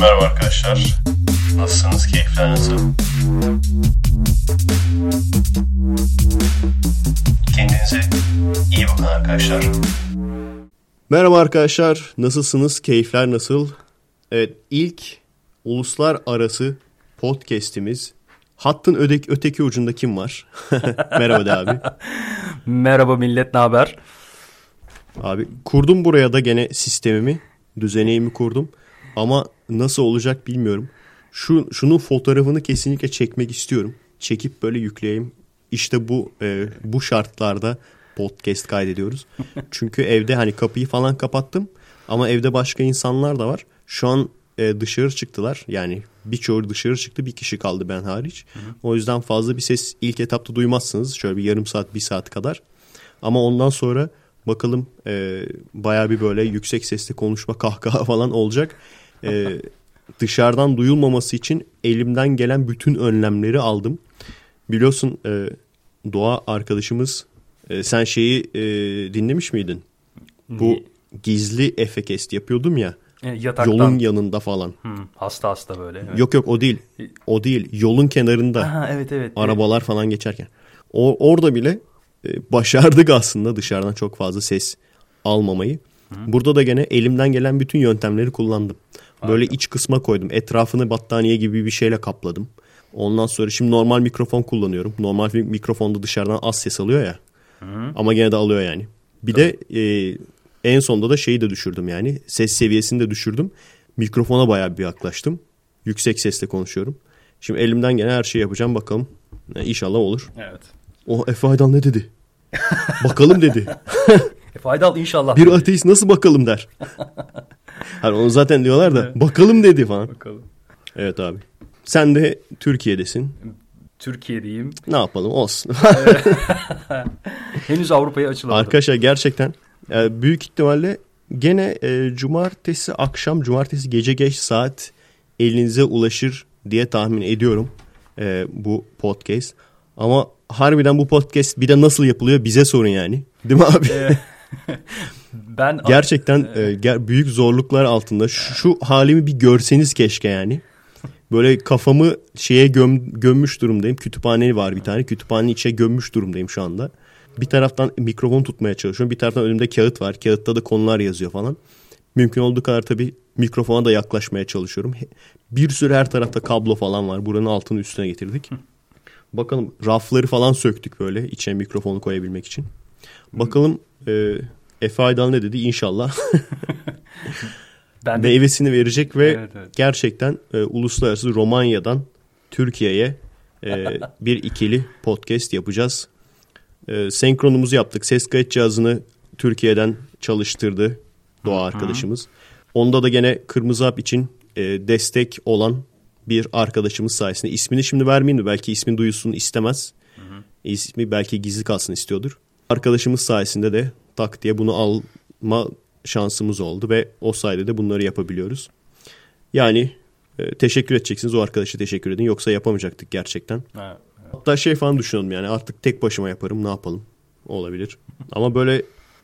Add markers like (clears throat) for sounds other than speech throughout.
Merhaba arkadaşlar. Nasılsınız? Keyifler nasıl? Kendinize iyi bakın arkadaşlar. Merhaba arkadaşlar. Nasılsınız? Keyifler nasıl? Evet ilk uluslararası podcast'imiz. Hattın ödek, öteki ucunda kim var? (laughs) Merhaba de abi. (laughs) Merhaba millet, ne haber? Abi kurdum buraya da gene sistemimi, düzeneğimi kurdum. Ama nasıl olacak bilmiyorum. Şu şunun fotoğrafını kesinlikle çekmek istiyorum. Çekip böyle yükleyeyim. İşte bu e, bu şartlarda podcast kaydediyoruz. (laughs) Çünkü evde hani kapıyı falan kapattım ama evde başka insanlar da var. Şu an e, dışarı çıktılar. Yani birçoğu dışarı çıktı. Bir kişi kaldı ben hariç. O yüzden fazla bir ses ilk etapta duymazsınız. Şöyle bir yarım saat, bir saat kadar. Ama ondan sonra bakalım e, baya bir böyle yüksek sesle konuşma, kahkaha (laughs) falan olacak. E, dışarıdan duyulmaması için elimden gelen bütün önlemleri aldım. Biliyorsun e, Doğa arkadaşımız e, sen şeyi e, dinlemiş miydin? Bu gizli efekest yapıyordum ya. E, yataktan. Yolun yanında falan. Hı, hasta hasta böyle. Evet. Yok yok o değil. O değil. Yolun kenarında. Aha, evet evet. Arabalar falan geçerken. O, orada bile e, başardık aslında dışarıdan çok fazla ses almamayı. Burada da gene elimden gelen bütün yöntemleri kullandım. Böyle iç kısma koydum. Etrafını battaniye gibi bir şeyle kapladım. Ondan sonra şimdi normal mikrofon kullanıyorum. Normal bir mikrofonda dışarıdan az ses alıyor ya. Ama gene de alıyor yani. Bir de e, en sonunda da şeyi de düşürdüm yani. Ses seviyesini de düşürdüm. Mikrofona bayağı bir yaklaştım. Yüksek sesle konuşuyorum. Şimdi elimden gelen her şeyi yapacağım bakalım. E, İnşallah olur. Evet. O Efe Aydan ne dedi? bakalım dedi. (laughs) E, faydalı inşallah. Bir ateist nasıl bakalım der. (laughs) Hani onu zaten diyorlar da bakalım dedi falan. Bakalım. Evet abi. Sen de Türkiye'desin. Türkiye'deyim. Ne yapalım olsun. (laughs) (laughs) Henüz Avrupa'ya açılamadım. Arkadaşlar gerçekten e, büyük ihtimalle gene e, cumartesi akşam cumartesi gece geç saat elinize ulaşır diye tahmin ediyorum e, bu podcast. Ama harbiden bu podcast bir de nasıl yapılıyor bize sorun yani. Değil mi abi? (laughs) Ben Gerçekten e, ger- büyük zorluklar altında. Şu, şu halimi bir görseniz keşke yani. Böyle kafamı şeye göm, gömmüş durumdayım. Kütüphane var bir tane. Kütüphanenin içine gömmüş durumdayım şu anda. Bir taraftan mikrofon tutmaya çalışıyorum. Bir taraftan önümde kağıt var. Kağıtta da konular yazıyor falan. Mümkün olduğu kadar tabii mikrofona da yaklaşmaya çalışıyorum. Bir sürü her tarafta kablo falan var. Buranın altını üstüne getirdik. Bakalım rafları falan söktük böyle içine mikrofonu koyabilmek için. Bakalım e, Efe Aydan ne dedi inşallah (laughs) ben de meyvesini verecek ve Evet, evet. gerçekten e, uluslararası Romanya'dan Türkiye'ye e, (laughs) bir ikili podcast yapacağız. E, senkronumuzu yaptık. Ses kayıt cihazını Türkiye'den çalıştırdı Doğa arkadaşımız. Onda da gene Kırmızı Hap için e, destek olan bir arkadaşımız sayesinde. ismini şimdi vermeyeyim de belki ismin duyulsun istemez. İsmi belki gizli kalsın istiyordur. Arkadaşımız sayesinde de tak diye bunu alma şansımız oldu ve o sayede de bunları yapabiliyoruz. Yani e, teşekkür edeceksiniz o arkadaşa teşekkür edin yoksa yapamayacaktık gerçekten. Ha, Hatta şey falan düşünüyorum yani artık tek başıma yaparım ne yapalım olabilir. Ama böyle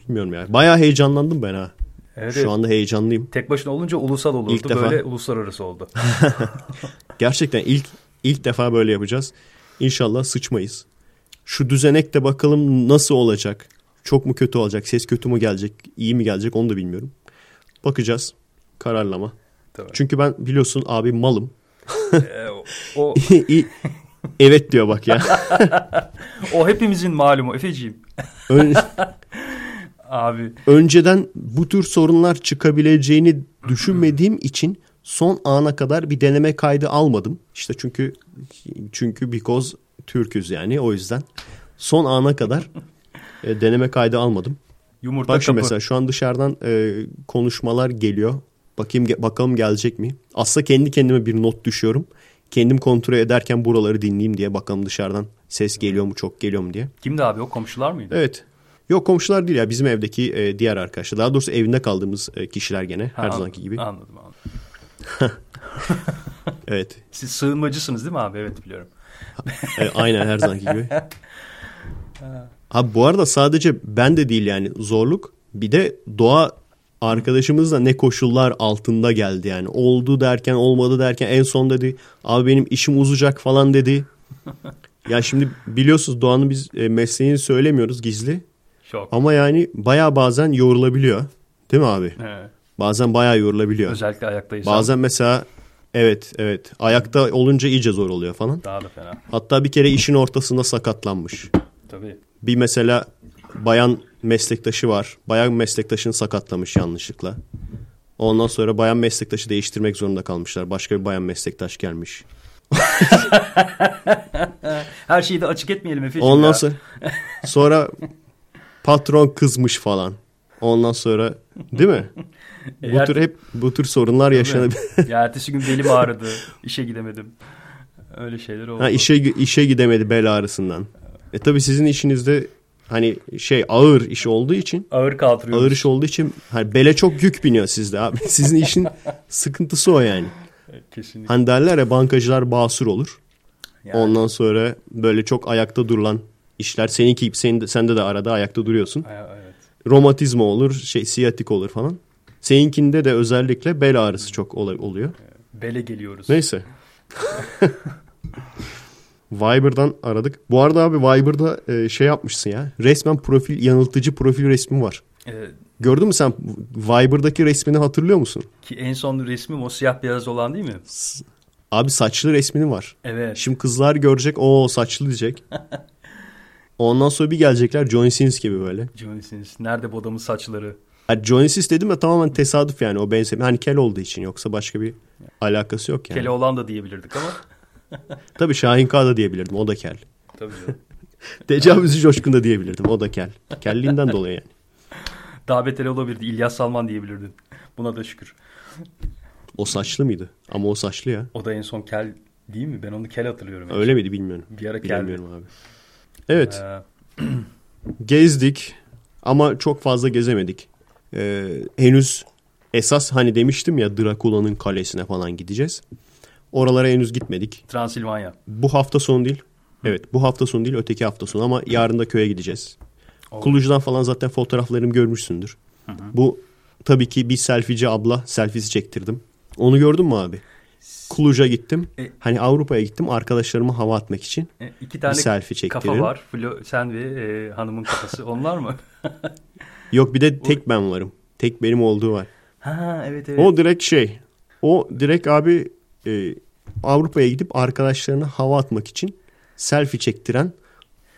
bilmiyorum ya bayağı heyecanlandım ben ha. Evet, Şu evet. anda heyecanlıyım. Tek başına olunca ulusal olurdu. İlk defa. Böyle uluslararası oldu. (laughs) (laughs) Gerçekten ilk ilk defa böyle yapacağız. İnşallah sıçmayız. Şu düzenek de bakalım nasıl olacak. Çok mu kötü olacak? Ses kötü mü gelecek? iyi mi gelecek? Onu da bilmiyorum. Bakacağız. Kararlama. Tabii. Çünkü ben biliyorsun abi malım. E, o, (laughs) evet diyor bak ya. (laughs) o hepimizin malumu Efeciğim. (laughs) Ön- Abi önceden bu tür sorunlar çıkabileceğini düşünmediğim (clears throat) için son ana kadar bir deneme kaydı almadım. İşte çünkü çünkü because Türküz yani o yüzden son ana kadar e, deneme kaydı almadım. yumurta Bak şimdi kapı. mesela şu an dışarıdan e, konuşmalar geliyor. Bakayım ge- bakalım gelecek mi? Aslında kendi kendime bir not düşüyorum. Kendim kontrol ederken buraları dinleyeyim diye bakalım dışarıdan ses geliyor mu çok geliyor mu diye. Kimdi abi o komşular mıydı? Evet. Yok komşular değil ya bizim evdeki e, diğer arkadaşlar. Daha doğrusu evinde kaldığımız e, kişiler gene her Ha, anladım, zamanki gibi. Anladım anladım. (laughs) Evet. Siz sığınmacısınız değil mi abi? Evet biliyorum. E, aynen her zamanki gibi. (laughs) Ha bu arada sadece ben de değil yani zorluk. Bir de doğa arkadaşımız da ne koşullar altında geldi yani. Oldu derken olmadı derken en son dedi abi benim işim uzayacak falan dedi. (laughs) ya şimdi biliyorsunuz Doğan'ın biz e, mesleğini söylemiyoruz gizli. Şok. Ama yani baya bazen yorulabiliyor. Değil mi abi? Evet. Bazen baya yorulabiliyor. Özellikle ayaktaysan Bazen mesela evet evet ayakta olunca iyice zor oluyor falan. daha da fena. Hatta bir kere işin ortasında sakatlanmış. Tabii. Bir mesela bayan meslektaşı var. Bayan meslektaşını sakatlamış yanlışlıkla. Ondan sonra bayan meslektaşı değiştirmek zorunda kalmışlar. Başka bir bayan meslektaş gelmiş. (laughs) Her şeyi de açık etmeyelim Efe'cim Ondan sonra sonra patron kızmış falan. Ondan sonra değil mi? (laughs) Bu Eğer- tür hep bu tür sorunlar yaşanabilir. (laughs) ya ertesi gün belim ağrıdı. işe gidemedim. Öyle şeyler oldu. Ha, işe işe gidemedi bel ağrısından. E tabi sizin işinizde hani şey ağır iş olduğu için Ağır kaldırıyoruz. ağır iş olduğu için hani bele çok yük biniyor sizde abi. (laughs) Sizin işin sıkıntısı o yani. Kesinlikle. Hani derler ya bankacılar basur olur. Yani, Ondan sonra böyle çok ayakta durulan işler seninki senin de, sende de arada ayakta duruyorsun. Evet. Romatizma olur, şey siyatik olur falan. Seninkinde de özellikle bel ağrısı çok oluyor. Bele geliyoruz. Neyse. (laughs) Viber'dan aradık. Bu arada abi Viber'da e, şey yapmışsın ya. Resmen profil yanıltıcı profil resmi var. Ee, Gördün mü sen Viber'daki resmini hatırlıyor musun? ki en son resmim o siyah beyaz olan değil mi? Abi saçlı resmini var. Evet. Şimdi kızlar görecek o saçlı diyecek. (laughs) Ondan sonra bir gelecekler Johnny Sins gibi böyle. Johnny Sins. Nerede bu adamın saçları? Ha, Johnny Sins dedim de tamamen tesadüf yani o benzeme. Hani kel olduğu için yoksa başka bir alakası yok yani. Kele olan da diyebilirdik ama. (laughs) Tabii Şahin K da diyebilirdim o da kel. Tabii canım. (laughs) Tecavüzcü Coşkun da diyebilirdim o da kel. Kelliğinden dolayı yani. (laughs) Daha beter olabilirdi. İlyas Salman diyebilirdin. Buna da şükür. O saçlı mıydı? Ama o saçlı ya. O da en son kel değil mi? Ben onu kel hatırlıyorum. Öyle miydi bilmiyorum. Bir ara. Bilmiyorum abi. Evet Ee, (clears throat) gezdik ama çok fazla gezemedik. Ee, henüz esas hani demiştim ya Drakula'nın kalesine falan gideceğiz. Oralara henüz gitmedik. Transilvanya. Bu hafta sonu değil. Evet bu hafta sonu değil öteki hafta sonu ama yarın da köye gideceğiz. Olur. Kulucu'dan falan zaten fotoğraflarımı görmüşsündür. Bu tabii ki bir selfieci abla selfiesi çektirdim. Onu gördün mü abi? Kuluca gittim. E- Hani Avrupa'ya gittim arkadaşlarıma hava atmak için. E, iki Bir tane selfie kafa çektiririm. var. Flo, sen ve e, hanımın kafası. Onlar mı? (laughs) Yok bir de tek ben varım. Tek benim olduğu var. ha evet evet. O direkt şey. O direkt abi e, Avrupa'ya gidip arkadaşlarına hava atmak için selfie çektiren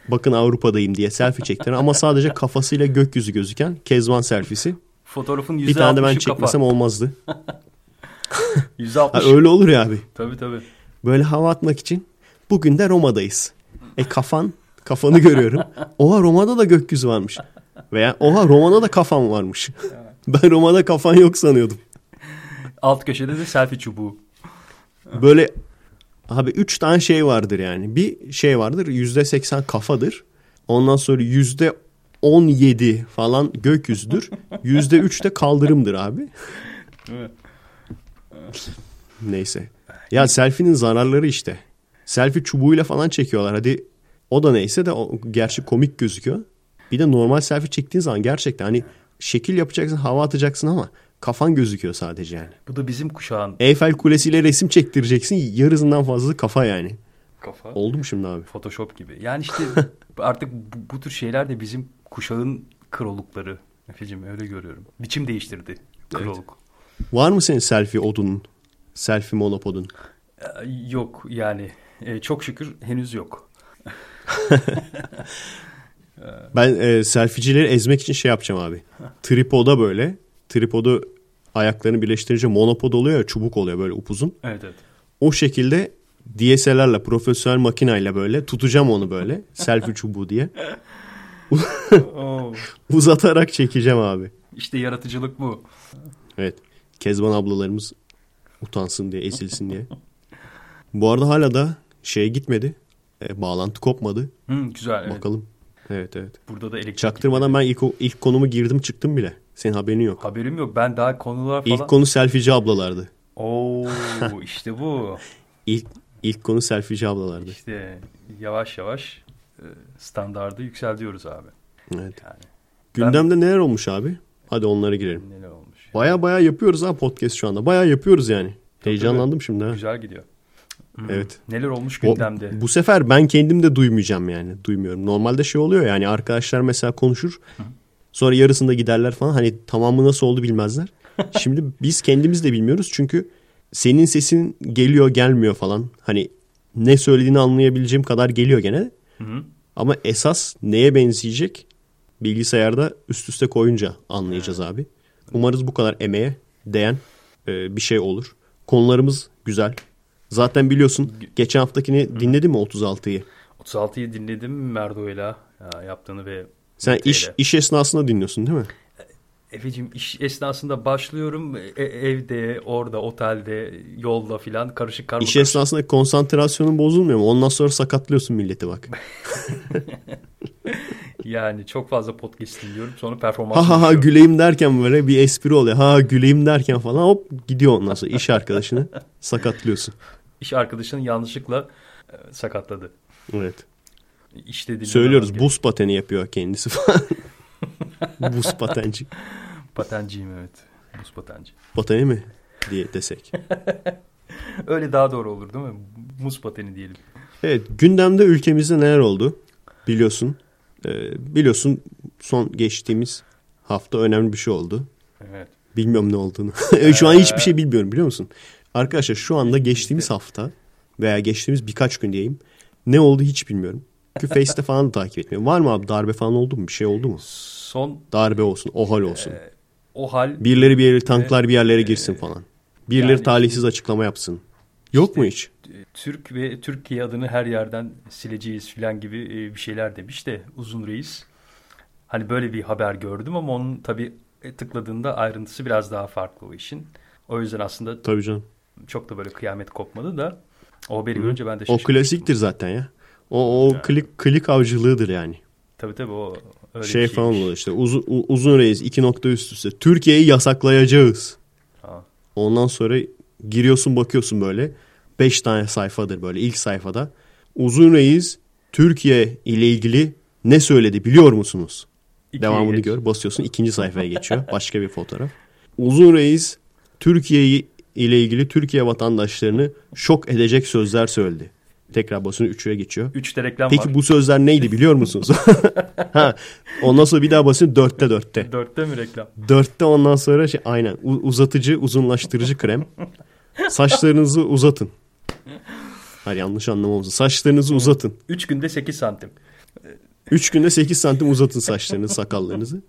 bakın Avrupa'dayım diye selfie çektiren ama sadece kafasıyla gökyüzü gözüken Kezban selfisi. Fotoğrafın Bir tane de ben %60'ı çekmesem kafa. olmazdı. (laughs) %60. Ha, öyle olur ya abi. Tabii tabii. Böyle hava atmak için bugün de Roma'dayız. E kafan, kafanı görüyorum. Oha Roma'da da gökyüzü varmış. Veya oha Roma'da da kafan varmış. ben Roma'da kafan yok sanıyordum. Alt köşede de selfie çubuğu. Böyle abi üç tane şey vardır yani. Bir şey vardır yüzde seksen kafadır. Ondan sonra yüzde on yedi falan gökyüzüdür. Yüzde üç de kaldırımdır abi. Neyse. Ya selfie'nin zararları işte. Selfie çubuğuyla falan çekiyorlar. Hadi o da neyse de o gerçi komik gözüküyor. Bir de normal selfie çektiğin zaman gerçekten hani şekil yapacaksın, hava atacaksın ama kafan gözüküyor sadece yani. Bu da bizim kuşağın Eyfel Kulesi'yle resim çektireceksin. Yarısından fazlası kafa yani. kafa. Oldu mu şimdi abi? Photoshop gibi. Yani işte (laughs) artık bu, bu tür şeyler de bizim kuşağın krolukları. Efe'cim öyle görüyorum. Biçim değiştirdi kroluk. Var mı senin selfie odunun? Selfie monopodun? Ee, Yok yani. Ee, çok şükür henüz yok. (laughs) Ben e, selfiecileri ezmek için şey yapacağım abi. (laughs) Tripoda böyle. Tripodu ayaklarını birleştirince monopod oluyor ya çubuk oluyor böyle upuzun. Evet evet. O şekilde DSLR'la profesyonel makinayla böyle tutacağım onu böyle. (laughs) selfie çubuğu diye. (laughs) (laughs) Uzatarak çekeceğim abi. işte yaratıcılık bu. Evet. Kezban ablalarımız utansın diye, ezilsin diye. Bu arada hala da şey gitmedi. E, bağlantı kopmadı. Hı, güzel. Evet. Bakalım. Evet evet. Burada da elektrik. Çaktırmadan ben ilk, ilk konumu girdim çıktım bile. Senin haberin yok. Haberim yok. Ben daha konular falan. İlk konu selfieci ablalardı. Oo (laughs) işte bu. İlk, ilk konu selfieci ablalardı. İşte yavaş yavaş e, standardı yükseltiyoruz abi. Evet. Yani Gündemde neler olmuş abi? Hadi onlara girelim. neler olmuş. Baya baya yapıyoruz ha podcast şu anda. Baya yapıyoruz yani. Heyecanlandım şimdi ha. Güzel gidiyor. Hmm. Evet. Neler olmuş O- gündemde? bu sefer ben kendim de duymayacağım yani. Duymuyorum. Normalde şey oluyor yani arkadaşlar mesela konuşur. Sonra yarısında giderler falan. Hani tamamı nasıl oldu bilmezler. (laughs) Şimdi biz kendimiz de bilmiyoruz. Çünkü senin sesin geliyor gelmiyor falan. Hani ne söylediğini anlayabileceğim kadar geliyor gene. Hı hı. Ama esas neye benzeyecek bilgisayarda üst üste koyunca anlayacağız abi. Umarız bu kadar emeğe değen e, bir şey olur. Konularımız güzel. Zaten biliyorsun geçen haftakini dinledin mi 36'yı? 36'yı dinledim Merdo'yla ya, yaptığını ve Sen iş iş esnasında dinliyorsun değil mi? Efeciğim iş esnasında başlıyorum E- evde, orada, otelde, yolda filan karışık karma İş esnasında konsantrasyonun bozulmuyor mu? Ondan sonra sakatlıyorsun milleti bak. (laughs) Yani çok fazla podcast dinliyorum sonra performans Ha ha ha güleyim derken böyle bir espri oluyor. Ha ha, güleyim derken falan hop gidiyor ondan sonra iş arkadaşını (laughs) sakatlıyorsun. İş arkadaşının yanlışlıkla e, sakatladı. Evet. Dinlemem Söylüyoruz buz pateni yapıyor kendisi falan. (laughs) buz patenci. (laughs) Patenciyim evet. Buz patenci. Pateni mi diye desek. (laughs) Öyle daha doğru olur değil mi? Muz pateni diyelim. Evet gündemde ülkemizde neler oldu biliyorsun. Ee, biliyorsun son geçtiğimiz hafta önemli bir şey oldu. Evet. Bilmiyorum ne olduğunu. şu an hiçbir şey bilmiyorum biliyor musun? Arkadaşlar şu anda geçtiğimiz hafta veya geçtiğimiz birkaç gün diyeyim. Ne oldu hiç bilmiyorum. Çünkü Face'te falan da takip etmiyorum. Var mı abi darbe falan oldu mu? Bir şey oldu mu? Son Darbe olsun, ohal olsun. o hal Birileri bir yere tanklar bir yerlere girsin falan. Birileri yani- talihsiz açıklama yapsın. Yok mu hiç? Türk ve Türkiye adını her yerden sileceğiz filan gibi e, bir şeyler demiş de uzun reis. Hani böyle bir haber gördüm ama onun tabii e, tıkladığında ayrıntısı biraz daha farklı o işin. O yüzden aslında Tabii canım. çok da böyle kıyamet kopmadı da o haberi görünce ben de O şaşırdım. klasiktir zaten ya. O, o klik, klik avcılığıdır yani. Tabii tabii o öyle şey bir falan oluyor işte uzun, uzun reis iki nokta üst üste. Türkiye'yi yasaklayacağız. Ha. Ondan sonra giriyorsun bakıyorsun böyle. Beş tane sayfadır böyle ilk sayfada. Uzun reis Türkiye ile ilgili ne söyledi biliyor musunuz? İkiye Devamını geç. gör. Basıyorsun ikinci sayfaya (laughs) geçiyor. Başka bir fotoğraf. Uzun reis Türkiye ile ilgili Türkiye vatandaşlarını şok edecek sözler söyledi. Tekrar basıyorsun üçüye geçiyor. Üçte reklam Peki var. bu sözler neydi biliyor musunuz? (laughs) ha, ondan sonra bir daha basıyorsun dörtte dörtte. Dörtte mi reklam? Dörtte ondan sonra şey, aynen uzatıcı uzunlaştırıcı krem. Saçlarınızı uzatın. Hayır yanlış anlamamızı. Saçlarınızı uzatın. Üç günde 8 santim. Üç günde 8 santim uzatın saçlarınızı sakallarınızı.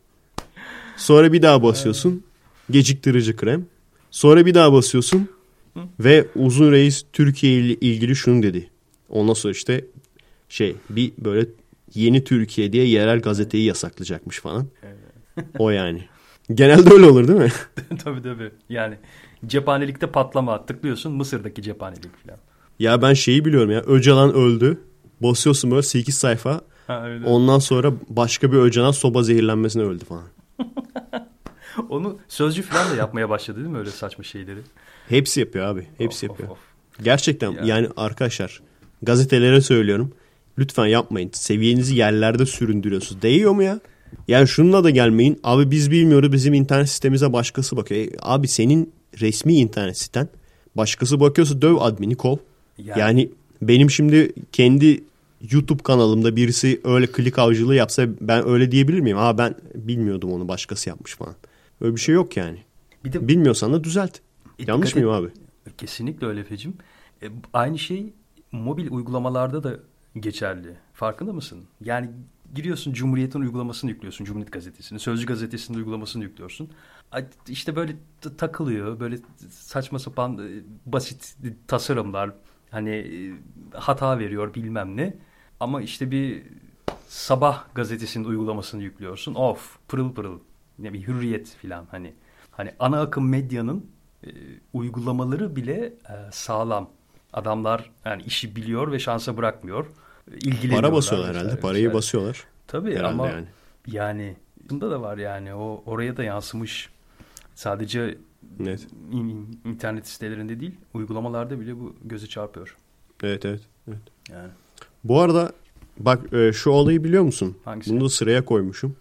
Sonra bir daha basıyorsun. Geciktirici krem. Sonra bir daha basıyorsun. Ve uzun reis Türkiye ile ilgili şunu dedi. Ondan sonra işte şey bir böyle yeni Türkiye diye yerel gazeteyi yasaklayacakmış falan. O yani. Genelde öyle olur değil mi? (laughs) tabii tabii. Yani cephanelikte patlama tıklıyorsun Mısır'daki cephanelik falan. Ya ben şeyi biliyorum ya. Öcalan öldü. Basıyorsun böyle 8 sayfa. Ha, öyle. Ondan sonra başka bir Öcalan soba zehirlenmesine öldü falan. (laughs) Onu sözcü falan da yapmaya başladı değil mi öyle saçma şeyleri? Hepsi yapıyor abi. Hepsi Of, of, yapıyor. of. Gerçekten Ya. yani arkadaşlar gazetelere söylüyorum. Lütfen yapmayın. Seviyenizi yerlerde süründürüyorsunuz. Değiyor mu ya? Yani şununla da gelmeyin. Abi biz bilmiyoruz bizim internet sitemize başkası bakıyor. E, abi senin resmi internet siten başkası bakıyorsa döv admini kov. Yani- Yani, benim şimdi kendi YouTube kanalımda birisi öyle klik avcılığı yapsa ben öyle diyebilir miyim? Ha ben bilmiyordum onu başkası yapmış falan. Öyle bir şey yok yani. Bir de Bilmiyorsan da düzelt. E, Yanlış mıyım abi? Kesinlikle öyle Fecim. E, aynı şey mobil uygulamalarda da geçerli. Farkında mısın? Yani giriyorsun Cumhuriyet'in uygulamasını yüklüyorsun. Cumhuriyet Gazetesi'ni. Sözcü Gazetesi'nin uygulamasını yüklüyorsun. İşte böyle takılıyor. Böyle saçma sapan e, basit tasarımlar. Hani e, hata veriyor bilmem ne. Ama işte bir sabah gazetesinin uygulamasını yüklüyorsun. Of pırıl pırıl. Ne bir hürriyet filan hani. Hani ana akım medyanın e, uygulamaları bile e, sağlam. Adamlar yani işi biliyor ve şansa bırakmıyor. İlgileniyorlar. Para basıyorlar herhalde. Parayı vesaire. basıyorlar. Tabii herhalde ama yani. yani. bunda da var yani o oraya da yansımış. Sadece Evet. in- internet sitelerinde değil, uygulamalarda bile bu göze çarpıyor. Evet evet. evet. Yani Bu arada bak e, şu olayı biliyor musun? Hangisi? Bunu da sıraya koymuşum.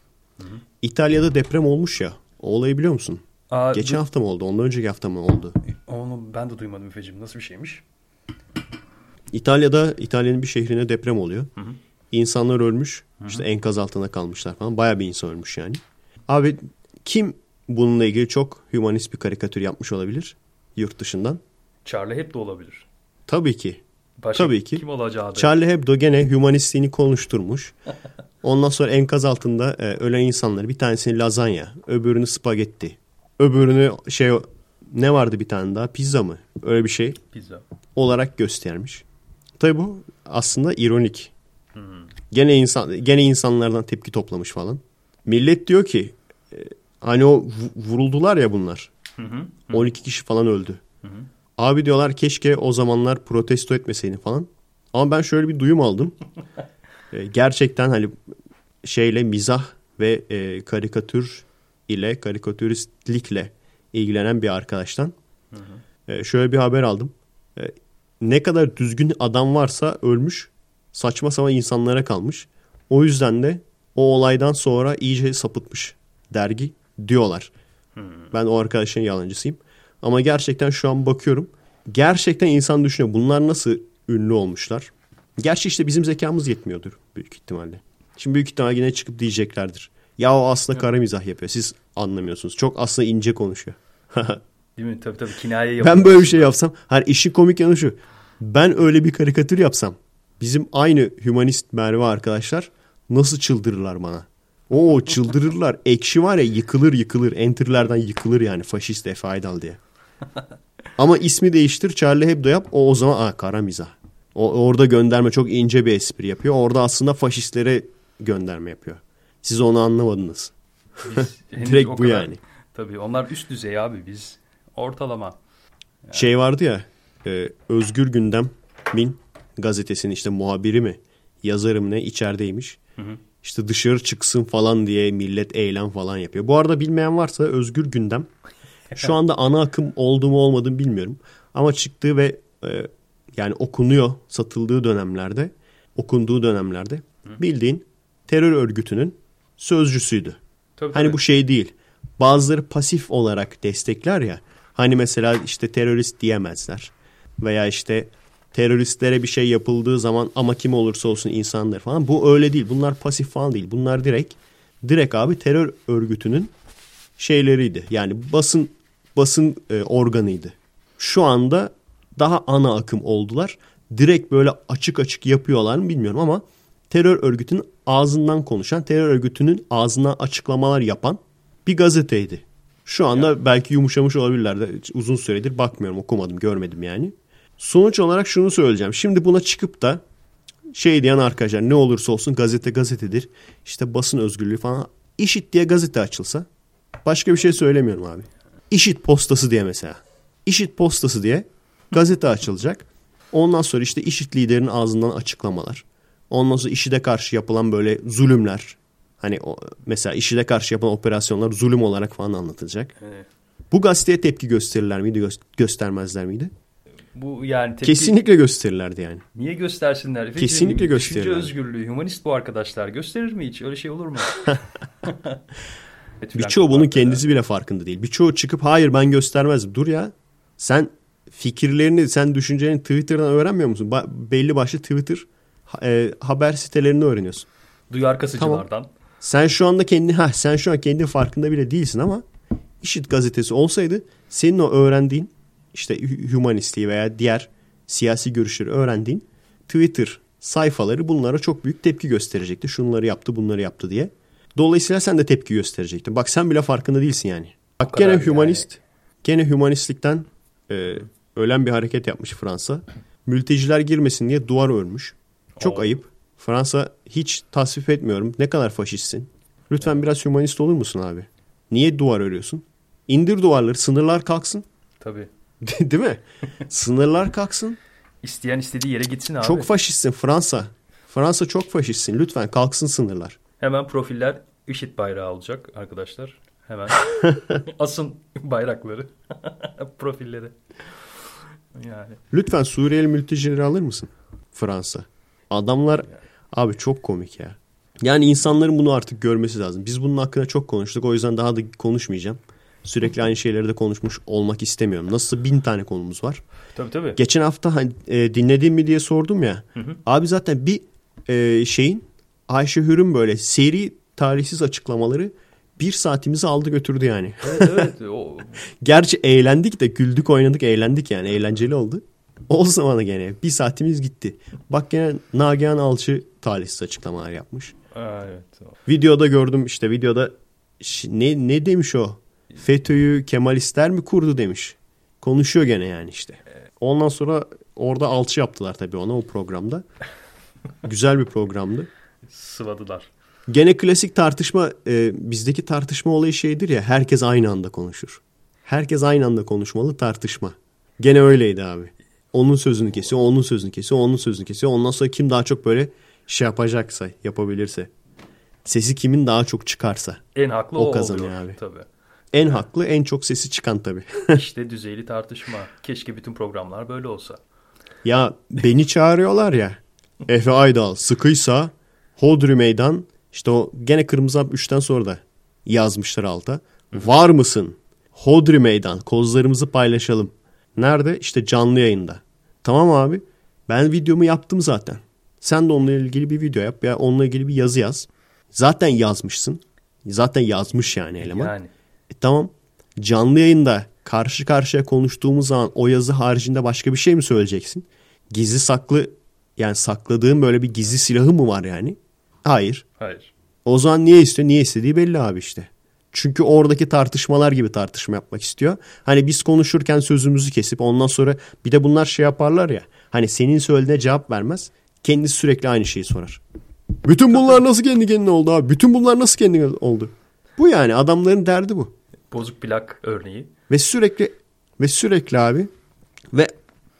İtalya'da deprem olmuş ya. O olayı biliyor musun? Aa, Geçen du- hafta mı oldu? Ondan önceki hafta mı oldu? Onu ben de duymadım Efe'cim. Nasıl bir şeymiş? İtalya'da İtalya'nın bir şehrine deprem oluyor. Hı hı. İnsanlar ölmüş. İşte enkaz altında kalmışlar falan. Bayağı bir insan ölmüş yani. Abi kim bununla ilgili çok hümanist bir karikatür yapmış olabilir yurt dışından? Charlie Hebdo olabilir. Tabii ki. Başka Tabii ki. Kim olacağı da. Charlie Hebdo gene hümanistliğini konuşturmuş. Ondan sonra enkaz altında e, ölen insanlar bir tanesini lazanya, öbürünü spagetti, öbürünü şey ne vardı bir tane daha pizza mı? Öyle bir şey Pizza. olarak göstermiş. Tabii bu aslında ironik. Gene insan gene insanlardan tepki toplamış falan. Millet diyor ki e, hani o vu- vuruldular ya bunlar. Hı hı. 12 kişi falan öldü. Abi diyorlar keşke o zamanlar protesto etmeseydin falan. Ama ben şöyle bir duyum aldım. (laughs) E, gerçekten hani şeyle mizah ve e, karikatür ile karikatüristlikle ilgilenen bir arkadaştan e, şöyle bir haber aldım. E, ne kadar düzgün adam varsa ölmüş, saçma sapan insanlara kalmış. O yüzden de o olaydan sonra iyice sapıtmış dergi diyorlar. Ben o arkadaşın yalancısıyım. Ama gerçekten şu an bakıyorum. Gerçekten insan düşünüyor. Bunlar nasıl ünlü olmuşlar? Gerçi işte bizim zekamız yetmiyordur büyük ihtimalle. Şimdi büyük ihtimalle yine çıkıp diyeceklerdir. Ya o aslında kara mizah yapıyor. Siz anlamıyorsunuz. Çok aslında ince konuşuyor. (laughs) Değil mi? Tabii tabii kinaye yapıyor. ben böyle bir şey yapsam. Hani işin komik yanı şu. Ben öyle bir karikatür yapsam. Bizim aynı hümanist Merve arkadaşlar nasıl çıldırırlar bana. Oo çıldırırlar. (laughs) Ekşi var ya yıkılır yıkılır. Enter'lerden yıkılır yani faşist Efe Aydal diye. Ama ismi değiştir Charlie Hebdo yap. O o zaman aa, kara mizah. O, orada gönderme çok ince bir espri yapıyor. Orada aslında faşistlere gönderme yapıyor. Siz onu anlamadınız. (laughs) Direkt bu kadar- yani. Tabii onlar üst düzey abi biz. Ortalama. Şey vardı ya e, Özgür Gündem'in gazetesinin işte muhabiri mi yazarı mı ne içerideymiş. İşte dışarı çıksın falan diye millet eylem falan yapıyor. Bu arada bilmeyen varsa Özgür Gündem şu anda ana akım oldu mu olmadı mı bilmiyorum. Ama çıktığı ve e, yani okunuyor satıldığı dönemlerde okunduğu dönemlerde bildiğin terör örgütünün sözcüsüydü. Tabii, Hani tabii. bu şey değil. Bazıları pasif olarak destekler ya. Hani mesela işte terörist diyemezler. Veya işte teröristlere bir şey yapıldığı zaman ama kim olursa olsun insanlar falan. Bu öyle değil. Bunlar pasif falan değil. Bunlar direkt direkt abi terör örgütünün şeyleriydi. Yani basın basın e, organıydı. Şu anda daha ana akım oldular. Direkt böyle açık açık yapıyorlar mı bilmiyorum ama terör örgütünün ağzından konuşan, terör örgütünün ağzından açıklamalar yapan bir gazeteydi. Şu anda belki yumuşamış olabilirler de uzun süredir bakmıyorum, okumadım, görmedim yani. Sonuç olarak şunu söyleyeceğim. Şimdi buna çıkıp da şey diyen arkadaşlar ne olursa olsun gazete gazetedir. İşte basın özgürlüğü falan. İşit diye gazete açılsa başka bir şey söylemiyorum abi. İşit postası diye mesela. İşit postası diye gazete açılacak. Ondan sonra işte işit liderinin ağzından açıklamalar. Ondan sonra işide karşı yapılan böyle zulümler. Hani o, mesela işide karşı yapılan operasyonlar zulüm olarak falan anlatılacak. Evet. Bu gazeteye tepki gösterirler miydi, gö- göstermezler miydi? Bu yani tepki... Kesinlikle gösterirlerdi yani. Niye göstersinler? Efendim, Kesinlikle Düşünce gösterirler. özgürlüğü, humanist bu arkadaşlar. Gösterir mi hiç? Öyle şey olur mu? (laughs) (laughs) Birçoğu bunun kendisi bile farkında değil. Birçoğu çıkıp hayır ben göstermezdim. Dur ya. Sen fikirlerini, sen düşüncelerini Twitter'dan öğrenmiyor musun? Ba- belli başlı Twitter e, haber sitelerini öğreniyorsun. Duyar kasıcılardan. Sen şu anda kendi ha sen şu an kendi farkında bile değilsin ama İşit gazetesi olsaydı senin o öğrendiğin işte humanistliği veya diğer siyasi görüşleri öğrendiğin Twitter sayfaları bunlara çok büyük tepki gösterecekti. Şunları yaptı, bunları yaptı diye. Dolayısıyla sen de tepki gösterecektin. Bak sen bile farkında değilsin yani. Bak gene yani. humanist, gene humanistlikten e, ölen bir hareket yapmış Fransa. Mülteciler girmesin diye duvar örmüş. Çok Oo. ayıp. Fransa hiç tasvip etmiyorum. Ne kadar faşistsin. Lütfen biraz humanist olur musun abi? Niye duvar örüyorsun? İndir duvarları, sınırlar kalksın. Tabii. (laughs) Değil mi? sınırlar kalksın. İsteyen istediği yere gitsin abi. Çok faşistsin Fransa. Fransa çok faşistsin. Lütfen kalksın sınırlar. Hemen profiller IŞİD bayrağı olacak arkadaşlar. Hemen (laughs) asın bayrakları (laughs) profilleri. Yani Lütfen Suriyeli mültecileri alır mısın? Fransa. Adamlar abi çok komik ya. Yani insanların bunu artık görmesi lazım. Biz bunun hakkında çok konuştuk. O yüzden daha da konuşmayacağım. Sürekli aynı şeyleri de konuşmuş olmak istemiyorum. Nasıl bin tane konumuz var. Tabii tabii. Geçen hafta hani, e, dinledin mi diye sordum ya. Abi zaten bir e, şeyin Ayşe Hür'ün böyle seri tarihsiz açıklamaları bir saatimizi aldı götürdü yani. evet evet. (laughs) Gerçi eğlendik de güldük oynadık eğlendik yani eğlenceli oldu. O zaman gene bir saatimiz gitti. Bak gene Nagihan Alçı talihsiz açıklamalar yapmış. Aa, evet. Videoda gördüm işte videoda ne ne demiş o? FETÖ'yü Kemalistler mi kurdu demiş. Konuşuyor gene yani işte. Ondan sonra orada alçı yaptılar tabii ona o programda. (laughs) Güzel bir programdı. Sıvadılar. Gene klasik tartışma e, bizdeki tartışma olayı şeydir ya herkes aynı anda konuşur. Herkes aynı anda konuşmalı tartışma. Gene öyleydi abi. Onun sözünü kesiyor, onun sözünü kesiyor, onun sözünü kesiyor. Ondan sonra kim daha çok böyle şey yapacaksa, yapabilirse. Sesi kimin daha çok çıkarsa. En haklı O o, kazanıyor oluyor. abi. Tabii. En haklı, en çok sesi çıkan tabii. (laughs) İşte düzeyli tartışma. Keşke bütün programlar böyle olsa. ya beni çağırıyorlar ya. Efe Aydal sıkıysa Hodri Meydan işte o gene Kırmızı Hap 3'ten sonra da yazmışlar alta. Var mısın? Hodri Meydan kozlarımızı paylaşalım. Nerede? İşte canlı yayında. Tamam abi ben videomu yaptım zaten. Sen de onunla ilgili bir video yap ya onunla ilgili bir yazı yaz. Zaten yazmışsın. Zaten yazmış yani eleman. Yani. E tamam. Canlı yayında karşı karşıya konuştuğumuz zaman o yazı haricinde başka bir şey mi söyleyeceksin? Gizli saklı yani sakladığın böyle bir gizli silahı mı var yani? Hayır. Hayır. O zaman niye istiyor? Niye istediği belli abi işte. Çünkü oradaki tartışmalar gibi tartışma yapmak istiyor. Hani biz konuşurken sözümüzü kesip ondan sonra bir de bunlar şey yaparlar ya. Hani senin söylediğine cevap vermez. Kendisi sürekli aynı şeyi sorar. Bütün bunlar nasıl kendi kendine oldu abi? Bütün bunlar nasıl kendi kendine oldu? Bu yani adamların derdi bu. Bozuk plak örneği. Ve sürekli ve sürekli abi ve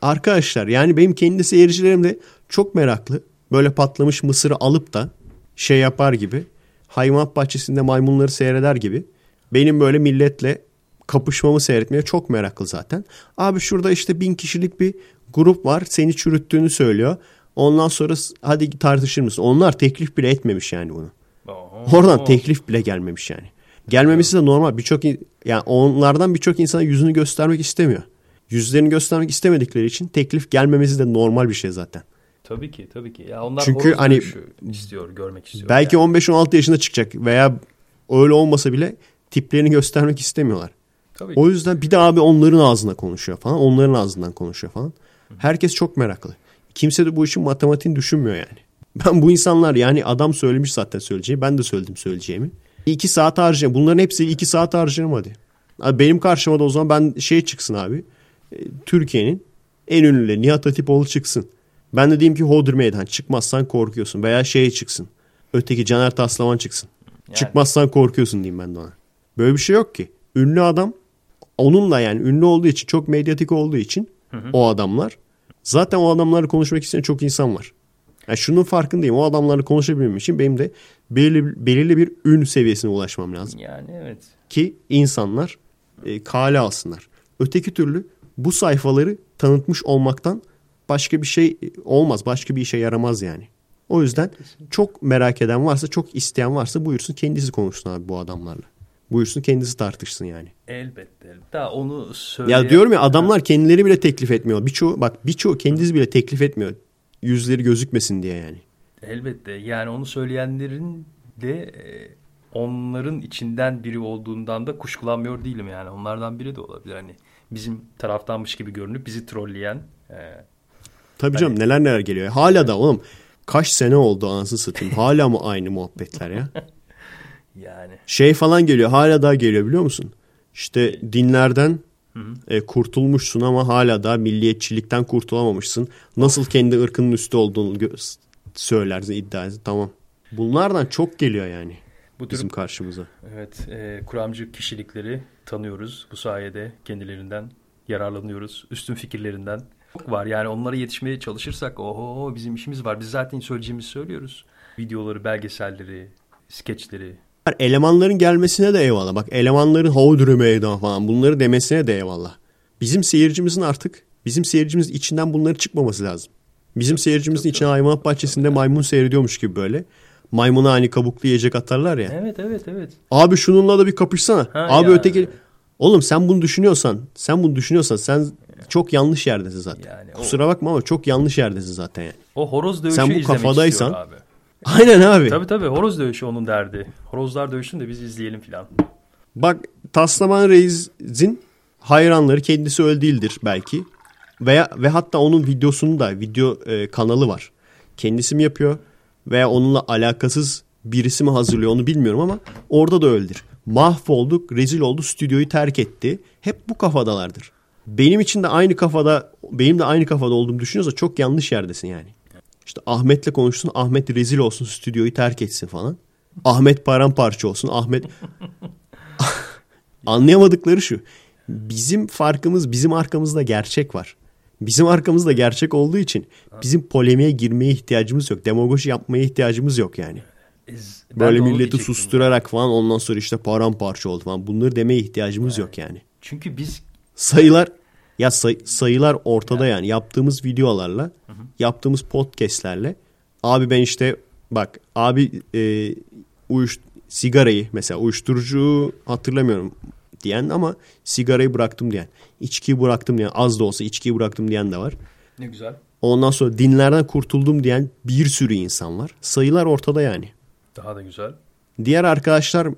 arkadaşlar yani benim kendi seyircilerim de çok meraklı. Böyle patlamış mısırı alıp da şey yapar gibi hayvanat bahçesinde maymunları seyreder gibi benim böyle milletle kapışmamı seyretmeye çok meraklı zaten. Abi şurada işte bin kişilik bir grup var seni çürüttüğünü söylüyor. Ondan sonra hadi tartışır mısın? Onlar teklif bile etmemiş yani bunu. Oo. Oradan teklif bile gelmemiş yani. Gelmemesi de normal. Birçok yani onlardan birçok insana yüzünü göstermek istemiyor. Yüzlerini göstermek istemedikleri için teklif gelmemesi de normal bir şey zaten. Tabii ki tabii ki. Ya onlar Çünkü hani- istiyor, görmek istiyor. Belki yani. 15-16 yaşında çıkacak veya öyle olmasa bile tiplerini göstermek istemiyorlar. Tabii ki. O yüzden bir de abi onların ağzına konuşuyor falan. Onların ağzından konuşuyor falan. Herkes çok meraklı. Kimse de bu işin matematiğini düşünmüyor yani. (laughs) Ben bu insanlar yani adam söylemiş zaten söyleyeceği. Ben de söyledim söyleyeceğimi. İki saat harcayacağım. Bunların hepsi iki saat harcayacağım hadi. Abi benim karşıma da o zaman ben şey çıksın abi. E, Türkiye'nin en ünlüleri Nihat Hatipoğlu çıksın. Ben de diyeyim ki Hodri Meydan çıkmazsan korkuyorsun. Veya şey çıksın. Öteki Caner Taslaman çıksın. Yani. Çıkmazsan korkuyorsun diyeyim ben de ona. Böyle bir şey yok ki. Ünlü adam onunla yani ünlü olduğu için çok medyatik olduğu için o adamlar zaten o adamlarla konuşmak isteyen çok insan var. Yani şunun farkındayım. O adamlarla konuşabilmem için benim de belirli, belirli bir ün seviyesine ulaşmam lazım. Yani evet. Ki insanlar e, kale alsınlar. Öteki türlü bu sayfaları tanıtmış olmaktan başka bir şey olmaz. Başka bir işe yaramaz yani. O yüzden çok merak eden varsa, çok isteyen varsa buyursun kendisi konuşsun abi bu adamlarla. Buyursun kendisi tartışsın yani. Elbette. elbette. Daha onu söyle. Ya diyorum ya adamlar kendileri bile teklif etmiyor. Birçoğu bak birçoğu kendisi bile teklif etmiyor. Yüzleri gözükmesin diye yani. Elbette. Yani onu söyleyenlerin de e, onların içinden biri olduğundan da kuşkulanmıyor değilim yani. Onlardan biri de olabilir. Hani bizim taraftanmış gibi görünüp bizi trolleyen e, Tabii canım neler neler geliyor. Hala da oğlum kaç sene oldu anasını satayım. Hala mı aynı muhabbetler ya? (laughs) yani. Şey falan geliyor hala daha geliyor biliyor musun? İşte dinlerden e, kurtulmuşsun ama hala da milliyetçilikten kurtulamamışsın. Nasıl kendi ırkının üstü olduğunu söylersin iddia edersin. Tamam. Bunlardan çok geliyor yani Bu tür bizim karşımıza. evet, e, kuramcı kişilikleri tanıyoruz. Bu sayede kendilerinden yararlanıyoruz. Üstün fikirlerinden çok var. Yani onlara yetişmeye çalışırsak oho bizim işimiz var. Biz zaten söyleyeceğimizi söylüyoruz. Videoları, belgeselleri, skeçleri. Elemanların gelmesine de eyvallah. Bak elemanların Hodri meydan falan bunları demesine de eyvallah. Bizim seyircimizin artık bizim seyircimizin içinden bunları çıkmaması lazım. Bizim seyircimizin içine hayvanat bahçesinde maymun seyrediyormuş gibi böyle. Maymuna hani kabuklu yiyecek atarlar ya. Evet evet evet. Abi şununla da bir kapışsana. Ha Abi ya. öteki Oğlum sen bunu düşünüyorsan, sen bunu düşünüyorsan sen çok yanlış yerdesin zaten. Yani o- Kusura bakma ama çok yanlış yerdesin zaten yani. O horoz dövüşü Sen bu kafadaysan- abi. (laughs) Aynen abi. Tabii tabii horoz dövüşü onun derdi. Horozlar dövüşsün de biz izleyelim filan. Bak Taslaman Reis'in hayranları kendisi öyle değildir belki. Veya ve hatta onun videosunu da video e, kanalı var. Kendisi mi yapıyor veya onunla alakasız birisi mi hazırlıyor onu bilmiyorum ama orada da öyledir. Mahvolduk, rezil oldu, stüdyoyu terk etti. Hep bu kafadalardır. Benim için de aynı kafada, benim de aynı kafada olduğumu düşünüyorsa çok yanlış yerdesin yani. İşte Ahmet'le konuşsun, Ahmet rezil olsun, stüdyoyu terk etsin falan. Ahmet paramparça olsun, Ahmet (laughs) anlayamadıkları şu. Bizim farkımız bizim arkamızda gerçek var. Bizim arkamızda gerçek olduğu için bizim polemiğe girmeye ihtiyacımız yok. Demagoji yapmaya ihtiyacımız yok yani. Ben Böyle milleti susturarak falan ondan sonra işte paramparça oldu falan. Bunları demeye ihtiyacımız yok yani. Çünkü biz Sayılar ya say- sayılar ortada yani. Yaptığımız videolarla, yaptığımız podcastlerle abi ben işte bak abi e, uyuş sigarayı mesela uyuşturucu hatırlamıyorum diyen ama sigarayı bıraktım diyen, içkiyi bıraktım diyen, az da olsa içkiyi bıraktım diyen de var. ne güzel. Ondan sonra dinlerden kurtuldum diyen bir sürü insan var. Sayılar ortada yani. Daha da güzel. Diğer arkadaşlar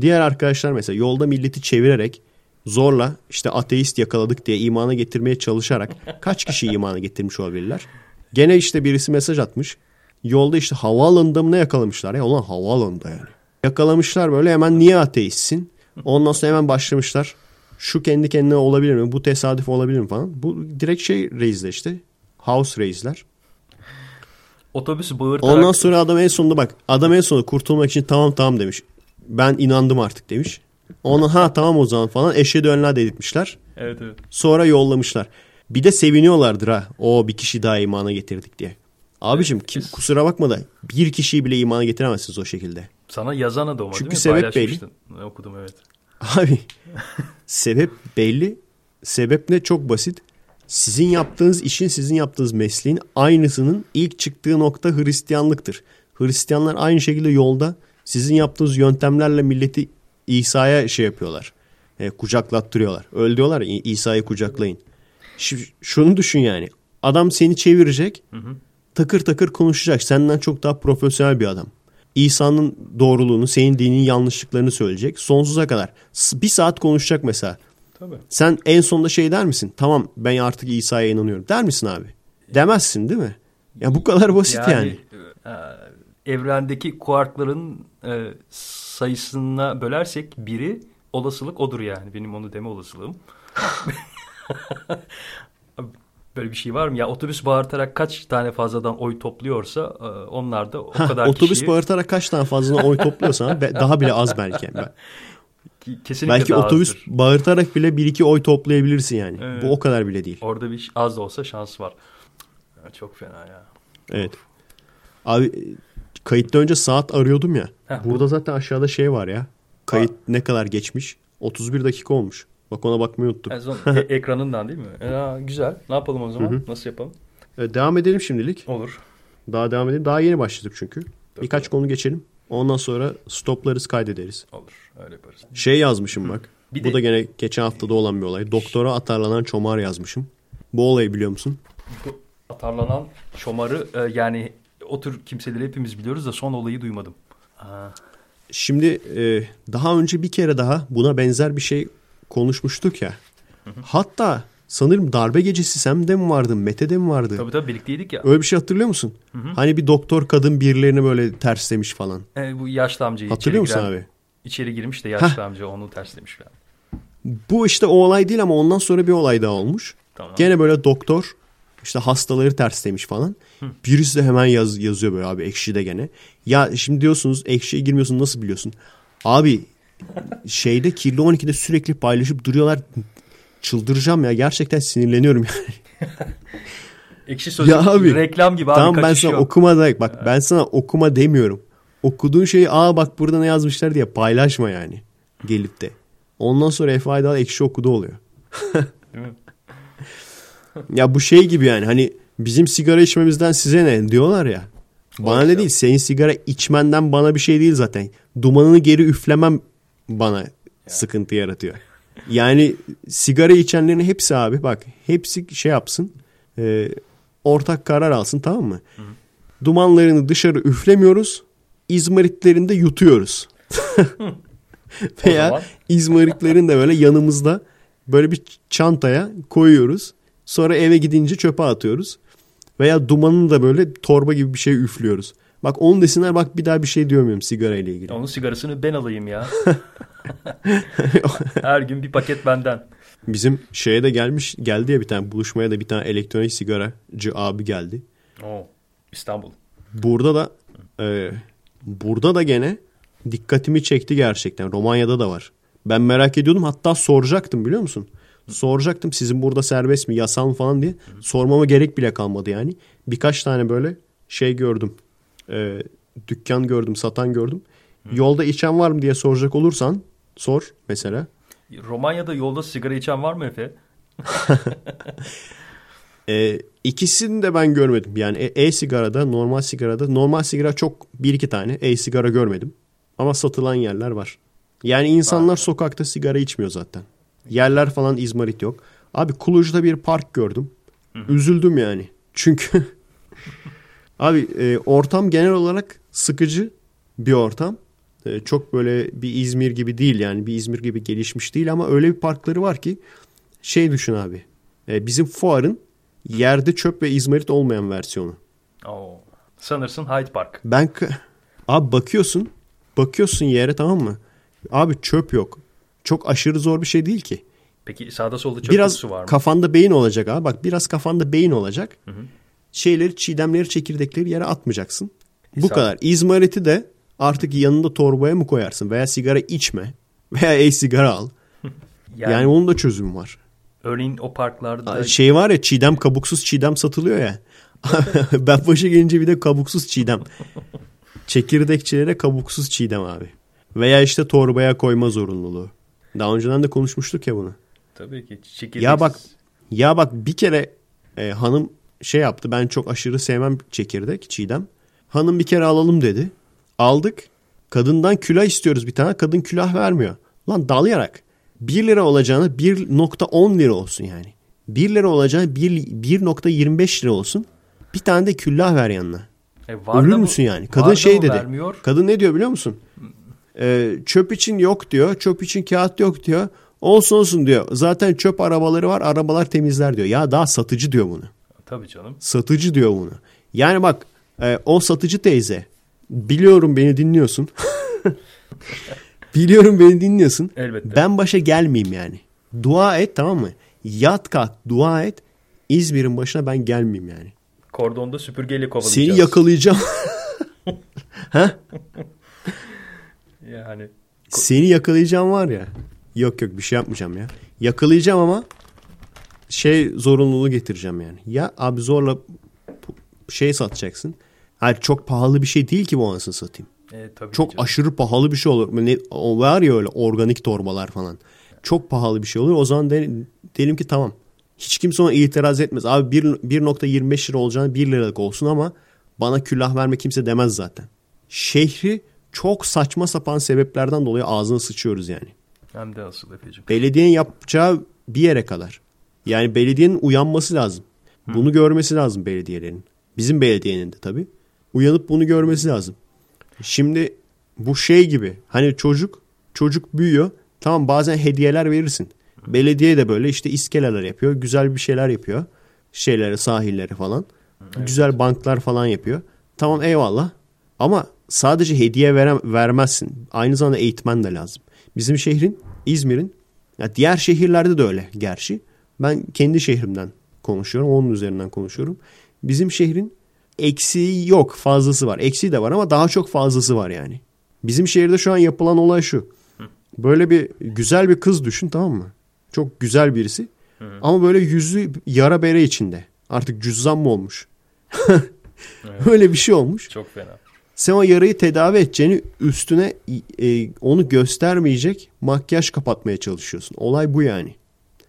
diğer arkadaşlar mesela yolda milleti çevirerek zorla işte ateist yakaladık diye imana getirmeye çalışarak kaç kişi imana getirmiş olabilirler? Gene işte birisi mesaj atmış. Yolda işte havaalanında mı ne yakalamışlar ya? Ulan havaalanında yani. Yakalamışlar böyle hemen niye ateistsin? Ondan sonra hemen başlamışlar. Şu kendi kendine olabilir mi? Bu tesadüf olabilir mi falan. Bu direkt şey reisler işte. House reisler. Otobüsü bağırtarak Ondan sonra adam en sonunda bak adam en sonunda kurtulmak için tamam tamam demiş. Ben inandım artık demiş. Ona ha tamam o zaman falan eşhedü en la dedirtmişler. Evet evet. Sonra yollamışlar. Bir de seviniyorlardır ha. O bir kişi daha imana getirdik diye. Abicim kim, kusura bakma da bir kişiyi bile imana getiremezsiniz o şekilde. Sana yazan adam Çünkü değil mi? sebep. Ne Okudum evet. Abi sebep belli. Sebep ne? Çok basit. Sizin yaptığınız işin, sizin yaptığınız mesleğin aynısının ilk çıktığı nokta Hristiyanlıktır. Hristiyanlar aynı şekilde yolda sizin yaptığınız yöntemlerle milleti İsa'ya şey yapıyorlar. E, kucaklattırıyorlar. Öyle diyorlar İsa'yı kucaklayın. Ş- şunu düşün yani. Adam seni çevirecek. Takır takır konuşacak. Senden çok daha profesyonel bir adam. İsa'nın doğruluğunu, senin dinin yanlışlıklarını söyleyecek. Sonsuza kadar. Bir saat konuşacak mesela. Tabii. Sen en sonunda şey der misin? Tamam ben artık İsa'ya inanıyorum. Der misin abi? Demezsin değil mi? Ya bu kadar basit yani. e, evrendeki kuarkların e, sayısına bölersek biri olasılık odur yani. Benim onu deme olasılığım. (laughs) Böyle bir şey var mı? Ya otobüs bağırtarak kaç tane fazladan oy topluyorsa e, onlar da o Hah, kadar otobüs kişiyi bağırtarak kaç tane fazla oy topluyorsan (laughs) daha bile az belki. Kesinlikle Belki otobüs azdır. bağırtarak bile bir iki oy toplayabilirsin yani. Evet. Bu o kadar bile değil. Orada bir az da olsa şans var. Çok fena ya. Evet. Abi kayıttan önce saat arıyordum ya. Heh, Burada zaten aşağıda şey var ya. Kayıt ne kadar geçmiş? 31 dakika olmuş. Bak ona bakmayı unuttum. (laughs) E- ekranından değil mi? E, güzel. Ne yapalım o zaman? Nasıl yapalım? Evet, devam edelim şimdilik. Olur. Daha devam edelim. Daha yeni başladık çünkü. Birkaç konu geçelim. Ondan sonra stoplarız kaydederiz. Olur. Öyle yaparız. Şey yazmışım bak. (clears throat) Bir Bu de- da gene geçen haftada olan bir olay. Doktora atarlanan çomar yazmışım. Bu olayı biliyor musun? Bu atarlanan şomarı e, yani o tür kimseleri hepimiz biliyoruz da son olayı duymadım. Ha, Şimdi e, daha önce bir kere daha buna benzer bir şey konuşmuştuk ya. Hatta sanırım darbe gecesi Sem'de mi vardı, Mete'de mi vardı? tabii tabii birlikteydik ya. Öyle bir şey hatırlıyor musun? Hani bir doktor kadın birilerini böyle terslemiş falan. E, bu yaşlı amcayı Hatırlıyor musun giren- abi? İçeri girmiş de yaşlı amca onu terslemiş falan. Bu işte o olay değil ama ondan sonra bir olay daha olmuş. Tamam. Gene böyle doktor işte hastaları terslemiş falan. Birisi de hemen yaz, yazıyor böyle abi ekşide gene. Ya şimdi diyorsunuz ekşiye girmiyorsun nasıl biliyorsun? Abi şeyde kirli 12'de sürekli paylaşıp duruyorlar. Çıldıracağım ya gerçekten sinirleniyorum yani. (laughs) Ekşi sözlük Ya abi, reklam gibi abi tamam ben sana yok. okuma da bak ben sana okuma demiyorum. Okuduğun şeyi aa bak burada ne yazmışlar diye paylaşma yani gelip de. Ondan sonra Efe Aydal ekşi okudu oluyor. Değil mi? Ya bu şey gibi yani hani bizim sigara içmemizden size ne diyorlar ya. Bana ne değil senin sigara içmenden bana bir şey değil zaten. Dumanını geri üflemem bana sıkıntı yaratıyor. Yani sigara içenlerin hepsi abi bak hepsi şey yapsın. e, ortak karar alsın tamam mı? Dumanlarını dışarı üflemiyoruz. İzmaritlerini de yutuyoruz. (laughs) Veya izmaritlerini de böyle yanımızda böyle bir çantaya koyuyoruz. Sonra eve gidince çöpe atıyoruz. Veya dumanını da böyle torba gibi bir şey üflüyoruz. Bak onu desinler bak bir daha bir şey diyemiyorum sigara ile ilgili. Onun sigarasını ben alayım ya. (laughs) Her gün bir paket benden. Bizim şeye de gelmiş geldi ya bir tane buluşmaya da bir tane elektronik sigaracı abi geldi. Oo, İstanbul. Burada da e, burada da gene dikkatimi çekti gerçekten. Romanya'da da var. Ben merak ediyordum hatta soracaktım biliyor musun? Soracaktım sizin burada serbest mi yasal mı falan diye. Sormama gerek bile kalmadı yani. Birkaç tane böyle şey gördüm. E, dükkan gördüm satan gördüm. Yolda içen var mı diye soracak olursan sor mesela. Romanya'da yolda sigara içen var mı Efe? (laughs) E, ikisini de ben görmedim. Yani e- e-sigarada, normal sigarada. Normal sigara çok bir iki tane. E-sigara görmedim. Ama satılan yerler var. Yani insanlar sokakta sigara içmiyor zaten. Yerler falan izmarit yok. Abi Kuluj'da bir park gördüm. Üzüldüm yani. Çünkü (laughs) abi e, ortam genel olarak sıkıcı bir ortam. E, çok böyle bir İzmir gibi değil yani. Bir İzmir gibi gelişmiş değil ama öyle bir parkları var ki şey düşün abi. E, bizim fuarın yerde çöp ve izmarit olmayan versiyonu. Oo. Sanırsın Hyde Park. Ben (laughs) abi bakıyorsun, bakıyorsun yere tamam mı? Abi çöp yok. Çok aşırı zor bir şey değil ki. Peki sağda solda çöp biraz var mı? kafanda beyin olacak abi. Bak biraz kafanda beyin olacak. Şeyleri, çiğdemleri, çekirdekleri yere atmayacaksın. Bu İsabet. kadar. İzmariti de artık yanında torbaya mı koyarsın? Veya sigara içme. (laughs) Veya e-sigara al. (laughs) yani, Yani, onun da çözümü var. örneğin o parklarda Şey var ya çiğdem kabuksuz çiğdem satılıyor ya. (laughs) ben başa gelince bir de kabuksuz çiğdem. Çekirdekçilere kabuksuz çiğdem abi. Veya işte torbaya koyma zorunluluğu. Daha önceden de konuşmuştuk ya bunu. tabii ki çekirdeksiz. Ya bak ya bak bir kere e, hanım şey yaptı. Ben çok aşırı sevmem çekirdek çiğdem. Hanım bir kere alalım dedi. Aldık. Kadından külah istiyoruz bir tane. Kadın külah vermiyor. Lan dalayarak. 1 lira olacağına 1.10 lira olsun yani. 1 lira olacağına 1 1.25 lira olsun. Bir tane de küllah ver yanına. E, var Ölür müsün yani? Kadın şey dedi. Vermiyor. Kadın ne diyor biliyor musun? Ee, çöp için yok diyor. Çöp için kağıt yok diyor. Olsun olsun diyor. Zaten çöp arabaları var. Arabalar temizler diyor. Ya daha satıcı diyor bunu. Tabii canım. Satıcı diyor bunu. Yani bak e, o satıcı teyze. Biliyorum beni dinliyorsun. (laughs) Biliyorum beni dinliyorsun. Elbette. Ben başa gelmeyeyim yani. Dua et tamam mı? Yat kalk dua et. İzmir'in başına ben gelmeyeyim yani. Kordonda süpürgeyle kovalayacağız. Seni yakalayacağım. (laughs) Yani Seni yakalayacağım var ya. Yok yok bir şey yapmayacağım ya. Yakalayacağım ama şey zorunluluğu getireceğim yani. Ya abi zorla şey satacaksın. Hayır çok pahalı bir şey değil ki bu anasını satayım. e, tabii Çok canım. aşırı pahalı bir şey olur. Ne, o var ya öyle organik torbalar falan. Çok pahalı bir şey olur. O zaman de, derim ki tamam. Hiç kimse ona itiraz etmez. Abi bir- 1.25 lira olacağını 1 liralık olsun ama bana külah verme kimse demez zaten. Şehri çok saçma sapan sebeplerden dolayı ağzına sıçıyoruz yani. Hem de asıl Efe'cim. Belediyenin yapacağı bir yere kadar. Yani belediyenin uyanması lazım. Bunu görmesi lazım belediyelerin. Bizim belediyenin de tabii. Uyanıp bunu görmesi lazım. Şimdi bu şey gibi hani çocuk çocuk büyüyor. Tamam bazen hediyeler verirsin. Belediye de böyle işte iskeleler yapıyor. Güzel bir şeyler yapıyor. Şeyleri sahilleri falan. Güzel banklar falan yapıyor. Tamam eyvallah. Ama sadece hediye verem, vermezsin. Aynı zamanda eğitmen de lazım. Bizim şehrin İzmir'in ya diğer şehirlerde de öyle gerçi. Ben kendi şehrimden konuşuyorum. Onun üzerinden konuşuyorum. Bizim şehrin eksiği yok fazlası var. Eksiği de var ama daha çok fazlası var yani. Bizim şehirde şu an yapılan olay şu. Böyle bir güzel bir kız düşün tamam mı? Çok güzel birisi. Ama böyle yüzü yara bere içinde. Artık cüzzam mı olmuş? (laughs) Öyle bir şey olmuş. Çok fena. Sen o yarayı tedavi edeceğini üstüne e, onu göstermeyecek makyaj kapatmaya çalışıyorsun. Olay bu yani.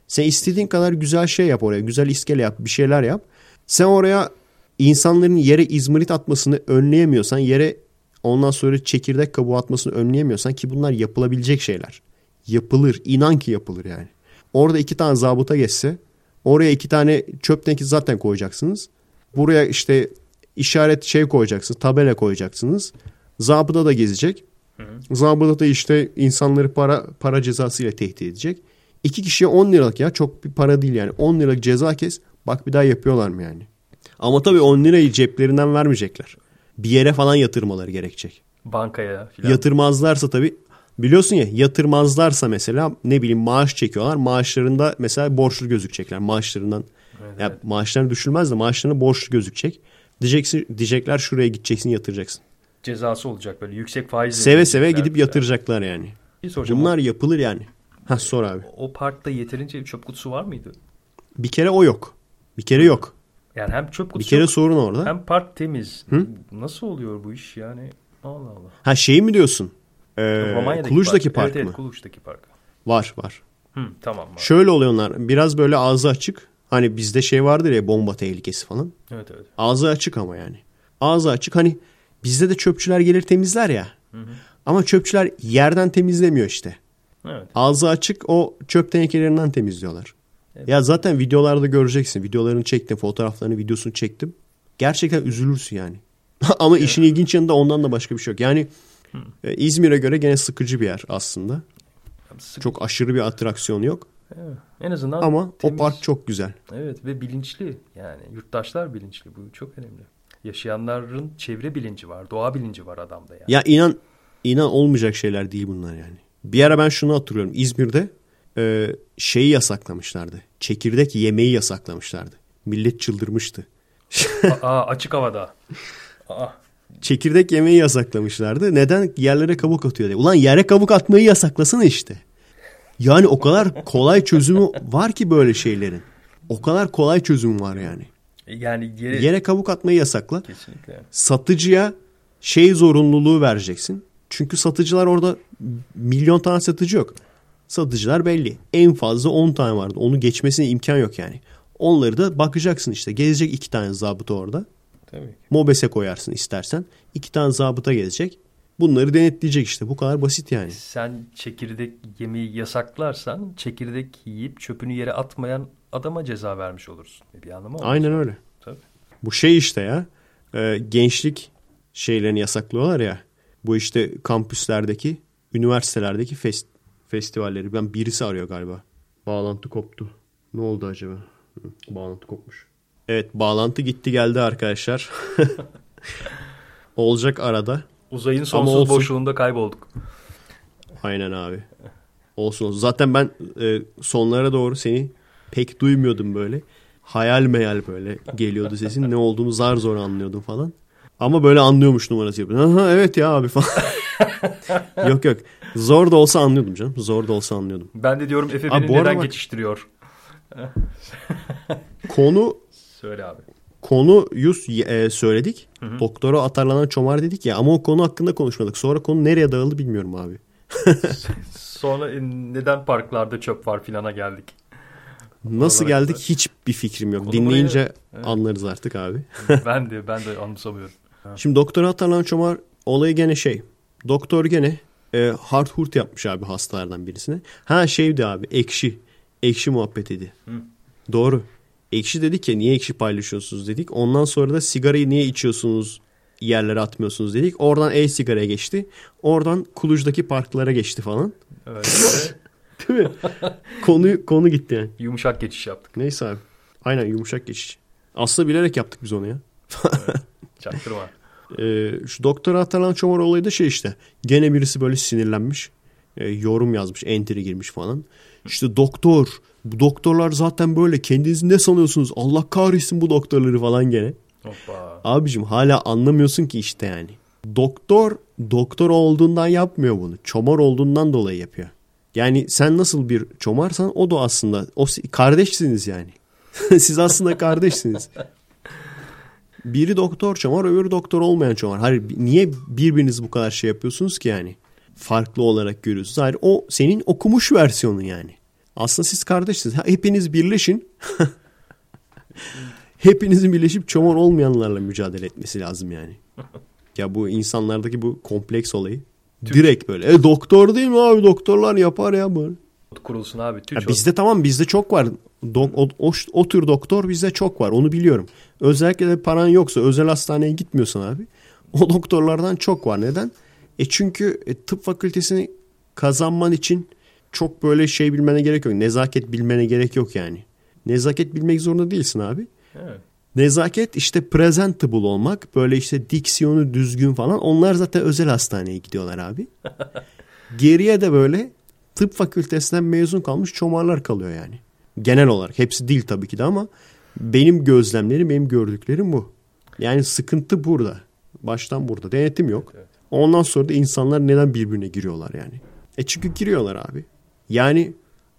Sen istediğin kadar güzel şey yap oraya. Güzel iskele yap. Bir şeyler yap. Sen oraya insanların yere izmarit atmasını önleyemiyorsan yere ondan sonra çekirdek kabuğu atmasını önleyemiyorsan ki bunlar yapılabilecek şeyler. Yapılır. İnan ki yapılır yani. Orada iki tane zabıta geçse oraya iki tane çöp tenki zaten koyacaksınız. Buraya işte işaret şey koyacaksınız. Tabela koyacaksınız. Zabıta da gezecek. Zabıta da işte insanları para para cezası ile tehdit edecek. İki kişiye 10 liralık ya çok bir para değil yani. 10 liralık ceza kes bak bir daha yapıyorlar mı yani. Ama tabii 10 lirayı ceplerinden vermeyecekler. Bir yere falan yatırmaları gerekecek. Bankaya filan. Yatırmazlarsa tabii biliyorsun ya yatırmazlarsa mesela ne bileyim maaş çekiyorlar. Maaşlarında mesela borçlu gözükecekler. Maaşlarından Evet, ya evet. maaşlarını düşülmez de maaşlarına borçlu gözükecek. Diyeceksin, diyecekler şuraya gideceksin yatıracaksın. Cezası olacak böyle yüksek faizle. Seve seve gidip yatıracaklar yani. Bir soracağım. Bunlar yapılır yani. Ha sor abi. O, parkta yeterince çöp kutusu var mıydı? Bir kere o yok. Bir kere yok. Yani hem çöp Bir kutusu kere yok, sorun orada. hem park temiz. Hı? Nasıl oluyor bu iş yani? Allah Allah. Ha şey mi diyorsun? Ee, Romanya'daki Kuluş'taki park, evet, mı? Evet Kuluş'taki park. Var var. Hı, tamam var. Şöyle oluyor onlar. Biraz böyle ağzı açık. Hani bizde şey vardır ya bomba tehlikesi falan. Evet evet. Ağzı açık ama yani. Ağzı açık hani bizde de çöpçüler gelir temizler ya. Ama çöpçüler yerden temizlemiyor işte. Evet. Ağzı açık o çöp tenekelerinden temizliyorlar. Evet. Ya zaten videolarda göreceksin. Videolarını çektim, fotoğraflarını, videosunu çektim. Gerçekten üzülürsün yani. (laughs) Ama işin ilginç yanında ondan da başka bir şey yok. Yani e, İzmir'e göre gene sıkıcı bir yer aslında. Sık- Çok aşırı bir atraksiyon yok. Evet. En azından Ama temiz. o park çok güzel. Evet ve bilinçli yani yurttaşlar bilinçli bu çok önemli. Yaşayanların çevre bilinci var, doğa bilinci var adamda yani. Ya inan inan olmayacak şeyler değil bunlar yani. Bir ara ben şunu hatırlıyorum. İzmir'de e, şeyi yasaklamışlardı. Çekirdek yemeği yasaklamışlardı. Millet çıldırmıştı. (laughs) Aa, açık havada. Aa, Çekirdek yemeği yasaklamışlardı. Neden? Yerlere kabuk atıyor diye. Ulan yere kabuk atmayı yasaklasana işte. Yani o kadar kolay çözümü var ki böyle şeylerin. O kadar kolay çözüm var yani. yani yere, Yere kabuk atmayı yasakla. kesinlikle. Satıcıya şey zorunluluğu vereceksin. Çünkü satıcılar orada milyon tane satıcı yok. Satıcılar belli. En fazla 10 tane vardı. Onu geçmesine imkan yok yani. Onları da bakacaksın işte. Gezecek iki tane zabıta orada. Tabii. Mobese koyarsın istersen. İki tane zabıta gezecek. Bunları denetleyecek işte. Bu kadar basit yani. Sen çekirdek yemeği yasaklarsan çekirdek yiyip çöpünü yere atmayan adama ceza vermiş olursun. Bir anlamı olmaz. Aynen öyle. Tabii. Bu şey işte ya. e, gençlik şeylerini yasaklıyorlar ya. Bu işte kampüslerdeki, üniversitelerdeki fest, festivalleri. Ben birisi arıyor galiba. Bağlantı koptu. Ne oldu acaba? Bağlantı kopmuş. Evet bağlantı gitti geldi arkadaşlar. (laughs) Olacak arada. Uzayın sonsuz boşluğunda kaybolduk. Aynen abi. Olsun olsun. Zaten ben e, sonlara doğru seni pek duymuyordum böyle. Hayal meyal böyle geliyordu sesin. Ne olduğunu zar zor anlıyordum falan. Ama böyle anlıyormuş numarası yapıyordum. Aha evet ya abi falan. (laughs) yok yok. Zor da olsa anlıyordum canım. Zor da olsa anlıyordum. Ben de diyorum Efe beni neden bak- geçiştiriyor? Konu Söyle abi. Konuyu e, söyledik. Doktora atarlanan çomar dedik ya ama o konu hakkında konuşmadık. Sonra konu nereye dağıldı bilmiyorum abi. (laughs) Sonra e, neden parklarda çöp var filana geldik. Nasıl olarak geldik da- hiç bir fikrim yok. Konu Dinleyince buraya- evet. anlarız artık abi. (laughs) ben de ben de anımsamıyorum. (laughs) Şimdi doktora atarlanan çomar olayı gene şey. Doktor gene e, hard hurt yapmış abi hastalardan birisine. Ha şeydi abi ekşi. Ekşi muhabbetiydi. Doğru. Ekşi dedik ya niye ekşi paylaşıyorsunuz dedik. Ondan sonra da sigarayı niye içiyorsunuz yerlere atmıyorsunuz dedik. Oradan e-sigaraya geçti. Oradan Kuluj'daki parklara geçti falan. Evet. (laughs) Değil mi? konu, konu gitti yani. Yumuşak geçiş yaptık. Neyse abi. Aynen yumuşak geçiş. Aslında bilerek yaptık biz onu ya. Çaktırma. (laughs) Ee, şu doktora atılan çomar olayı da şey işte. Gene birisi böyle sinirlenmiş. Ee, yorum yazmış. Entry girmiş falan. İşte doktor. Bu doktorlar zaten böyle. Kendinizi ne sanıyorsunuz? Allah kahretsin bu doktorları falan gene. Hoppa. Abicim hala anlamıyorsun ki işte yani. Doktor doktor olduğundan yapmıyor bunu. Çomar olduğundan dolayı yapıyor. Yani sen nasıl bir çomarsan o da aslında o kardeşsiniz yani. (laughs) Siz aslında kardeşsiniz. Biri doktor çomar öbürü doktor olmayan çomar. Hayır niye birbirinizi bu kadar şey yapıyorsunuz ki yani? Farklı olarak görüyorsunuz. Hayır o senin okumuş versiyonu yani. Aslında siz kardeşsiniz. Hepiniz birleşin. (laughs) Hepinizin birleşip çomar olmayanlarla mücadele etmesi lazım yani. Ya bu insanlardaki bu kompleks olayı Direkt böyle. E doktor değil mi abi? Doktorlar yapar ya böyle. kurulsun abi. Ya bizde tamam bizde çok var. Do- o, o, o tür doktor bizde çok var. Onu biliyorum. Özellikle de paran yoksa özel hastaneye gitmiyorsan abi. O doktorlardan çok var. Neden? E çünkü e, tıp fakültesini kazanman için çok böyle şey bilmene gerek yok. Nezaket bilmene gerek yok yani. Nezaket bilmek zorunda değilsin abi. Evet. Nezaket işte presentable olmak. Böyle işte diksiyonu düzgün falan. Onlar zaten özel hastaneye gidiyorlar abi. (laughs) Geriye de böyle tıp fakültesinden mezun kalmış çomarlar kalıyor yani. Genel olarak. Hepsi değil tabii ki de ama benim gözlemlerim, benim gördüklerim bu. Yani sıkıntı burada. Baştan burada. Denetim yok. Ondan sonra da insanlar neden birbirine giriyorlar yani. E çünkü giriyorlar abi. Yani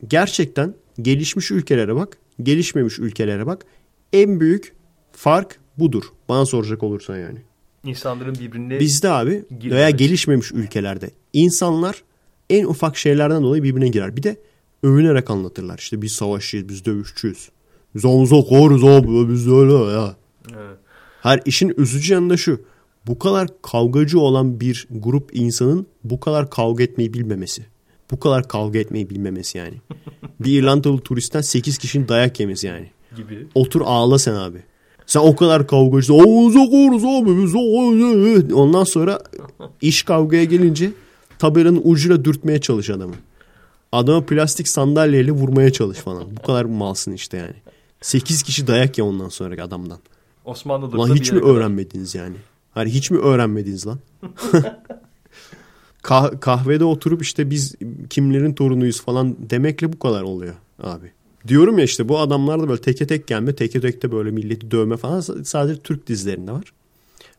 gerçekten gelişmiş ülkelere bak, gelişmemiş ülkelere bak. En büyük fark budur. Bana soracak olursan yani. İnsanların birbirine Bizde abi Girmemesi. veya gelişmemiş ülkelerde insanlar en ufak şeylerden dolayı birbirine girer. Bir de övünerek anlatırlar. İşte biz savaşçıyız, biz dövüşçüyüz. Biz omuza koyarız abi, biz öyle ya. Evet. Her işin üzücü yanı da şu. Bu kadar kavgacı olan bir grup insanın bu kadar kavga etmeyi bilmemesi. Bu kadar kavga etmeyi bilmemesi yani. (laughs) bir İrlandalı turistten 8 kişinin dayak yemesi yani. gibi. Otur ağla sen abi. Sen o kadar kavgacı. Oğuza koyarız abi. Biz o- Ondan sonra (laughs) iş kavgaya gelince tabelanın ucuyla dürtmeye çalış adamı. Adama plastik sandalyeyle vurmaya çalış falan. Bu kadar malsın işte yani. 8 kişi dayak ya ondan sonraki adamdan. Osmanlı'da Lan hiç mi kadar. öğrenmediniz yani? Hani hiç mi öğrenmediniz lan? (laughs) Kah- kahvede oturup işte biz kimlerin torunuyuz falan demekle bu kadar oluyor abi. Diyorum ya işte bu adamlar da böyle teke tek gelme, teke tekte böyle milleti dövme falan sadece Türk dizilerinde var.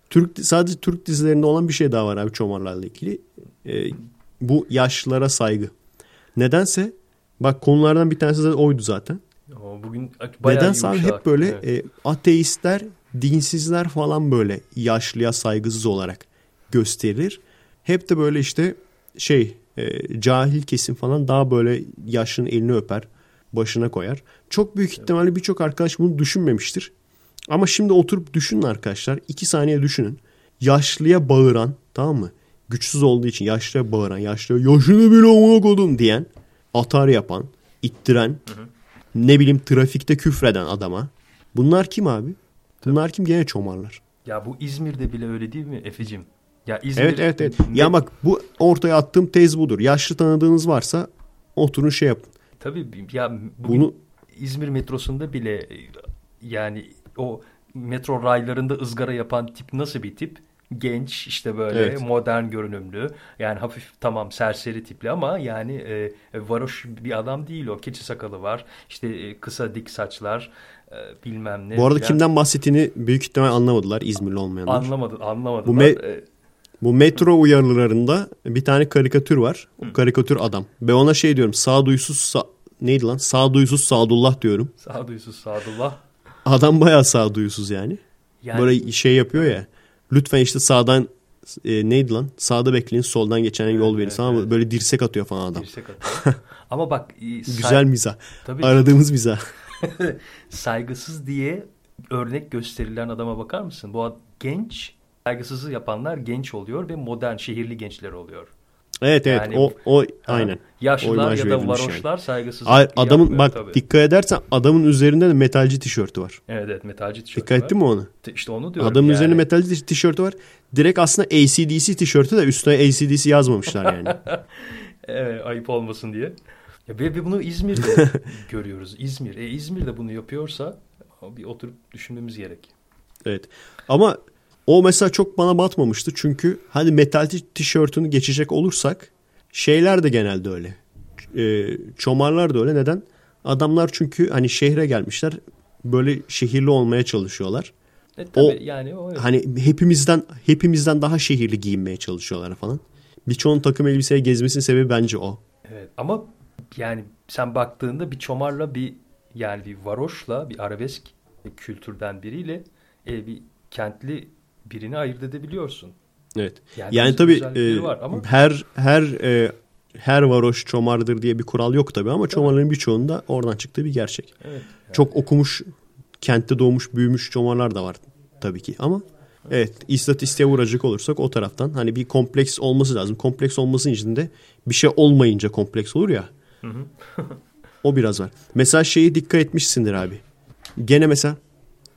Türk sadece Türk dizilerinde olan bir şey daha var abi çomarlarla ilgili. Ee, bu yaşlılara saygı. Nedense bak konulardan bir tanesi de oydu zaten. O bugün Nedense abi hep böyle Evet. e, ateistler, dinsizler falan böyle yaşlıya saygısız olarak gösterilir. Hep de böyle işte şey e, cahil kesim falan daha böyle yaşlının elini öper, başına koyar. Çok büyük ihtimalle birçok arkadaş bunu düşünmemiştir. Ama şimdi oturup düşünün arkadaşlar. iki saniye düşünün. Yaşlıya bağıran tamam mı? Güçsüz olduğu için yaşlıya bağıran, yaşlıya yaşını bile amına kodum diyen, atar yapan, ittiren, ne bileyim trafikte küfreden adama. Bunlar kim abi? Bunlar kim? Gene çomarlar. Ya bu İzmir'de bile öyle değil mi Efe'cim? Ya İzmir Evet evet evet. Ne- Ya bak bu ortaya attığım tez budur. Yaşlı tanıdığınız varsa oturun şey yapın. Tabii ya Bunu İzmir metrosunda bile e, yani o metro raylarında ızgara yapan tip nasıl bir tip? Genç işte böyle Evet. modern görünümlü yani hafif tamam serseri tipli ama yani e, varoş bir adam değil o keçi sakalı var işte e, kısa dik saçlar e, bilmem ne. bu arada falan. kimden bahsettiğini büyük ihtimal anlamadılar İzmirli olmayanlar. Anlamadı, anlamadılar. Bu me- E, Bu metro uyarılarında bir tane karikatür var. O karikatür adam. Ben ona şey diyorum. Sağduysuz sa- neydi lan? Sağduysuz Sadullah diyorum. Sağduysuz Sadullah. Adam bayağı sağduysuz yani. Yani Böyle şey yapıyor ya. Lütfen işte sağdan e, neydi lan? Sağda bekleyin soldan geçene yol verin. evet, Sana evet. böyle dirsek atıyor falan adam. dirsek atıyor. (laughs) Ama bak e, Güzel mizah. Tabii Aradığımız mizah. (laughs) (laughs) saygısız diye örnek gösterilen adama bakar mısın? Bu ad- genç saygısızı yapanlar genç oluyor ve modern şehirli gençler oluyor. Evet evet Yani- o o aynen. O Yaşlılar imaj ya da varoşlar saygısızlık Hayır, adamın yapmıyor bak tabii. dikkat edersen adamın üzerinde de metalci tişörtü var. Evet evet metalci tişörtü Dikkat var. ettin mi onu? İşte onu diyorum. Adamın yani. üzerinde metalci tiş- tişörtü var. Direkt aslında ACDC tişörtü de üstüne ACDC yazmamışlar yani. (laughs) Evet, ayıp olmasın diye. Ya ve, bunu İzmir'de (laughs) görüyoruz. İzmir. E İzmir de bunu yapıyorsa bir oturup düşünmemiz gerek. Evet. Ama o mesela çok bana batmamıştı. Çünkü hani metalci tişörtünü geçecek olursak şeyler de genelde öyle. Ee, çomarlar da öyle. Neden? Adamlar çünkü hani şehre gelmişler. Böyle şehirli olmaya çalışıyorlar. E, tabii O- yani o Hani hepimizden hepimizden daha şehirli giyinmeye çalışıyorlar falan. Birçoğunun takım elbiseye gezmesinin sebebi bence o. Evet ama yani sen baktığında bir çomarla bir yani bir varoşla bir arabesk kültürden biriyle e, bir kentli birini ayırt edebiliyorsun. Evet. Yani Yani, tabii e, var ama- her her e, her varoş çomardır diye bir kural yok tabii ama çomarların birçoğunda oradan çıktığı bir gerçek. Evet. Çok okumuş, kentte doğmuş, büyümüş çomarlar da var tabii ki ama Evet istatistiğe vuracak olursak o taraftan hani bir kompleks olması lazım. Kompleks olması için de bir şey olmayınca kompleks olur ya. (laughs) o biraz var. Mesela şeyi dikkat etmişsindir abi. Gene mesela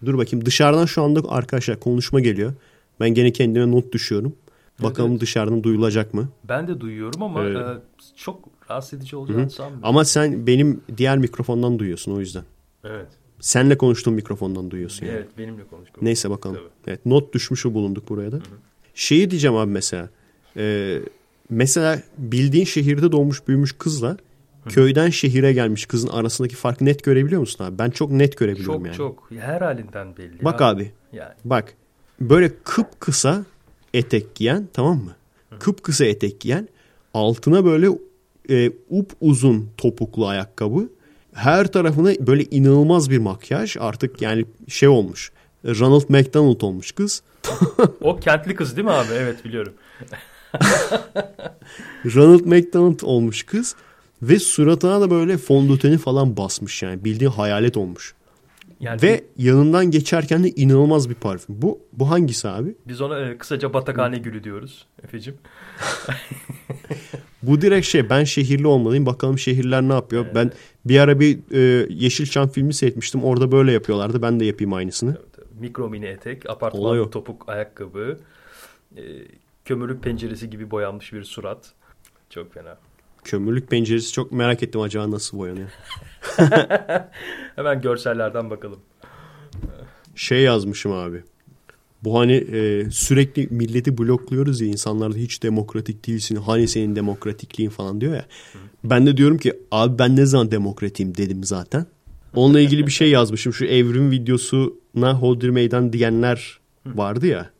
dur bakayım dışarıdan şu anda arkadaşlar konuşma geliyor. Ben gene kendime not düşüyorum. Bakalım evet. dışarıdan duyulacak mı? Ben de duyuyorum ama Evet. e, çok rahatsız edici olacağını sanmıyorum. Ama sen benim diğer mikrofondan duyuyorsun o yüzden. Evet. Senle konuştuğum mikrofondan duyuyorsun yani. Evet benimle konuştum. Neyse bakalım. Tabii. Evet not düşmüşü bulunduk buraya da. Şeyi diyeceğim abi mesela. Ee, mesela bildiğin şehirde doğmuş büyümüş kızla köyden şehire gelmiş kızın arasındaki farkı net görebiliyor musun abi? Ben çok net görebiliyorum Çok yani. çok her halinden belli. Bak ya. abi Yani bak böyle kıpkısa etek giyen tamam mı? Kıpkısa etek giyen altına böyle e, up uzun topuklu ayakkabı her tarafına böyle inanılmaz bir makyaj artık yani şey olmuş. Ronald McDonald olmuş kız. (laughs) o kentli kız değil mi abi? Evet biliyorum. (laughs) Ronald McDonald olmuş kız ve suratına da böyle fondöteni falan basmış yani bildiğin hayalet olmuş. Yani Ve yanından geçerken de inanılmaz bir parfüm. Bu bu hangisi abi? biz ona e, kısaca batakhane gülü diyoruz Efe'cim. (laughs) Bu direkt şey ben şehirli olmalıyım bakalım şehirler ne yapıyor. Ben bir ara bir e, Yeşilçam filmi seyretmiştim orada böyle yapıyorlardı ben de yapayım aynısını. Mikro mini etek, apartman topuk ayakkabı, e, kömürlük penceresi gibi boyanmış bir surat. Çok fena. Kömürlük penceresi çok merak ettim acaba nasıl boyanıyor. (laughs) Hemen görsellerden bakalım. Şey yazmışım abi. Bu hani e, sürekli milleti blokluyoruz ya insanlar da hiç demokratik değilsin. Hani senin demokratikliğin falan diyor ya. Ben de diyorum ki abi ben ne zaman demokratiyim dedim zaten. Onunla ilgili bir şey (laughs) yazmışım. Şu evrim videosuna Hodri Meydan diyenler vardı ya.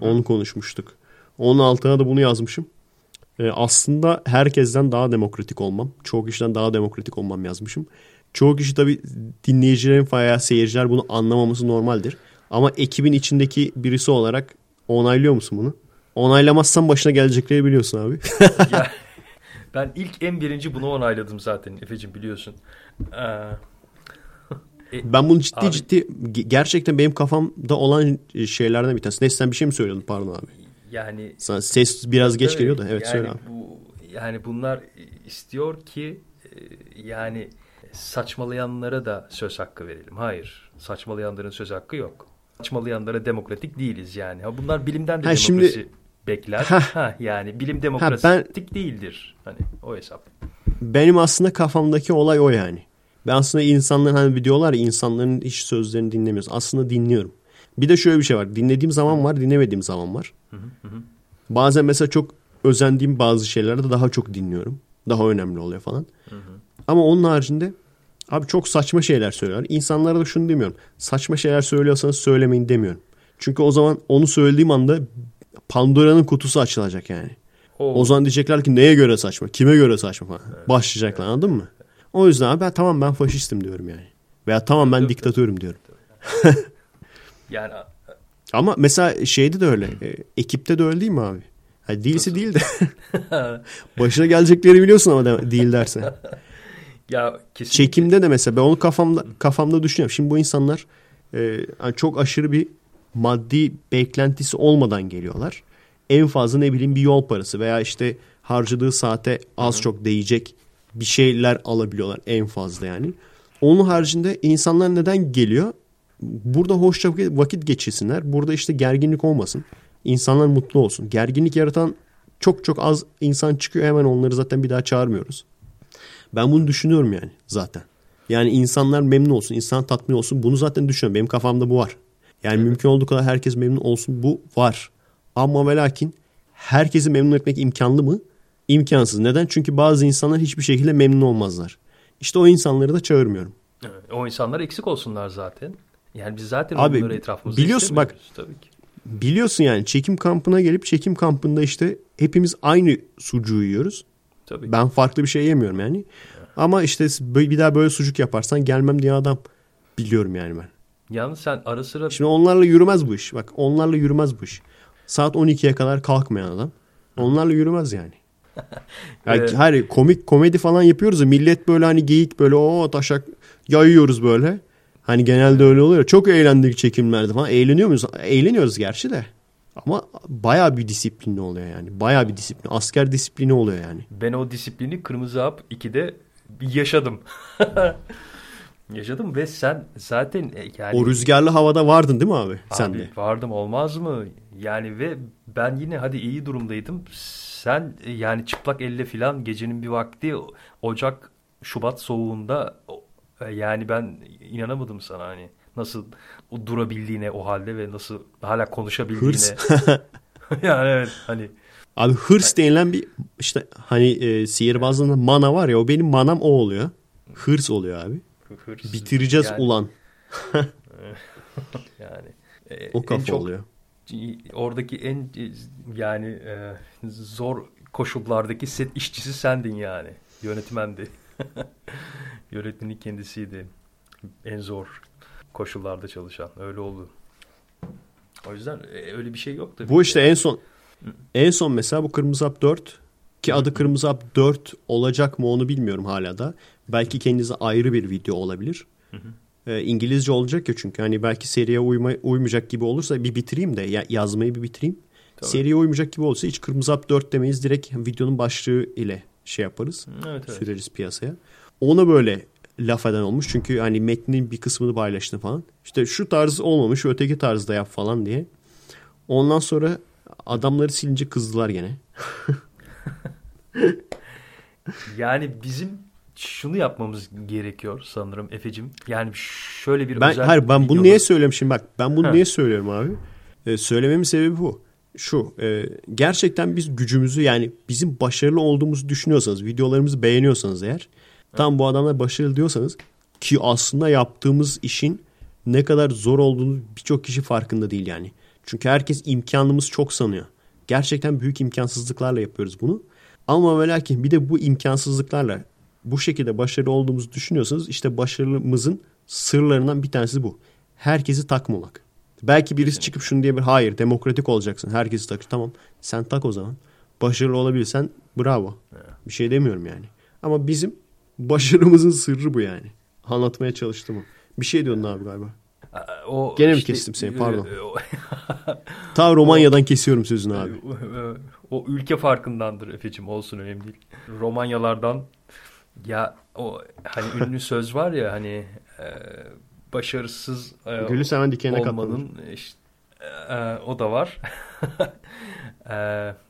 Onu konuşmuştuk. Onun altına da bunu yazmışım. E, aslında herkesten daha demokratik olmam. Çoğu kişiden daha demokratik olmam yazmışım. Çoğu kişi tabii dinleyicilerin veya seyirciler bunu anlamaması normaldir. Ama ekibin içindeki birisi olarak onaylıyor musun bunu? Onaylamazsan başına gelecekleri biliyorsun abi. (laughs) Ya, ben ilk en birinci bunu onayladım zaten Efe'cim biliyorsun. Ee, (laughs) ben bunu ciddi Abi- ciddi ge- gerçekten benim kafamda olan şeylerden bir tanesi. Neyse sen bir şey mi söylüyordun pardon abi. Yani Sana ses biraz geç geliyor da evet yani söyle abi. Bu, yani bunlar istiyor ki e, yani saçmalayanlara da söz hakkı verelim. Hayır. Saçmalayanların söz hakkı yok. Saçmalayanlara demokratik değiliz yani. Ha, bunlar bilimden de Ha, demokrasi şimdi- bekler. Hah. Ha, yani bilim demokratik ben- değildir. Hani o hesap. Benim aslında kafamdaki olay o yani. Ben aslında insanların hani diyorlar ya insanların hiç sözlerini dinlemiyoruz. Aslında dinliyorum. Bir de şöyle bir şey var. Dinlediğim zaman var, dinlemediğim zaman var. Bazen mesela çok özendiğim bazı şeylerde daha çok dinliyorum. Daha önemli oluyor falan. Ama onun haricinde abi çok saçma şeyler söylüyorlar. İnsanlara da şunu demiyorum. Saçma şeyler söylüyorsanız söylemeyin demiyorum. Çünkü o zaman onu söylediğim anda Pandora'nın kutusu açılacak yani. O, O zaman diyecekler ki neye göre saçma, kime göre saçma falan. Başlayacaklar anladın mı? O yüzden abi ben tamam ben faşistim diyorum yani. Veya tamam ben diktatörüm diyorum. Yani Ama mesela şeyde de öyle. e, ekipte de öyle değil mi abi? Ha, değilse değil de. (laughs) Başına gelecekleri biliyorsun ama de- değil derse. (laughs) ya kesinlikle Çekimde de mesela ben onu kafamda kafamda düşünüyorum. Şimdi bu insanlar e, hani çok aşırı bir maddi beklentisi olmadan geliyorlar. En fazla ne bileyim bir yol parası veya işte harcadığı saate az çok değecek bir şeyler alabiliyorlar en fazla yani. Onun haricinde insanlar neden geliyor? Burada hoşça vakit geçirsinler. Burada işte gerginlik olmasın. İnsanlar mutlu olsun. Gerginlik yaratan çok çok az insan çıkıyor. Hemen onları zaten bir daha çağırmıyoruz. Ben bunu düşünüyorum yani zaten. Yani insanlar memnun olsun, insan tatmin olsun. Bunu zaten düşünüyorum. Benim kafamda bu var. Yani mümkün olduğu kadar herkes memnun olsun. Bu var. Ama ve lakin herkesi memnun etmek imkanlı mı? İmkansız. Neden? Çünkü bazı insanlar hiçbir şekilde memnun olmazlar. İşte o insanları da çağırmıyorum. Evet, o insanlar eksik olsunlar zaten. Yani biz zaten Abi, onları etrafımızda biliyorsun bak-. Tabii ki. Biliyorsun yani çekim kampına gelip çekim kampında işte hepimiz aynı sucuğu yiyoruz. Tabii. Ben farklı bir şey yemiyorum yani. Ama işte bir daha böyle sucuk yaparsan gelmem diye adam biliyorum yani ben. Yalnız sen ara sıra Şimdi onlarla yürümez bu iş. Bak onlarla yürümez bu iş. Saat 12'ye kadar kalkmayan adam. Onlarla yürümez yani. (laughs) yani Evet. hayır komik komedi falan yapıyoruz ya millet böyle hani geyik böyle o taşak yayıyoruz böyle. Hani genelde öyle oluyor. Çok eğlendik çekimlerde falan. Eğleniyor muyuz? Eğleniyoruz gerçi de. Ama baya bir disiplinli oluyor yani. Baya bir disiplin. Asker disiplini oluyor yani. Ben o disiplini Kırmızı Hap 2'de yaşadım. (laughs) yaşadım ve sen zaten e, yani... O rüzgarlı havada vardın değil mi abi? Sen Abi, de. Vardım olmaz mı? Yani ve ben yine hadi iyi durumdaydım. Sen e, yani çıplak elle filan gecenin bir vakti Ocak Şubat soğuğunda yani ben inanamadım sana hani nasıl o durabildiğine o halde ve nasıl hala konuşabildiğine. Hırs. (laughs) yani evet hani Abi hırs denilen bir işte hani e, sihirbazlığında mana var ya o benim manam o oluyor. Hırs oluyor abi. hırs. Bitireceğiz yani, ulan. (laughs) Yani e, O kafa çok oluyor. oradaki en e, yani e, zor koşullardaki set işçisi sendin yani. Yönetmendi. (laughs) Yönetmenin kendisiydi. En zor koşullarda çalışan. Öyle oldu. O yüzden e, öyle bir şey yok tabii. Bu işte en son en son mesela bu Kırmızı Hap 4 ki adı Kırmızı Hap 4 olacak mı onu bilmiyorum hala da. Belki kendinize ayrı bir video olabilir. Ee, İngilizce olacak ya çünkü hani belki seriye uyma, uymayacak gibi olursa bir bitireyim de ya, yazmayı bir bitireyim. Tabii. Seriye uymayacak gibi olursa hiç Kırmızı Hap 4 demeyiz direkt videonun başlığı ile şey yaparız. Evet, evet. Süreriz piyasaya. Ona böyle laf eden olmuş. Çünkü hani metnin bir kısmını paylaştı falan. İşte şu tarz olmamış öteki tarzda yap falan diye. Ondan sonra adamları silince kızdılar gene. (laughs) Yani bizim şunu yapmamız gerekiyor sanırım Efe'cim. Yani şöyle bir Ben özel hayır ben bunu videoda- niye şimdi bak. Ben bunu niye söylüyorum abi? Ee, söylememin sebebi bu. Şu e, gerçekten biz gücümüzü yani bizim başarılı olduğumuzu düşünüyorsanız videolarımızı beğeniyorsanız eğer tam bu adamlar başarılı diyorsanız ki aslında yaptığımız işin ne kadar zor olduğunu birçok kişi farkında değil yani. Çünkü herkes imkanımız çok sanıyor. Gerçekten büyük imkansızlıklarla yapıyoruz bunu. Ama ve lakin bir de bu imkansızlıklarla bu şekilde başarılı olduğumuzu düşünüyorsanız işte başarımızın sırlarından bir tanesi bu. Herkesi takmamak. Belki birisi çıkıp şunu diyebilir. Hayır demokratik olacaksın. Herkesi tak. Tamam sen tak o zaman. Başarılı olabilirsen bravo. Bir şey demiyorum yani. Ama bizim başarımızın sırrı bu yani. Anlatmaya çalıştım o. Bir şey diyordun abi galiba. O Gene mi kestim seni? Pardon. e, o- (laughs) Ta Romanya'dan kesiyorum sözünü abi. o ülke farkındandır Efe'cim olsun önemli değil. Romanyalardan ya o hani ünlü söz var ya hani e, başarısız e, Gülü seven dikene olmanın işte, e, o da var. (laughs) E,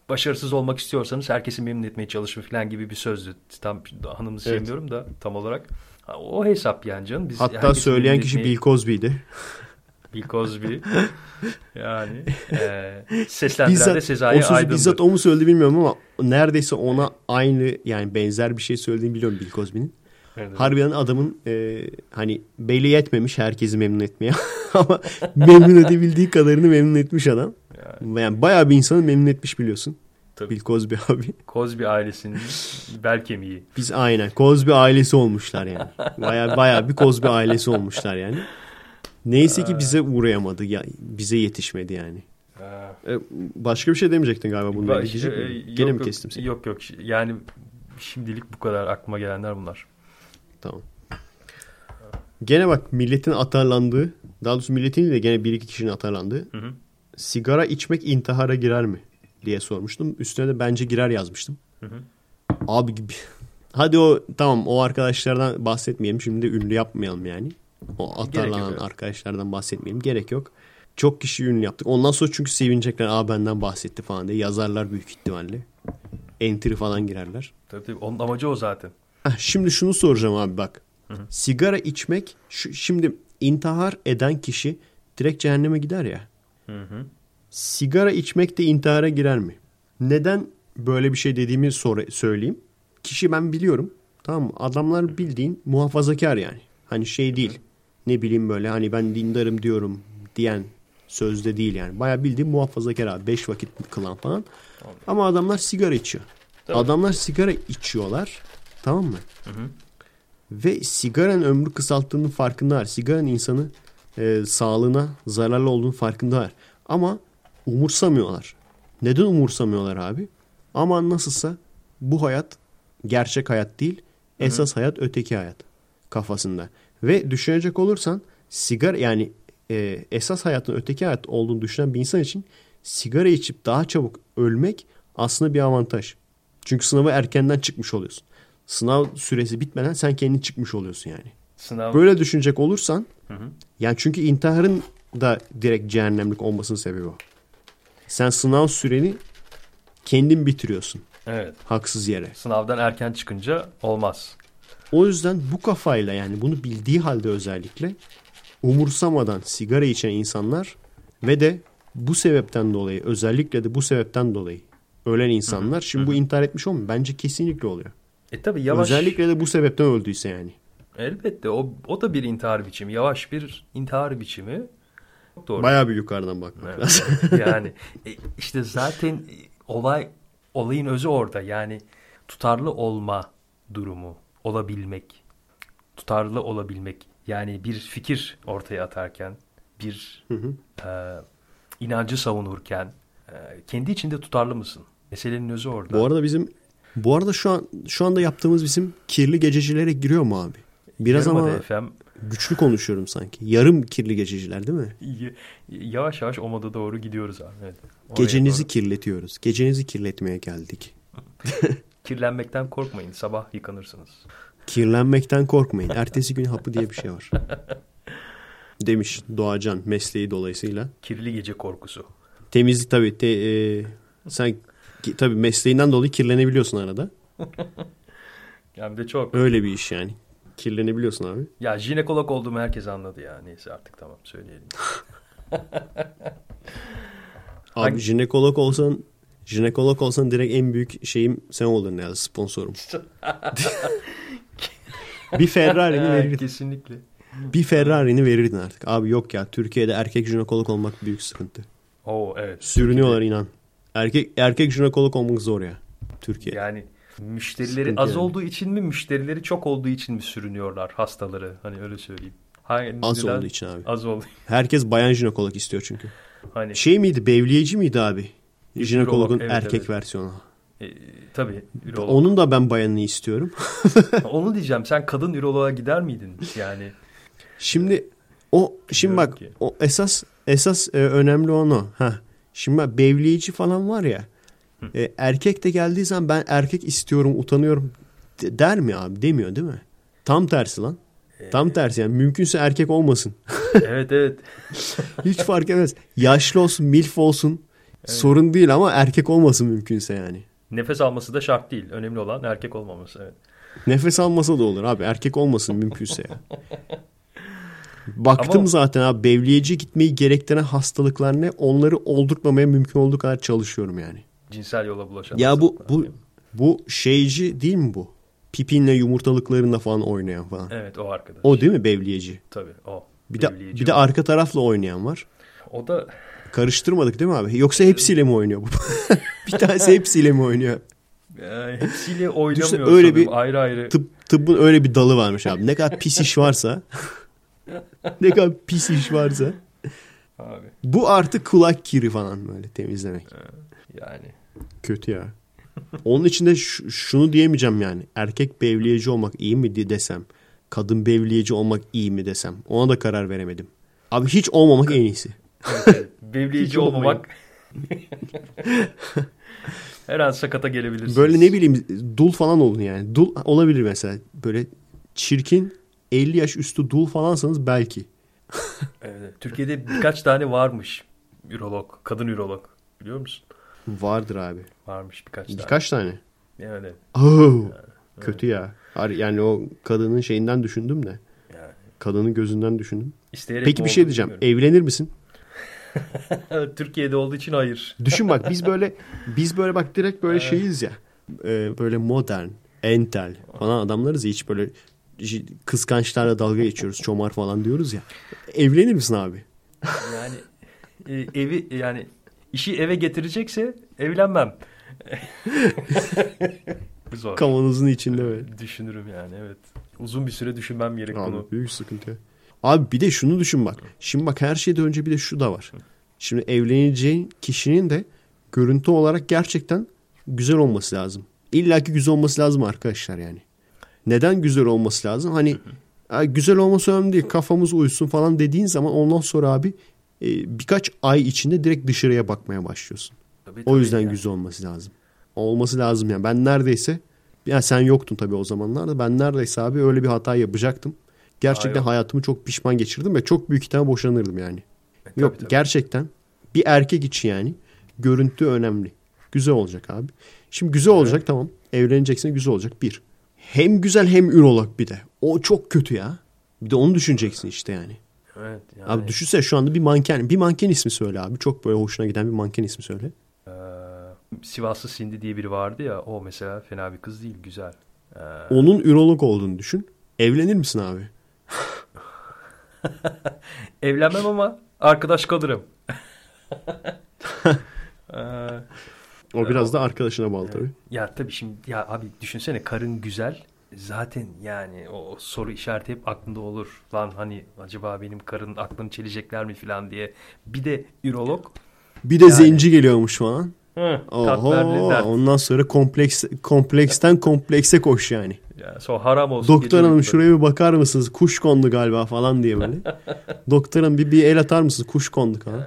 başarısız olmak istiyorsanız herkesi memnun etmeye çalışın falan gibi bir sözdü. Tam hanımı Evet. sevmiyorum da tam olarak. O hesap yani canım. Biz Hatta söyleyen kişi etmeye- Bill Cosby'di. (laughs) Bill Cosby. yani e, (laughs) seslendiren de Bizzat, Sezai o sözü Aydın'dır. bizzat o mu söyledi bilmiyorum ama neredeyse ona aynı yani benzer bir şey söylediğini biliyorum Bill Cosby'nin. Evet. Harbiden adamın e, hani belli yetmemiş herkesi memnun etmeye (laughs) ama memnun edebildiği kadarını memnun etmiş adam. Yani, bayağı bir insanı memnun etmiş biliyorsun. Tabii. Bill Cosby abi. Cosby ailesinin bel kemiği. Biz aynen Cosby ailesi olmuşlar yani. Bayağı bayağı bir Cosby ailesi olmuşlar yani. Neyse ki bize uğrayamadı ya bize yetişmedi yani. E, başka bir şey demeyecektin galiba bununla ilgili. e, Gene mi kestim seni? Yok yok yani şimdilik bu kadar aklıma gelenler bunlar. Tamam. Gene bak milletin atarlandığı, daha doğrusu milletin değil de gene bir iki kişinin atarlandığı. Hı hı. Sigara içmek intihara girer mi? diye sormuştum. Üstüne de bence girer yazmıştım. Hı hı. Abi gibi. (laughs) Hadi o tamam o arkadaşlardan bahsetmeyelim. Şimdi de ünlü yapmayalım yani. O atarlanan arkadaşlardan bahsetmeyelim. Gerek yok. Çok kişi ünlü yaptık. Ondan sonra çünkü sevinecekler. Aa benden bahsetti falan diye. Yazarlar büyük ihtimalle. Entry falan girerler. Tabii, tabii. Onun amacı o zaten. Şimdi şunu soracağım abi bak. Sigara içmek şu, şimdi intihar eden kişi direkt cehenneme gider ya. Hı hı. Sigara içmek de intihara girer mi? Neden böyle bir şey dediğimi sor söyleyeyim. Kişi ben biliyorum. Tamam mı? Adamlar bildiğin muhafazakar yani. Hani şey değil. Ne bileyim böyle hani ben dindarım diyorum diyen sözde değil yani. Baya bildiğin muhafazakar abi. Beş vakit kılan falan. Ama adamlar sigara içiyor. Tabii. Adamlar sigara içiyorlar. Tamam mı? Ve sigaranın ömrü kısalttığının farkındalar. Sigaranın insanı e, sağlığına zararlı olduğunu farkındalar. Ama umursamıyorlar. Neden umursamıyorlar abi? Ama nasılsa bu hayat gerçek hayat değil. Esas hayat öteki hayat kafasında. Ve düşünecek olursan sigara yani e, esas hayatın öteki hayat olduğunu düşünen bir insan için sigara içip daha çabuk ölmek aslında bir avantaj. Çünkü sınavı erkenden çıkmış oluyorsun. Sınav süresi bitmeden sen kendin çıkmış oluyorsun yani. Sınav Böyle düşünecek olursan Hı hı. yani çünkü intiharın da direkt cehennemlik olmasının sebebi o. Sen sınav süreni kendin bitiriyorsun Evet. haksız yere. Sınavdan erken çıkınca olmaz. O yüzden bu kafayla yani bunu bildiği halde özellikle umursamadan sigara içen insanlar ve de bu sebepten dolayı özellikle de bu sebepten dolayı ölen insanlar şimdi bu intihar etmiş olmuyor. Bence kesinlikle oluyor. E tabi yavaş. Özellikle de bu sebepten öldüyse yani. Elbette o, o da bir intihar biçimi. Yavaş bir intihar biçimi. Çok Doğru. Bayağı bir yukarıdan bakmak Evet. lazım. (laughs) yani (laughs) e, işte zaten e, olay olayın özü orada. Yani tutarlı olma durumu, olabilmek, tutarlı olabilmek. Yani bir fikir ortaya atarken, bir Hı hı. e, inancı savunurken e, kendi içinde tutarlı mısın? Meselenin özü orada. Bu arada bizim bu arada şu an şu anda yaptığımız bizim kirli gececilere giriyor mu abi? Biraz Yarımada ama FM güçlü konuşuyorum sanki. Yarım kirli gececiler değil mi? yavaş yavaş o moda doğru gidiyoruz abi. Evet. Oraya Gecenizi doğru. kirletiyoruz. Gecenizi kirletmeye geldik. (laughs) kirlenmekten korkmayın. Sabah yıkanırsınız. Kirlenmekten korkmayın. Ertesi gün hapı diye bir şey var. (laughs) Demiş Doğacan mesleği dolayısıyla. Kirli gece korkusu. Temizlik tabii. Te, e, sen ki- tabii mesleğinden dolayı kirlenebiliyorsun arada. (laughs) Yani de çok. Öyle bir iş yani. Kirlenebiliyorsun abi. Ya jinekolog olduğumu herkes anladı ya. Neyse artık tamam söyleyelim. (laughs) Abi Hangi- jinekolog olsan jinekolog olsan direkt en büyük şeyim sen olurdun ya sponsorum. (laughs) bir Ferrari'ni verirdin. Kesinlikle. Bir Ferrari'ni verirdin artık. Abi yok ya Türkiye'de erkek jinekolog olmak büyük sıkıntı. Oo evet. Sürünüyorlar inan. Erkek erkek jinekolog olmak zor ya. Türkiye. Yani müşterileri Sıkıntı az yani. olduğu için mi müşterileri çok olduğu için mi sürünüyorlar hastaları? Hani öyle söyleyeyim. Hangi, Az olduğu için abi. Az oldu. Herkes bayan jinekolog istiyor çünkü. Hani Şey miydi? Bevliyeci miydi abi? Jinekologun evet, erkek evet. versiyonu. e, tabii ürolog. Onun da ben bayanını istiyorum. (laughs) Onu diyeceğim. Sen kadın üroloğa gider miydin? Yani Şimdi o şimdi Bilmiyorum bak ki. o esas esas e, önemli onu. Ha. Şimdi bak bevleyici falan var ya. E, erkek de geldiği zaman ben erkek istiyorum, utanıyorum de- der mi abi? Demiyor değil mi? Tam tersi lan. Ee, Tam tersi yani mümkünse erkek olmasın. (laughs) evet evet. (laughs) Hiç fark etmez. Yaşlı olsun, milf olsun sorun değil ama erkek olmasın mümkünse yani. Nefes alması da şart değil. Önemli olan erkek olmaması. Evet. Nefes almasa da olur abi. Erkek olmasın mümkünse ya. (laughs) Baktım Ama- zaten abi bevliyeci gitmeyi gerektiren hastalıklar ne? Onları oldurtmamaya mümkün olduğu kadar çalışıyorum yani. Cinsel yola bulaşan. Ya bu bu bu şeyci değil mi bu? Pipinle yumurtalıklarında falan oynayan falan. Evet o arkadaş. O değil mi bevliyeci? Tabii o. Bir de bir de arka tarafla oynayan var. O da Karıştırmadık değil mi abi? Yoksa hepsiyle mi oynuyor bu? (laughs) bir tanesi (laughs) hepsiyle mi oynuyor? hepsiyle oynamıyor öyle bir ayrı ayrı. Tıp, tıbbın öyle bir dalı varmış abi. Ne kadar pis iş varsa ne kadar pis iş varsa Abi bu artık kulak kiri falan böyle temizlemek. yani. Kötü ya. Onun için de şu- şunu diyemeyeceğim yani. Erkek bevliyeci olmak iyi mi diye desem. Kadın bevliyeci olmak iyi mi desem. Ona da karar veremedim. Abi hiç olmamak en iyisi. Evet, evet. Olmayın. olmamak. (laughs) Her an sakata gelebilirsiniz. Böyle ne bileyim dul falan olun yani. Dul olabilir mesela. Böyle çirkin 50 yaş üstü dul falansanız belki. (laughs) Evet, Türkiye'de birkaç tane varmış. Ürolog, kadın ürolog. Biliyor musun? Vardır abi. Varmış birkaç tane. Birkaç tane. Evet. Oh, kötü ya. Yani o kadının şeyinden düşündüm de. Yani Kadının gözünden düşündüm. isteyerek Peki bir şey diyeceğim. bilmiyorum. Evlenir misin? (laughs) Türkiye'de olduğu için hayır. Düşün bak biz böyle (laughs) biz böyle bak direkt böyle şeyiz ya. Ee, böyle modern, entel falan adamlarız ya hiç böyle kıskançlarla dalga geçiyoruz. Çomar falan diyoruz ya. Evlenir misin abi? Yani e, evi yani işi eve getirecekse evlenmem. (laughs) Zor. Kavanozun içinde böyle. Düşünürüm yani evet. Uzun bir süre düşünmem gerek bunu. Abi büyük sıkıntı. Abi bir de şunu düşün bak. Şimdi bak her şeyden önce bir de şu da var. Şimdi evleneceğin kişinin de görüntü olarak gerçekten güzel olması lazım. İlla ki güzel olması lazım arkadaşlar yani. Neden güzel olması lazım? Hani "Ha, güzel olması önemli değil kafamız uysun falan dediğin zaman ondan sonra abi e, birkaç ay içinde direkt dışarıya bakmaya başlıyorsun. Tabii, O tabii yüzden yani. güzel olması lazım. Olması lazım yani. Ben neredeyse ya sen yoktun tabii o zamanlarda. Ben neredeyse abi öyle bir hata yapacaktım. Gerçekten yok. hayatımı çok pişman geçirdim ve çok büyük ihtimal boşanırdım yani. E, tabii, Yok tabii. gerçekten bir erkek için yani görüntü önemli. Güzel olacak abi. Şimdi güzel olacak tamam. Evleneceksin güzel olacak bir. Hem güzel hem ürolog bir de. O çok kötü ya. Bir de onu düşüneceksin işte yani. Evet, yani, Abi düşünsene şu anda bir manken. Bir manken ismi söyle abi. Çok böyle hoşuna giden bir manken ismi söyle. Ee, Sivaslı Cindy diye biri vardı ya o mesela fena bir kız değil güzel. Ee, Onun ürolog olduğunu düşün. Evlenir misin abi? (laughs) evlenmem ama arkadaş kalırım. (laughs) Ee, O biraz da arkadaşına bağlı tabii. ya tabii şimdi ya abi düşünsene karın güzel zaten yani o soru işareti hep aklında olur. Lan hani acaba benim karın aklını çelecekler mi falan diye. Bir de ürolog. Bir de Yani. zenci geliyormuş falan. Hı, Oho, ondan sonra kompleks kompleksten komplekse koş yani. Ya, sonra haram olsun. Doktor hanım şuraya bir bakar mısınız? Kuş kondu galiba falan diye böyle. (laughs) Doktor hanım bir, bir el atar mısınız? Kuş kondu falan.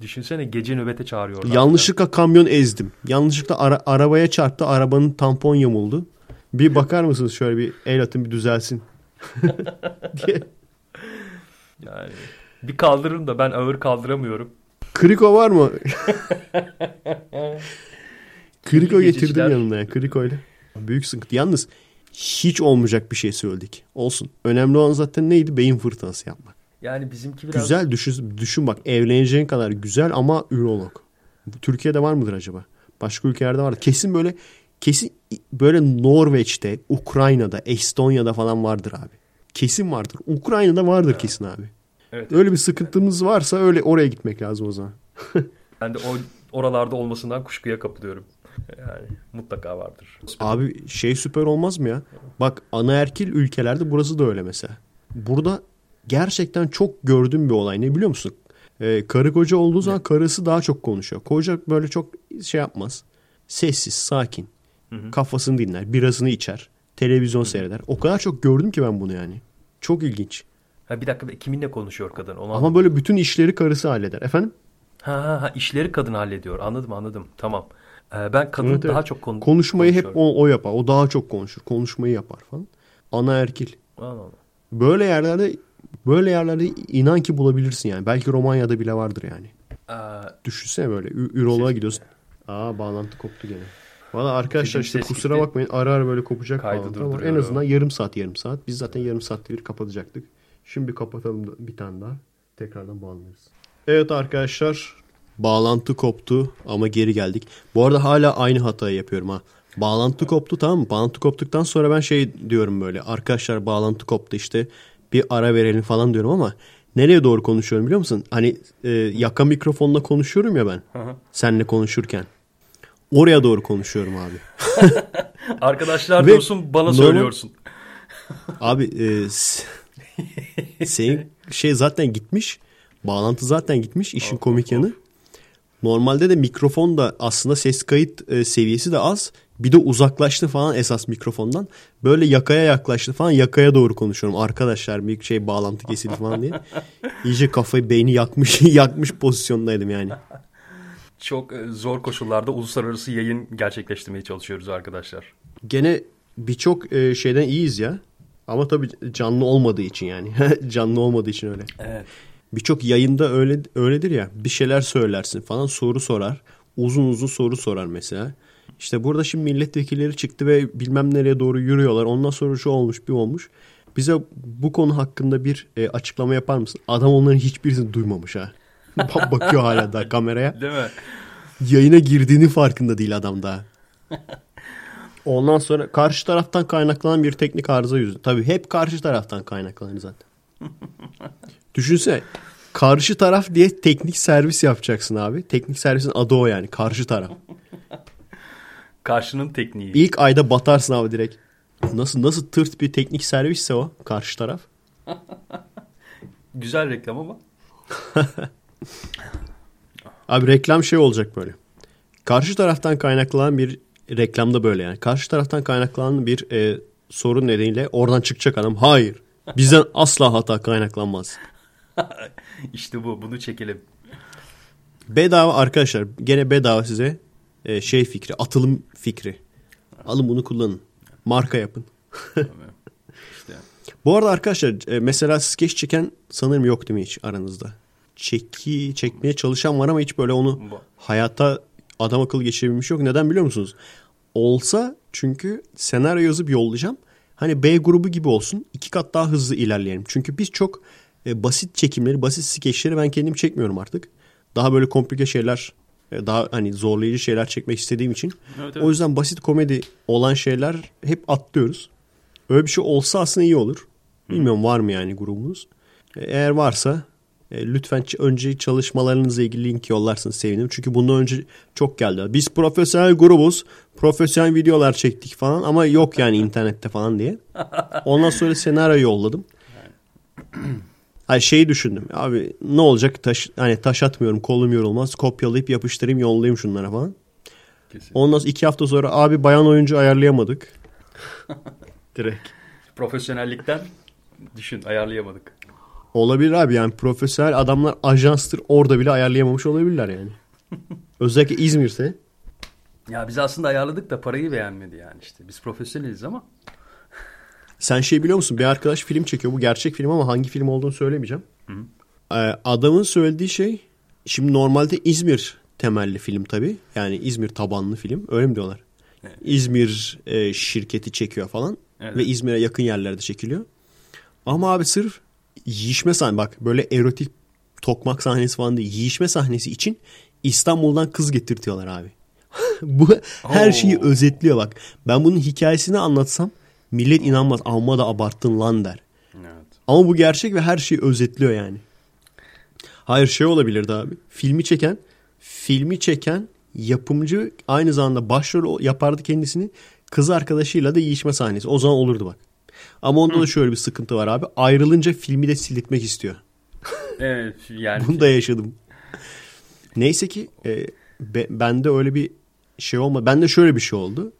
Düşünsene gece nöbete çağırıyorlar. Yanlışlıkla kamyon ezdim. Yanlışlıkla ara- arabaya çarptı. Arabanın tampon yamuldu. Bir bakar mısınız şöyle bir el atın bir düzelsin. (laughs) diye. Yani bir kaldırırım da ben ağır kaldıramıyorum. Kriko var mı? (laughs) Kriko getirdim yanına ya. Kriko ile. Büyük sıkıntı. Yalnız hiç olmayacak bir şey söyledik. Olsun. Önemli olan zaten neydi? Beyin fırtınası yapmak. Yani bizimki biraz Güzel düşün, düşün bak evleneceğin kadar güzel ama ürolog. Türkiye'de var mıdır acaba? Başka ülkelerde var. Kesin böyle kesin böyle Norveç'te, Ukrayna'da, Estonya'da falan vardır abi. Kesin vardır. Ukrayna'da vardır kesin abi. Evet. Öyle bir sıkıntımız varsa öyle oraya gitmek lazım o zaman. (laughs) Ben de o oralarda olmasından kuşkuya kapılıyorum. Yani mutlaka vardır. Abi şey süper olmaz mı ya? Bak anaerkil ülkelerde burası da öyle mesela. Burada gerçekten çok gördüğüm bir olay ne biliyor musun? Ee, karı koca olduğu zaman karısı daha çok konuşuyor. Koca böyle çok şey yapmaz. Sessiz, sakin. Kafasını dinler, birasını içer, televizyon seyreder. O kadar çok gördüm ki ben bunu yani. Çok ilginç. Ha bir dakika kiminle konuşuyor kadın? Onu Ama anladım. böyle bütün işleri karısı halleder. Efendim? Ha, ha, ha işleri kadın hallediyor. Anladım anladım. Tamam. Ee, ben kadın Evet, evet. daha çok konu Konuşmayı hep o, o yapar. O daha çok konuşur. Konuşmayı yapar falan. Anaerkil. Allah Allah. Böyle yerlerde böyle yerlerde inan ki bulabilirsin yani. Belki Romanya'da bile vardır yani. Ee, Düşünsene böyle ü- üroloğa gidiyorsun. Aa bağlantı koptu gene. Valla arkadaşlar işte kusura gitti. bakmayın ara ara böyle kopacak bağlantı ama en azından yarım saat yarım saat. Biz zaten yarım saatte bir kapatacaktık. Şimdi kapatalım bir tane daha. Tekrardan bağlanırız. Evet arkadaşlar bağlantı koptu ama geri geldik. Bu arada hala aynı hatayı yapıyorum ha. Bağlantı koptu tamam mı? Bağlantı koptuktan sonra ben şey diyorum böyle. Arkadaşlar bağlantı koptu işte bir ara verelim falan diyorum ama nereye doğru konuşuyorum biliyor musun? Hani e, yaka mikrofonla konuşuyorum ya ben. hı. Seninle konuşurken. Oraya doğru konuşuyorum abi. (laughs) Arkadaşlar Ve diyorsun bana normal- söylüyorsun. (laughs) Abi e, (laughs) senin şey zaten gitmiş. Bağlantı zaten gitmiş. işin komik yanı. Normalde de mikrofon da aslında ses kayıt e, seviyesi de az. Bir de uzaklaştı falan esas mikrofondan. Böyle yakaya yaklaştı falan. Yakaya doğru konuşuyorum. Arkadaşlar bir şey bağlantı kesildi falan diye. (laughs) İyice kafayı beyni yakmış (laughs) yakmış pozisyondaydım yani. Çok e, zor koşullarda uluslararası yayın gerçekleştirmeye çalışıyoruz arkadaşlar. Gene birçok e, şeyden iyiyiz ya. Ama tabii canlı olmadığı için yani. (laughs) canlı olmadığı için öyle. Evet. Birçok yayında öyle öyledir ya. Bir şeyler söylersin falan soru sorar. Uzun uzun soru sorar mesela. İşte burada şimdi milletvekilleri çıktı ve bilmem nereye doğru yürüyorlar. Ondan sonra şu olmuş bir olmuş. Bize bu konu hakkında bir e, açıklama yapar mısın? Adam onların hiçbirisini duymamış ha. (laughs) Bak- Bakıyor hala da kameraya. Değil mi? Yayına girdiğini farkında değil adam daha. Ondan sonra karşı taraftan kaynaklanan bir teknik arıza yüzü. Tabii hep karşı taraftan kaynaklanır zaten. (laughs) Düşünsene. Karşı taraf diye teknik servis yapacaksın abi. Teknik servisin adı o yani. Karşı taraf. Karşının tekniği. İlk ayda batarsın abi direkt. Nasıl nasıl tırt bir teknik servisse o karşı taraf. (laughs) Güzel reklam ama. (laughs) Abi reklam şey olacak böyle. Karşı taraftan kaynaklanan bir reklamda böyle yani. Karşı taraftan kaynaklanan bir e, sorun nedeniyle oradan çıkacak adam. Hayır Bizden (laughs) asla hata kaynaklanmaz. işte bu. Bunu çekelim. Bedava arkadaşlar. Gene bedava size e, şey fikri. Atılım fikri. Alın bunu kullanın. Marka yapın. İşte. Bu arada arkadaşlar e, mesela skeç çeken sanırım yok değil mi hiç aranızda? Çeki çekmeye çalışan var ama hiç böyle onu hayata adam akıllı geçirebilmiş yok. Neden biliyor musunuz? Olsa çünkü senaryo yazıp yollayacağım. Hani B grubu gibi olsun. iki kat daha hızlı ilerleyelim. Çünkü biz çok e, basit çekimleri, basit skeçleri ben kendim çekmiyorum artık. Daha böyle komplike şeyler, daha hani zorlayıcı şeyler çekmek istediğim için. Evet, O yüzden basit komedi olan şeyler hep atlıyoruz. Öyle bir şey olsa aslında iyi olur. Bilmiyorum var mı yani grubunuz. E, Eğer varsa e, lütfen önce çalışmalarınızla ilgili link yollarsınız sevinirim. Çünkü bundan önce çok geldi. Biz profesyonel grubuz. Profesyonel videolar çektik falan ama yok yani internette falan diye. Ondan sonra senaryo yolladım. (laughs) Hayır şeyi düşündüm. Abi ne olacak taş, hani taş atmıyorum kolum yorulmaz. Kopyalayıp yapıştırayım yollayayım şunlara falan. Kesin. Ondan sonra iki hafta sonra abi bayan oyuncu ayarlayamadık. (laughs) Direkt. Profesyonellikten düşün ayarlayamadık. Olabilir abi yani profesyonel adamlar ajanstır orada bile ayarlayamamış olabilirler yani. (laughs) Özellikle İzmir'se. Ya biz aslında ayarladık da parayı beğenmedi yani işte. Biz profesyoneliz ama. Sen şey biliyor musun bir arkadaş film çekiyor bu gerçek film ama hangi film olduğunu söylemeyeceğim. Ee, adamın söylediği şey şimdi normalde İzmir temelli film tabii. Yani İzmir tabanlı film öyle mi diyorlar? Evet. İzmir e, şirketi çekiyor falan Evet. ve İzmir'e yakın yerlerde çekiliyor. Ama abi sırf yiyişme sahnesi bak böyle erotik tokmak sahnesi falan değil. Yiyişme sahnesi için İstanbul'dan kız getirtiyorlar abi. (laughs) Bu her Oo. şeyi özetliyor bak. Ben bunun hikayesini anlatsam millet inanmaz. Amma da abarttın lan der. Evet. Ama bu gerçek ve her şeyi özetliyor yani. Hayır şey olabilirdi abi. Filmi çeken, filmi çeken yapımcı aynı zamanda başrol yapardı kendisini. Kız arkadaşıyla da yiyişme sahnesi. O zaman olurdu bak. Ama onda da şöyle bir sıkıntı var abi. Ayrılınca filmi de silitmek istiyor. (laughs) Evet yani Bunu da yaşadım. Neyse ki e, be, bende öyle bir şey olmadı. Bende şöyle bir şey oldu.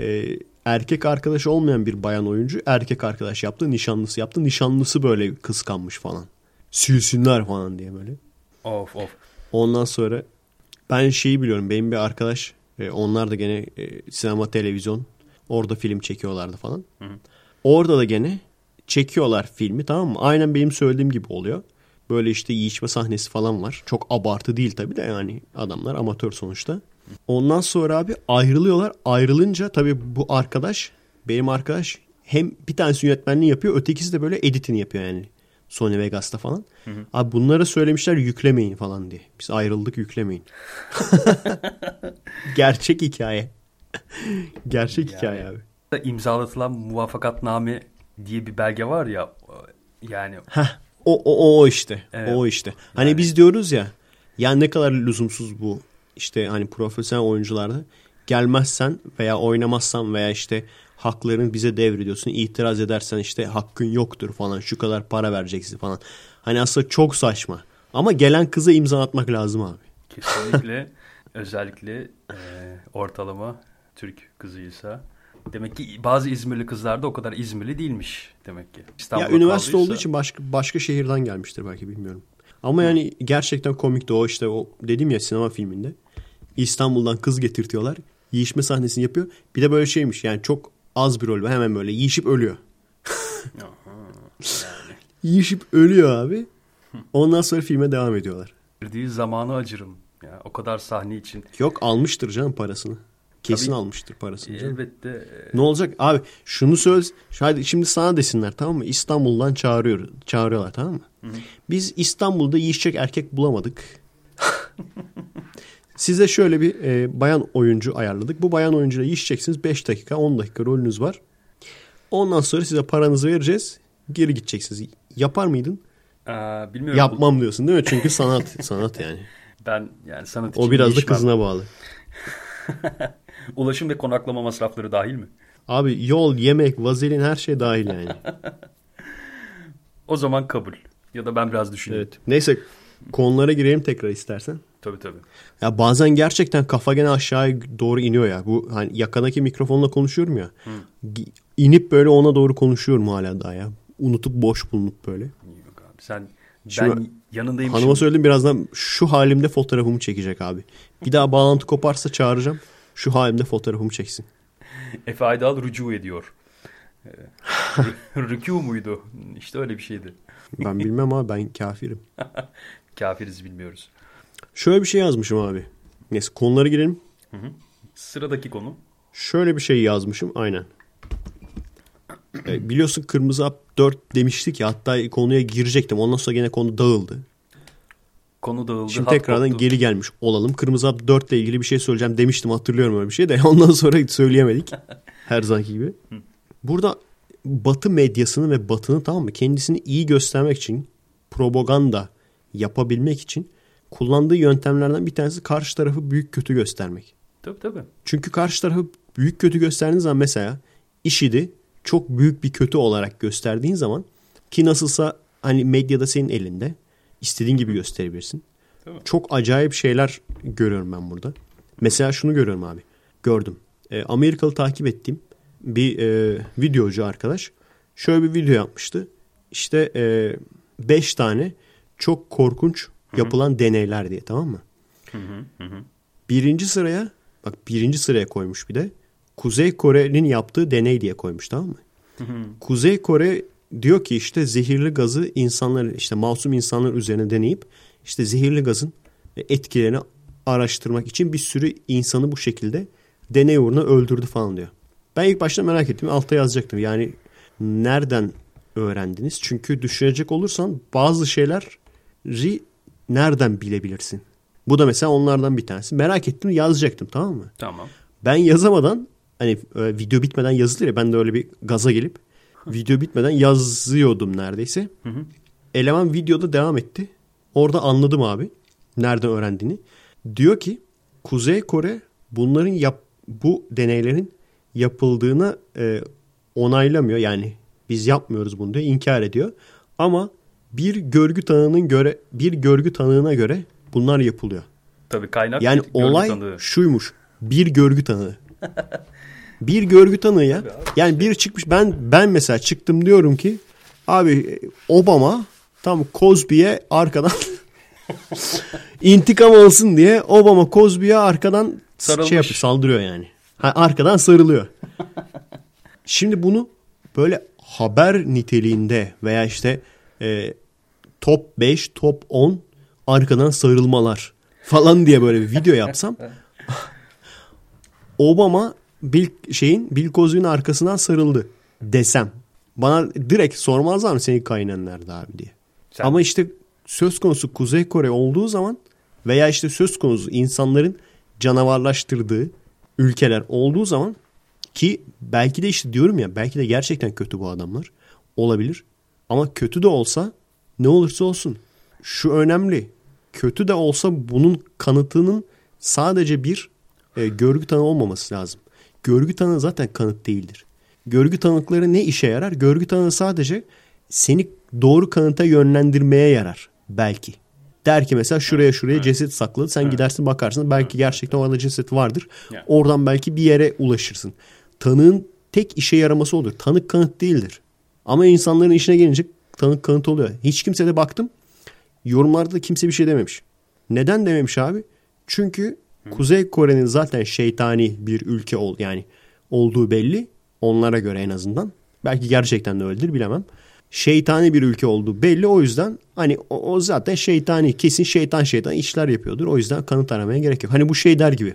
E, erkek arkadaşı olmayan bir bayan oyuncu erkek arkadaş yaptı. Nişanlısı yaptı. Nişanlısı böyle kıskanmış falan. Silsinler falan diye böyle. of of. Ondan sonra ben şeyi biliyorum. Benim bir arkadaş e, onlar da gene e, sinema televizyon orada film çekiyorlardı falan. Orada da gene çekiyorlar filmi tamam mı? Aynen benim söylediğim gibi oluyor. Böyle işte yiyişme sahnesi falan var. Çok abartı değil tabii de yani adamlar amatör sonuçta. Ondan sonra abi ayrılıyorlar. Ayrılınca tabii bu arkadaş benim arkadaş hem bir tanesi yönetmenliği yapıyor ötekisi de böyle editini yapıyor yani. Sony Vegas'ta falan. Abi bunlara söylemişler yüklemeyin falan diye. Biz ayrıldık yüklemeyin. (laughs) Gerçek hikaye. Gerçek hikaye abi. İmzalatılan muvafakatname diye bir belge var ya yani Heh, o, o, o işte. Evet. O işte. Hani Yani- biz diyoruz ya ya ne kadar lüzumsuz bu işte hani profesyonel oyuncularda gelmezsen veya oynamazsan veya işte hakların bize devrediyorsun itiraz edersen işte hakkın yoktur falan şu kadar para vereceksin falan. Hani aslında çok saçma. Ama gelen kıza imza atmak lazım abi. kesinlikle (laughs) özellikle e, ortalama Türk kızıysa demek ki bazı İzmirli kızlar da o kadar İzmirli değilmiş demek ki. Ya İstanbul'da üniversite kaldıysa- olduğu için başka başka şehirden gelmiştir belki bilmiyorum. Ama yani gerçekten komikti o işte o dedim ya sinema filminde. İstanbul'dan kız getirtiyorlar. Yiyişme sahnesini yapıyor. Bir de böyle şeymiş yani çok az bir rol ve hemen böyle yiyişip ölüyor. Yiyişip ölüyor abi. Ondan sonra filme devam ediyorlar. Verdiği zamanı acırım. Ya o kadar sahne için. Yok almıştır canım parasını. Kesin Tabii. almıştır parasını. canım. Elbette e, Ne olacak? Abi şunu söz. Hadi şimdi sana desinler tamam mı? İstanbul'dan çağırıyor, çağırıyorlar tamam mı? Biz İstanbul'da yiyecek erkek bulamadık. (laughs) Size şöyle bir e, bayan oyuncu ayarladık. Bu bayan oyuncuyla yiyeceksiniz. 5 dakika 10 dakika rolünüz var. Ondan sonra size paranızı vereceğiz. Geri gideceksiniz. Yapar mıydın? e, bilmiyorum. Yapmam diyorsun değil mi? Çünkü sanat (laughs) sanat yani. Ben yani sanat için O biraz da kızına bağlı. (laughs) Ulaşım ve konaklama masrafları dahil mi? Abi yol, yemek, vazelin her şey dahil yani. (laughs) O zaman kabul. Ya da ben biraz düşüneyim. Evet. Neyse konulara girelim tekrar istersen. Tabii tabii. Ya bazen gerçekten kafa gene aşağıya doğru iniyor ya. Bu hani yakadaki mikrofonla konuşuyorum ya. Gi- İnip böyle ona doğru konuşuyorum hala daha ya. unutup boş bulunup böyle. Yok abi sen Şimdi ben yanındayım. Hanıma söyledim birazdan şu halimde fotoğrafımı çekecek abi. Bir daha bağlantı koparsa çağıracağım. Şu halimde fotoğrafımı çeksin. (laughs) Efe Aydal rücu ediyor. (laughs) Rükû muydu? İşte öyle bir şeydi. Ben bilmem abi ben kafirim. (laughs) Kafiriz bilmiyoruz. Şöyle bir şey yazmışım abi. Neyse konulara girelim. Sıradaki konu. Şöyle bir şey yazmışım aynen. E, biliyorsun Kırmızı Hap 4 demiştik ya hatta konuya girecektim. Ondan sonra gene konu dağıldı. Konu dağıldı. Şimdi tekrardan koptu. geri gelmiş olalım. Kırmızı Hap 4 ile ilgili bir şey söyleyeceğim demiştim hatırlıyorum öyle bir şey de. (laughs) Ondan sonra söyleyemedik. Her zamanki gibi. Burada Batı medyasını ve Batı'nın tamam mı kendisini iyi göstermek için propaganda yapabilmek için kullandığı yöntemlerden bir tanesi karşı tarafı büyük kötü göstermek. Tabii tabii. Çünkü karşı tarafı büyük kötü gösterdiğin zaman mesela IŞİD'i çok büyük bir kötü olarak gösterdiğin zaman ki nasılsa hani medyada senin elinde istediğin gibi gösterebilirsin. Tamam. Çok acayip şeyler görüyorum ben burada. Mesela şunu görüyorum abi. Gördüm. E, Amerikalı takip ettiğim bir e, videocu arkadaş şöyle bir video yapmıştı. İşte 5 tane çok korkunç yapılan deneyler diye tamam mı? Birinci sıraya bak birinci sıraya koymuş bir de Kuzey Kore'nin yaptığı deney diye koymuş tamam mı? Kuzey Kore diyor ki işte zehirli gazı insanlar işte masum insanlar üzerine deneyip işte zehirli gazın etkilerini araştırmak için bir sürü insanı bu şekilde deney uğruna öldürdü falan diyor. Ben ilk başta merak ettim. Altta yazacaktım. Yani nereden öğrendiniz? Çünkü düşünecek olursan bazı şeyleri nereden bilebilirsin? Bu da mesela onlardan bir tanesi. Merak ettim yazacaktım tamam mı? Tamam. Ben yazamadan hani e, video bitmeden yazılır ya ben de öyle bir gaza gelip video bitmeden yazıyordum neredeyse. Eleman videoda devam etti. Orada anladım abi nereden öğrendiğini. Diyor ki Kuzey Kore bunların yap bu deneylerin yapıldığını e, onaylamıyor. Yani biz yapmıyoruz bunu diyor, inkar ediyor. Ama bir görgü tanığının göre bir görgü tanığına göre bunlar yapılıyor. Tabii kaynak Yani olay tanığı. şuymuş. Bir görgü tanığı. (laughs) bir görgü tanığı ya. Yani bir çıkmış ben ben mesela çıktım diyorum ki abi Obama tam Cosby'ye arkadan (laughs) intikam alsın diye Obama Cosby'ye arkadan Sarılmış. şey yapıyor, saldırıyor yani. Ha, arkadan sarılıyor. Şimdi bunu böyle haber niteliğinde veya işte e, top 5, top 10 arkadan sarılmalar falan diye böyle bir video yapsam (laughs) Obama Bill şeyin Bill Cosby'nin arkasından sarıldı desem bana direkt sormazlar mı senin nerede abi diye. Sen- Ama işte söz konusu Kuzey Kore olduğu zaman veya işte söz konusu insanların canavarlaştırdığı ülkeler olduğu zaman ki belki de işte diyorum ya belki de gerçekten kötü bu adamlar olabilir. Ama kötü de olsa ne olursa olsun şu önemli. Kötü de olsa bunun kanıtının sadece bir e, görgü tanığı olmaması lazım. Görgü tanığı zaten kanıt değildir. Görgü tanıkları ne işe yarar? Görgü tanığı sadece seni doğru kanıta yönlendirmeye yarar belki. Der ki mesela şuraya şuraya ceset sakladı. Sen gidersin bakarsın. Belki gerçekten orada ceset vardır. Yani. Oradan belki bir yere ulaşırsın. Tanığın tek işe yaraması olur. Tanık kanıt değildir. Ama insanların işine gelince tanık kanıt oluyor. Hiç kimse de baktım. Yorumlarda da kimse bir şey dememiş. Neden dememiş abi? Çünkü Kuzey Kore'nin zaten şeytani bir ülke ol yani olduğu belli. Onlara göre en azından. Belki gerçekten de öyledir bilemem. Şeytani bir ülke olduğu belli. O yüzden hani o, o zaten şeytani kesin şeytan şeytan işler yapıyordur. O yüzden kanıt aramaya gerek yok. Hani bu şey der gibi.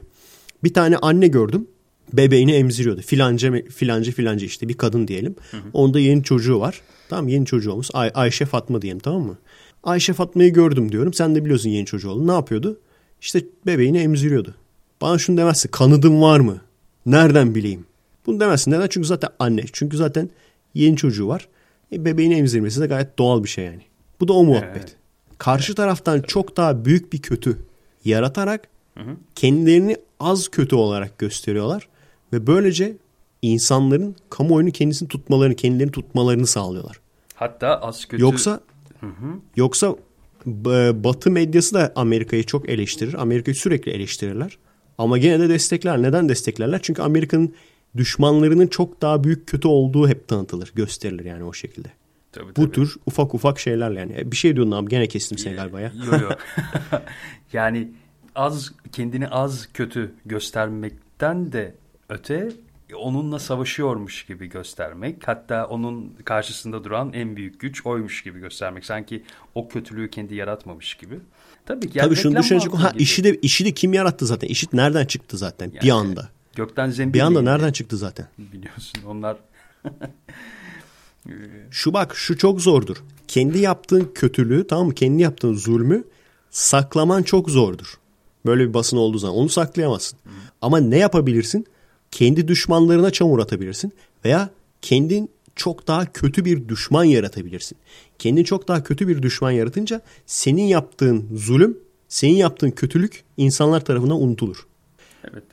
Bir tane anne gördüm. Bebeğini emziriyordu. Filanca filanca filanca işte bir kadın diyelim. Onda yeni çocuğu var. Tamam yeni çocuğu olmuş. Ay- Ayşe Fatma diyelim tamam mı? Ayşe Fatma'yı gördüm diyorum. Sen de biliyorsun yeni çocuğu olduğunu. Ne yapıyordu? İşte bebeğini emziriyordu. Bana şunu demezsin. Kanıdın var mı? Nereden bileyim? Bunu demezsin. Neden? Çünkü zaten anne. Çünkü zaten yeni çocuğu var. E, bebeğini emzirmesi de gayet doğal bir şey yani. Bu da o muhabbet. Evet. Karşı taraftan çok daha büyük bir kötü yaratarak kendilerini az kötü olarak gösteriyorlar. Ve böylece insanların kamuoyunu kendisini tutmalarını, kendilerini tutmalarını sağlıyorlar. Hatta az kötü. Yoksa yoksa b- Batı medyası da Amerika'yı çok eleştirir. Amerika'yı sürekli eleştirirler. Ama gene de destekler. Neden desteklerler? Çünkü Amerika'nın düşmanlarının çok daha büyük kötü olduğu hep tanıtılır, gösterilir yani o şekilde. Tabii, Bu tabii. tür ufak ufak şeylerle yani. Bir şey diyordun abi gene kestim seni galiba ya. Yo, yo. (laughs) (laughs) yani az kendini az kötü göstermekten de öte onunla savaşıyormuş gibi göstermek. Hatta onun karşısında duran en büyük güç oymuş gibi göstermek. Sanki o kötülüğü kendi yaratmamış gibi. Tabii ki. Tabii şunu düşünecek ha gibi. işi de işi de kim yarattı zaten? İşit nereden çıktı zaten? bir Yani anda. Gökten zembil Bir anda nereden çıktı zaten? (laughs) Biliyorsun onlar (laughs) Şu bak şu çok zordur. Kendi yaptığın kötülüğü tamam mı? Kendi yaptığın zulmü saklaman çok zordur. Böyle bir basın olduğu zaman onu saklayamazsın. Ama ne yapabilirsin? Kendi düşmanlarına çamur atabilirsin veya kendin çok daha kötü bir düşman yaratabilirsin. Kendin çok daha kötü bir düşman yaratınca senin yaptığın zulüm, senin yaptığın kötülük insanlar tarafından unutulur. evet.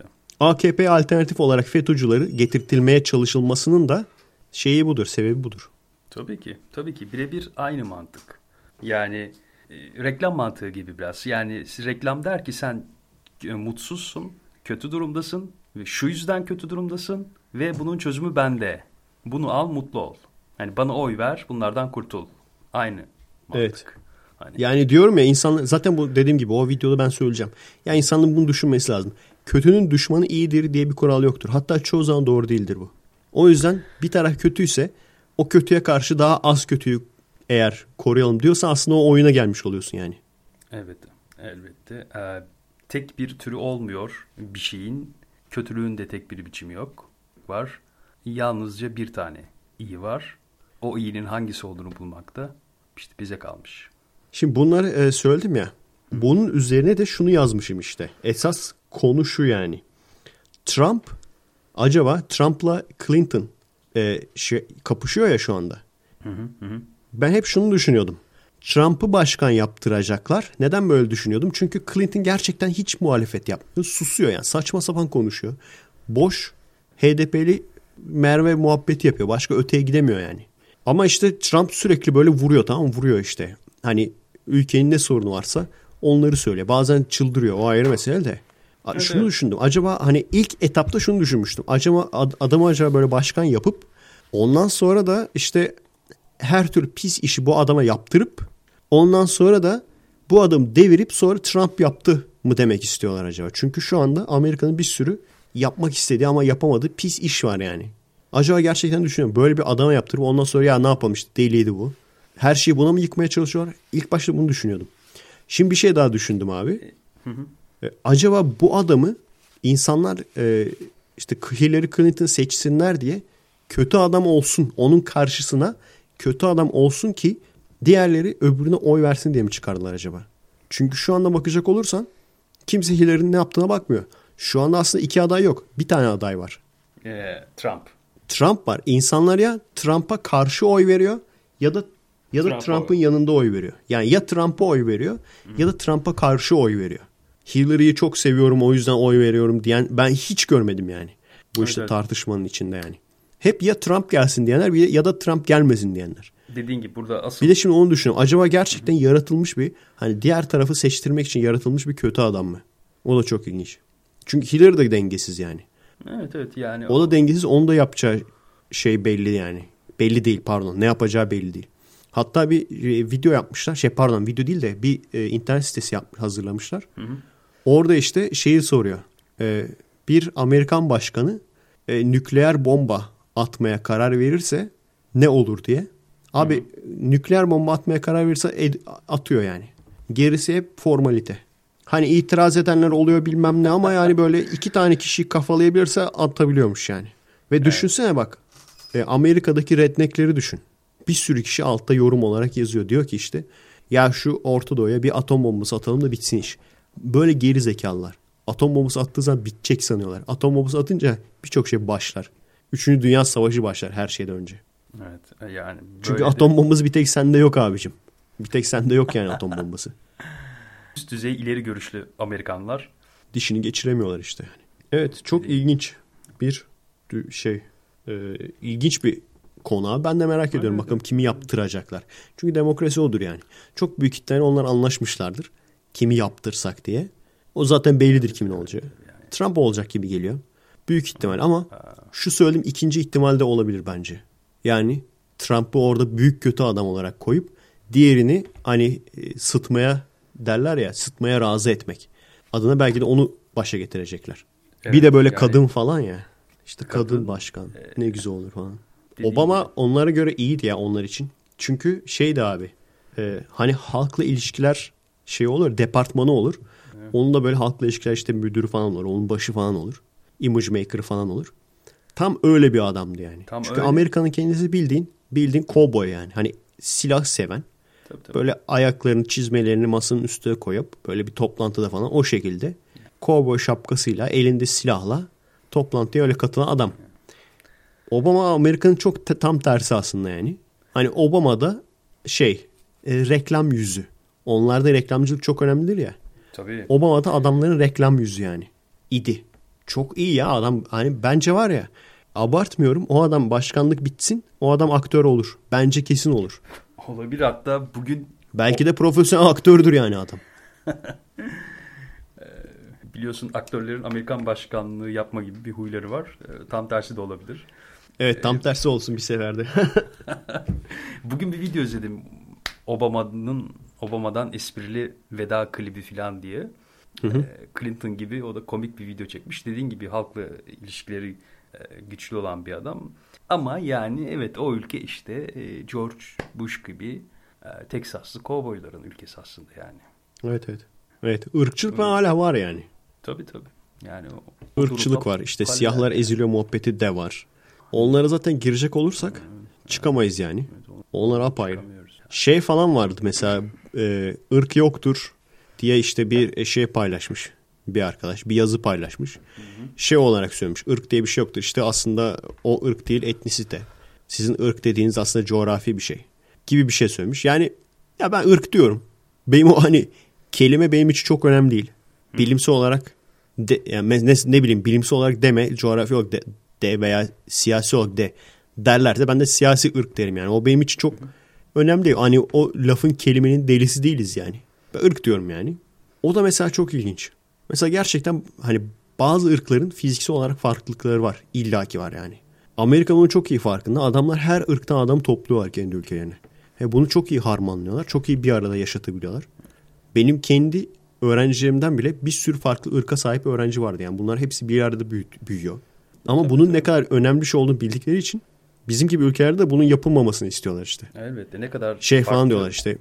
AKP alternatif olarak FETÖ'cüleri getirtilmeye çalışılmasının da şeyi budur, sebebi budur. Tabii ki. Tabii ki. Birebir aynı mantık. Yani e, reklam mantığı gibi biraz. Yani reklam der ki sen e, mutsuzsun, kötü durumdasın ve şu yüzden kötü durumdasın ve bunun çözümü bende. Bunu al, mutlu ol. Yani bana oy ver, bunlardan kurtul. Aynı mantık. Evet. Hani, Yani diyorum ya insan zaten bu dediğim gibi o videoda ben söyleyeceğim. Ya insanın bunu düşünmesi lazım. Kötünün düşmanı iyidir diye bir kural yoktur. Hatta çoğu zaman doğru değildir bu. O yüzden bir taraf kötüyse o kötüye karşı daha az kötüyü eğer koruyalım diyorsa aslında o oyuna gelmiş oluyorsun yani. Evet, elbette. Ee, tek bir türü olmuyor bir şeyin. Kötülüğün de tek bir biçimi yok. Var. Yalnızca bir tane iyi var. O iyinin hangisi olduğunu bulmak da işte bize kalmış. Şimdi bunları e, söyledim ya. Bunun üzerine de şunu yazmışım işte. Esas konu şu yani. Trump acaba Trump'la Clinton e, şey, kapışıyor ya şu anda. Ben hep şunu düşünüyordum. Trump'ı başkan yaptıracaklar. Neden böyle düşünüyordum? Çünkü Clinton gerçekten hiç muhalefet yapmıyor. Susuyor yani. Saçma sapan konuşuyor. Boş HDP'li Merve muhabbeti yapıyor. Başka öteye gidemiyor yani. Ama işte Trump sürekli böyle vuruyor tamam mı? Vuruyor işte. Hani ülkenin ne sorunu varsa onları söylüyor. Bazen çıldırıyor. O ayrı mesele de. Evet, şunu evet. düşündüm. Acaba hani ilk etapta şunu düşünmüştüm. Acaba ad- adamı acaba böyle başkan yapıp ondan sonra da işte her türlü pis işi bu adama yaptırıp ondan sonra da bu adamı devirip sonra Trump yaptı mı demek istiyorlar acaba? Çünkü şu anda Amerika'nın bir sürü yapmak istediği ama yapamadığı pis iş var yani. Acaba gerçekten düşünüyorum böyle bir adama yaptırıp ondan sonra ya ne yapalım işte deliydi bu. Her şeyi buna mı yıkmaya çalışıyorlar? İlk başta bunu düşünüyordum. Şimdi bir şey daha düşündüm abi. E, acaba bu adamı insanlar e, işte Hillary Clinton seçsinler diye kötü adam olsun onun karşısına kötü adam olsun ki diğerleri öbürüne oy versin diye mi çıkardılar acaba? Çünkü şu anda bakacak olursan kimse Hillary'nin ne yaptığına bakmıyor. Şu anda aslında iki aday yok. Bir tane aday var. Ee, Trump. Trump var. İnsanlar ya Trump'a karşı oy veriyor ya da ya da Trump'a Trump'ın yanında oy veriyor. Yani ya Trump'a oy veriyor ya da Trump'a karşı oy veriyor. Hillary'yi çok seviyorum o yüzden oy veriyorum diyen ben hiç görmedim yani. Bu Evet, işte evet. tartışmanın içinde yani. Hep ya Trump gelsin diyenler ya da Trump gelmesin diyenler. Dediğin gibi burada asıl Bir de şimdi onu düşünüyorum. Acaba gerçekten yaratılmış bir hani diğer tarafı seçtirmek için yaratılmış bir kötü adam mı? O da çok ilginç. Çünkü Hillary de dengesiz yani. evet evet yani O da dengesiz. Onun da yapacağı şey belli yani. Belli değil pardon. Ne yapacağı belli değil. Hatta bir e, video yapmışlar. Şey pardon video değil de bir e, internet sitesi yap, hazırlamışlar. Orada işte şeyi soruyor. E, bir Amerikan başkanı e, nükleer bomba atmaya karar verirse ne olur diye. Abi nükleer bomba atmaya karar verirse ed- atıyor yani. Gerisi hep formalite. Hani itiraz edenler oluyor bilmem ne ama yani böyle iki tane kişiyi kafalayabilirse atabiliyormuş yani. Ve düşünsene bak e, Amerika'daki redneckleri düşün. Bir sürü kişi altta yorum olarak yazıyor. Diyor ki işte ya şu Orta Doğu'ya bir atom bombası atalım da bitsin iş. Böyle geri zekalılar. Atom bombası attığı zaman bitecek sanıyorlar. Atom bombası atınca birçok şey başlar. Üçüncü Dünya Savaşı başlar her şeyden önce. Evet yani Çünkü de atom bombası bir tek sende yok abicim. Bir tek sende yok yani atom bombası. (laughs) üst düzey ileri görüşlü Amerikanlar Dişini geçiremiyorlar işte. Yani. Evet çok ilginç bir şey. e, ilginç bir konu abi. Ben de merak ediyorum bakalım kimi yaptıracaklar. Çünkü demokrasi odur yani. Çok büyük ihtimalle onlar anlaşmışlardır. Kimi yaptırsak diye. O zaten bellidir kimin olacağı. Trump olacak gibi geliyor. Büyük ihtimal ama şu söylediğim ikinci ihtimal de olabilir bence. Yani Trump'ı orada büyük kötü adam olarak koyup diğerini hani e, sıtmaya derler ya sıtmaya razı etmek. Adına belki de onu başa getirecekler. Evet, bir de böyle yani- kadın falan ya. İşte kadın, Kadın, başkan. ne güzel olur falan. Obama gibi. onlara göre iyiydi ya onlar için. Çünkü şeydi abi. e, hani halkla ilişkiler şey olur, departmanı olur. Onun da böyle halkla ilişkiler işte müdürü falan olur. Onun başı falan olur. Image maker falan olur. Tam öyle bir adamdı yani. Tam Çünkü öyle. Amerika'nın kendisi bildiğin bildiğin kovboy yani. Hani silah seven. Tabii, tabii. Böyle ayaklarını çizmelerini masanın üstüne koyup böyle bir toplantıda falan o şekilde kovboy şapkasıyla elinde silahla toplantıya öyle katılan adam. Obama Amerika'nın çok te- tam tersi aslında yani. Hani Obama da şey e, reklam yüzü. Onlarda reklamcılık çok önemlidir ya. Tabii. Obama da adamların reklam yüzü yani. İdi. Çok iyi ya adam. Hani bence var ya abartmıyorum o adam başkanlık bitsin o adam aktör olur. Bence kesin olur. Olabilir hatta bugün Belki de profesyonel aktördür yani adam. (laughs) biliyorsun aktörlerin Amerikan başkanlığı yapma gibi bir huyları var. Ee, Tam tersi de olabilir. Evet tam tersi olsun bir seferde. (laughs) (laughs) Bugün bir video izledim. Obama'nın Obama'dan esprili veda klibi falan diye. Ee, Clinton gibi o da komik bir video çekmiş. Dediğin gibi halkla ilişkileri e, güçlü olan bir adam. Ama yani evet o ülke işte e, George Bush gibi e, Teksaslı kovboyların ülkesi aslında yani. evet evet. Evet ırkçılık falan hala var yani. Tabii tabii. Yani o, Irkçılık var işte siyahlar eziliyor muhabbeti de var. Onlara zaten girecek olursak çıkamayız yani. Onlar apayrı. Şey falan vardı mesela e, ırk yoktur diye işte bir şey paylaşmış bir arkadaş bir yazı paylaşmış. Şey olarak söylemiş ırk diye bir şey yoktur işte aslında o ırk değil etnisite. Sizin ırk dediğiniz aslında coğrafi bir şey gibi bir şey söylemiş. Yani ya ben ırk diyorum. Benim o hani kelime benim için çok önemli değil. Bilimsel olarak de, yani ne, ne bileyim bilimsel olarak deme coğrafi olarak de, de veya siyasi olarak de derlerse ben de siyasi ırk derim yani. O benim için çok önemli değil. Hani o lafın kelimenin delisi değiliz yani. Ben ırk diyorum yani. O da mesela çok ilginç. Mesela gerçekten hani bazı ırkların fiziksel olarak farklılıkları var. İlla ki var yani. Amerika bunun çok iyi farkında. Adamlar her ırktan adam topluyorlar kendi ülkelerine. Ve bunu çok iyi harmanlıyorlar. Çok iyi bir arada yaşatabiliyorlar. Benim kendi öğrencilerimden bile bir sürü farklı ırka sahip öğrenci vardı. Yani bunlar hepsi bir arada büyü- büyüyor. Ama bunun ne kadar önemli bir şey olduğunu bildikleri için bizim gibi ülkelerde bunun yapılmamasını istiyorlar işte. Elbette ne kadar Şey falan diyorlar işte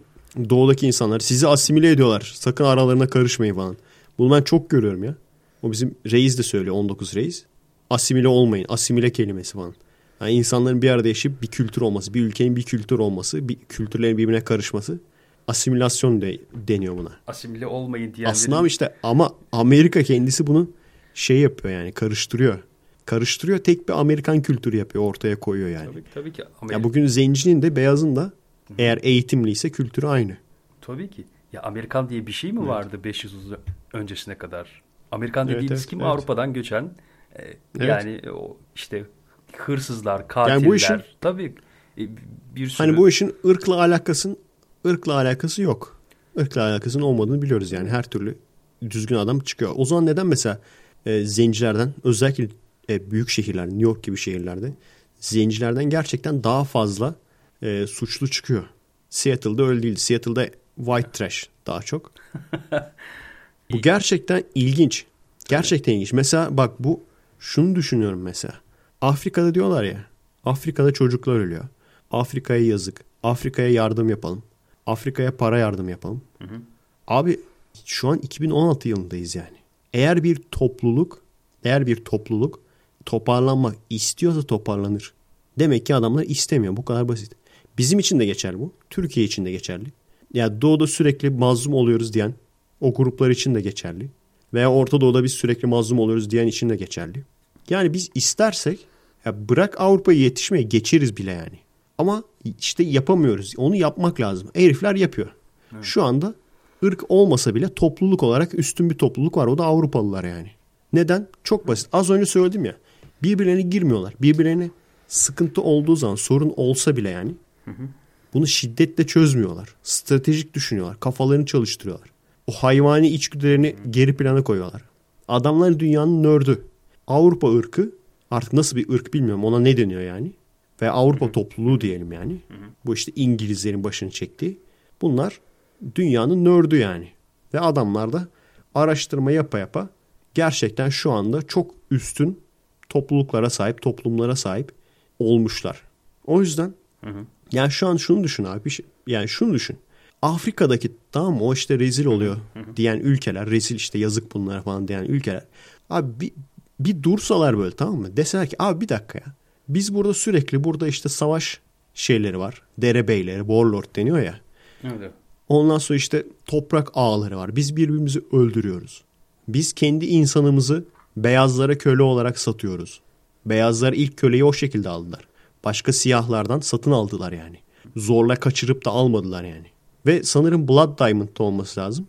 doğudaki insanlar sizi asimile ediyorlar. Sakın aralarına karışmayın falan. Bunu ben çok görüyorum ya. O bizim reis de söylüyor 19 reis. Asimile olmayın. Asimile kelimesi falan. Yani insanların bir arada yaşayıp bir kültür olması, bir ülkenin bir kültür olması, bir kültürlerin birbirine karışması asimilasyon de, deniyor buna. asimile olmayın diyenlerin Aslında ama işte ama Amerika kendisi bunu şey yapıyor yani karıştırıyor. Karıştırıyor tek bir Amerikan kültürü yapıyor ortaya koyuyor yani. tabii, tabii ki Amerika, Ya bugün zencinin de beyazın da eğer eğitimliyse kültürü aynı. tabii ki. Ya Amerikan diye bir şey mi vardı 500 yıl öncesine kadar? Amerikan Evet, dediğimiz evet, kim? evet. Avrupa'dan göçen e, Evet. yani o işte hırsızlar, katiller. Yani bu işin- tabii e, bir sürü Hani bu işin ırkla alakasın ırkla alakası yok. Irkla alakasının olmadığını biliyoruz yani her türlü düzgün adam çıkıyor. O zaman neden mesela e, zencilerden özellikle e, büyük şehirler New York gibi şehirlerde zencilerden gerçekten daha fazla e, suçlu çıkıyor. Seattle'da öyle değil. Seattle'da white trash daha çok. (laughs) bu gerçekten ilginç. Gerçekten ilginç. Mesela bak bu şunu düşünüyorum mesela. Afrika'da diyorlar ya. Afrika'da çocuklar ölüyor. Afrika'ya yazık. Afrika'ya yardım yapalım. Afrika'ya para yardım yapalım. Abi şu an 2016 yılındayız yani. Eğer bir topluluk, eğer bir topluluk toparlanmak istiyorsa toparlanır. Demek ki adamlar istemiyor. Bu kadar basit. Bizim için de geçerli bu. Türkiye için de geçerli. Ya doğuda sürekli mazlum oluyoruz diyen o gruplar için de geçerli. Veya Orta Doğu'da biz sürekli mazlum oluyoruz diyen için de geçerli. Yani biz istersek ya bırak Avrupa'yı yetişmeye geçeriz bile yani. Ama işte yapamıyoruz. Onu yapmak lazım. Herifler yapıyor. Şu anda ırk olmasa bile topluluk olarak üstün bir topluluk var. O da Avrupalılar yani. Neden? Çok basit. Az önce söyledim ya. Birbirlerine girmiyorlar. Birbirlerine sıkıntı olduğu zaman sorun olsa bile yani bunu şiddetle çözmüyorlar. Stratejik düşünüyorlar. Kafalarını çalıştırıyorlar. O hayvani içgüdülerini geri plana koyuyorlar. Adamlar dünyanın nördü. Avrupa ırkı artık nasıl bir ırk bilmiyorum ona ne deniyor yani. ve Avrupa topluluğu diyelim yani. Bu işte İngilizlerin başını çektiği. Bunlar dünyanın nördü yani. Ve adamlar da araştırma yapa yapa gerçekten şu anda çok üstün topluluklara sahip, toplumlara sahip olmuşlar. O yüzden yani şu an şunu düşün abi. şey- Yani şunu düşün. Afrika'daki tamam o işte rezil oluyor diyen ülkeler, rezil işte yazık bunlara falan diyen ülkeler. Abi bir, bir dursalar böyle tamam mı? Deseler ki abi bir dakika ya. Biz burada sürekli burada işte savaş şeyleri var. Derebeyleri, warlord deniyor ya. Evet. Ondan sonra işte toprak ağları var. Biz birbirimizi öldürüyoruz. Biz kendi insanımızı beyazlara köle olarak satıyoruz. Beyazlar ilk köleyi o şekilde aldılar. Başka siyahlardan satın aldılar yani. Zorla kaçırıp da almadılar yani. Ve sanırım Blood Diamond'da olması lazım.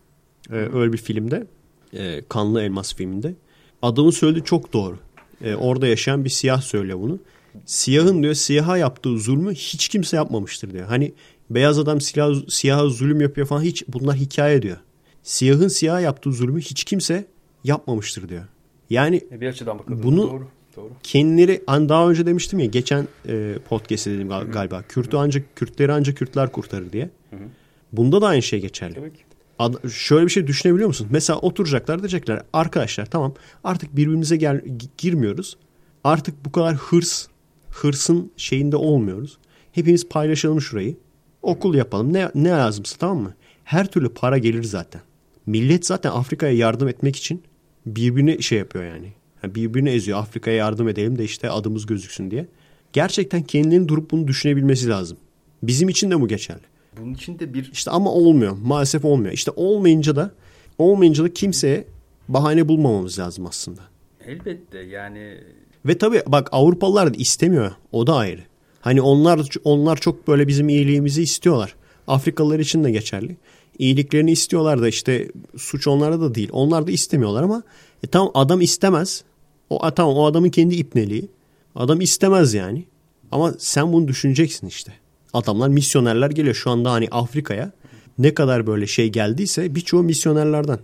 Ee, öyle bir filmde. Ee, Kanlı Elmas filminde. Adamın söylediği çok doğru. Ee, orada yaşayan bir siyah söylüyor bunu. Siyahın diyor siyaha yaptığı zulmü hiç kimse yapmamıştır diyor. Hani beyaz adam siyah, siyaha zulüm yapıyor falan hiç bunlar hikaye diyor. Siyahın siyaha yaptığı zulmü hiç kimse yapmamıştır diyor. Yani E, Bir açıdan bakıldığında Bunu- doğru. Doğru. kendileri hani daha önce demiştim ya geçen e, podcast'te dedim gal- galiba. Kürtü ancak Kürtleri ancak Kürtler kurtarır diye. Bunda da aynı şey geçerli. Tabii ki. Ad- şöyle bir şey düşünebiliyor musun? Mesela oturacaklar diyecekler arkadaşlar tamam artık birbirimize gel gi- girmiyoruz. Artık bu kadar hırs hırsın şeyinde olmuyoruz. Hepimiz paylaşalım şurayı. Okul yapalım. Ne ne lazımsa tamam mı? Her türlü para gelir zaten. Millet zaten Afrika'ya yardım etmek için birbirini şey yapıyor yani. Yani birbirini eziyor. Afrika'ya yardım edelim de işte adımız gözüksün diye. Gerçekten kendilerinin durup bunu düşünebilmesi lazım. Bizim için de bu geçerli. Bunun için de bir İşte ama olmuyor. Maalesef olmuyor. İşte olmayınca da olmayınca da kimseye bahane bulmamamız lazım aslında. elbette yani Ve tabii bak Avrupalılar da istemiyor. O da ayrı. Hani onlar onlar çok böyle bizim iyiliğimizi istiyorlar. Afrikalılar için de geçerli. İyiliklerini istiyorlar da işte suç onlarda da değil. Onlar da istemiyorlar ama e, tamam adam istemez. O tamam o adamın kendi ipneliği. Adam istemez yani. Ama sen bunu düşüneceksin işte. Adamlar misyonerler geliyor şu anda hani Afrika'ya. Ne kadar böyle şey geldiyse birçoğu misyonerlerden.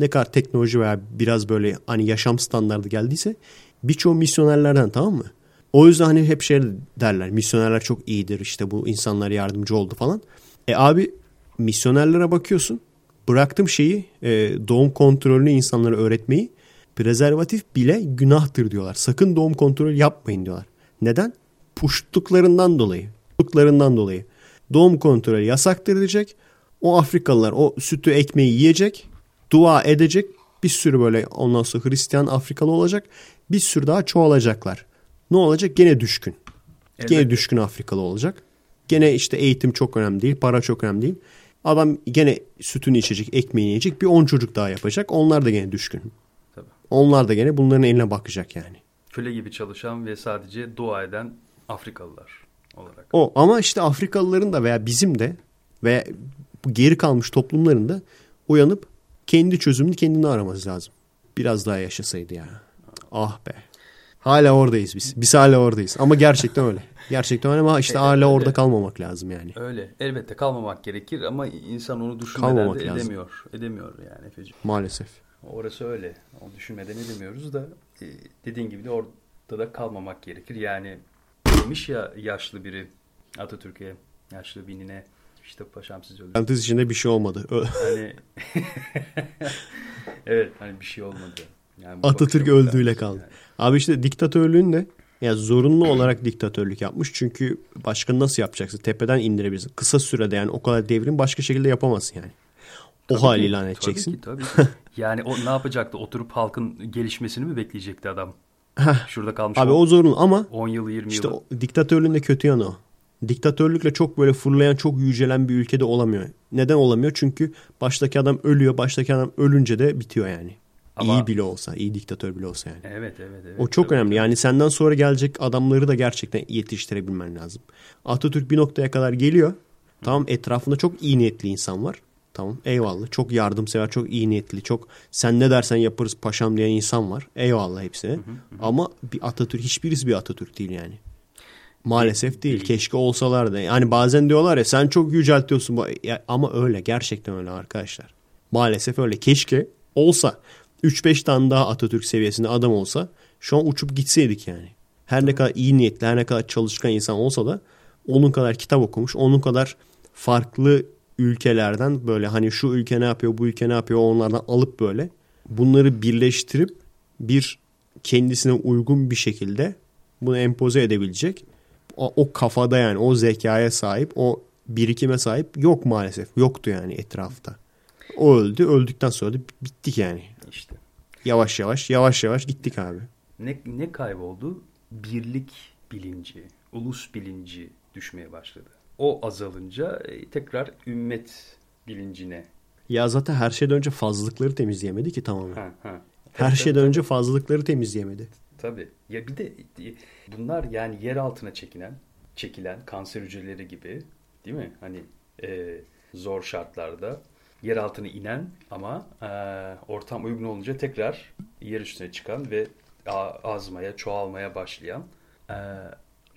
Ne kadar teknoloji veya biraz böyle hani yaşam standardı geldiyse birçoğu misyonerlerden tamam mı? O yüzden hani hep şey derler. Misyonerler çok iyidir işte bu insanlara yardımcı oldu falan. E abi misyonerlere bakıyorsun. Bıraktım şeyi e, doğum kontrolünü insanlara öğretmeyi. Prezervatif bile günahtır diyorlar. Sakın doğum kontrolü yapmayın diyorlar. Neden? Puştluklarından dolayı. Puştluklarından dolayı. Doğum kontrolü yasaktır diyecek. O Afrikalılar o sütü ekmeği yiyecek. Dua edecek. Bir sürü böyle ondan sonra Hristiyan Afrikalı olacak. Bir sürü daha çoğalacaklar. Ne olacak? Gene düşkün. Gene Elbette. düşkün Afrikalı olacak. Gene işte eğitim çok önemli değil. Para çok önemli değil. Adam gene sütünü içecek, ekmeğini yiyecek. Bir 10 çocuk daha yapacak. Onlar da gene düşkün. Onlar da gene bunların eline bakacak yani. köle gibi çalışan ve sadece dua eden Afrikalılar olarak. O ama işte Afrikalıların da veya bizim de veya geri kalmış toplumların da uyanıp kendi çözümünü kendini araması lazım. Biraz daha yaşasaydı ya. Ah be. Hala oradayız biz. Biz hala oradayız. Ama gerçekten öyle. Gerçekten öyle ama işte E, hala öyle. orada kalmamak lazım yani. Öyle. Elbette kalmamak gerekir ama insan onu düşünmeden Kalmamak de lazım. edemiyor. Edemiyor yani Efe'ciğim. Maalesef. Orası öyle. Onu düşünmeden edemiyoruz da e, dediğin gibi de orada da kalmamak gerekir. Yani demiş ya yaşlı biri Atatürk'e, yaşlı binine işte paşam siz öldü. Parantez içinde bir şey olmadı. Hani (laughs) evet hani bir şey olmadı. Yani Atatürk öldüğüyle yani. kaldı. Abi işte diktatörlüğün de ya zorunlu olarak diktatörlük yapmış. Çünkü başka nasıl yapacaksın? Tepeden indirebilirsin. Kısa sürede yani o kadar devrim başka şekilde yapamazsın yani. O Tabii ki, ilan edeceksin. Tabii ki tabii ki. (laughs) Yani o ne yapacaktı? Oturup halkın gelişmesini mi bekleyecekti adam? Şurada kalmış Abi o zorunlu ama 10 yıl 20 işte yıl. o, diktatörlüğün de kötü yanı o. Diktatörlükle çok böyle fırlayan, çok yücelen bir ülkede olamıyor. Neden olamıyor? Çünkü baştaki adam ölüyor. Baştaki adam ölünce de bitiyor yani. Ama- İyi bile olsa, iyi diktatör bile olsa yani. Evet evet evet. O çok Tabii, önemli. tabii. Yani senden sonra gelecek adamları da gerçekten yetiştirebilmen lazım. Atatürk bir noktaya kadar geliyor. Tamam etrafında çok iyi niyetli insan var. Tamam eyvallah. Çok yardımsever, çok iyi niyetli, çok sen ne dersen yaparız paşam diyen insan var. Eyvallah hepsine. Ama bir Atatürk hiçbirisi bir Atatürk değil yani. Maalesef değil. Keşke olsalar da. Yani bazen diyorlar ya sen çok yüceltiyorsun. Ya, ama öyle. Gerçekten öyle arkadaşlar. Maalesef öyle. Keşke olsa 3-5 tane daha Atatürk seviyesinde adam olsa şu an uçup gitseydik yani. Her ne kadar iyi niyetli, her ne kadar çalışkan insan olsa da onun kadar kitap okumuş, onun kadar farklı ülkelerden böyle hani şu ülke ne yapıyor, bu ülke ne yapıyor onlardan alıp böyle bunları birleştirip bir kendisine uygun bir şekilde bunu empoze edebilecek o, o kafada yani o zekaya sahip o birikime sahip yok maalesef. Yoktu yani etrafta. O öldü. Öldükten sonra da bittik yani. İşte. Yavaş yavaş yavaş yavaş gittik abi. Ne, ne kayboldu? Birlik bilinci, ulus bilinci düşmeye başladı. O azalınca e, tekrar ümmet bilincine. Ya zaten her şeyden önce fazlalıkları temizleyemedi ki tamamen. Ha, ha. Her Tabii, şeyden tabii, önce fazlalıkları temizleyemedi. Tabii. Ya bir de e, bunlar yani yer altına çekilen, çekilen kanser hücreleri gibi değil mi? Hani e, zor şartlarda yer altına inen ama e, ortam uygun olunca tekrar yer üstüne çıkan ve azmaya, çoğalmaya başlayan e,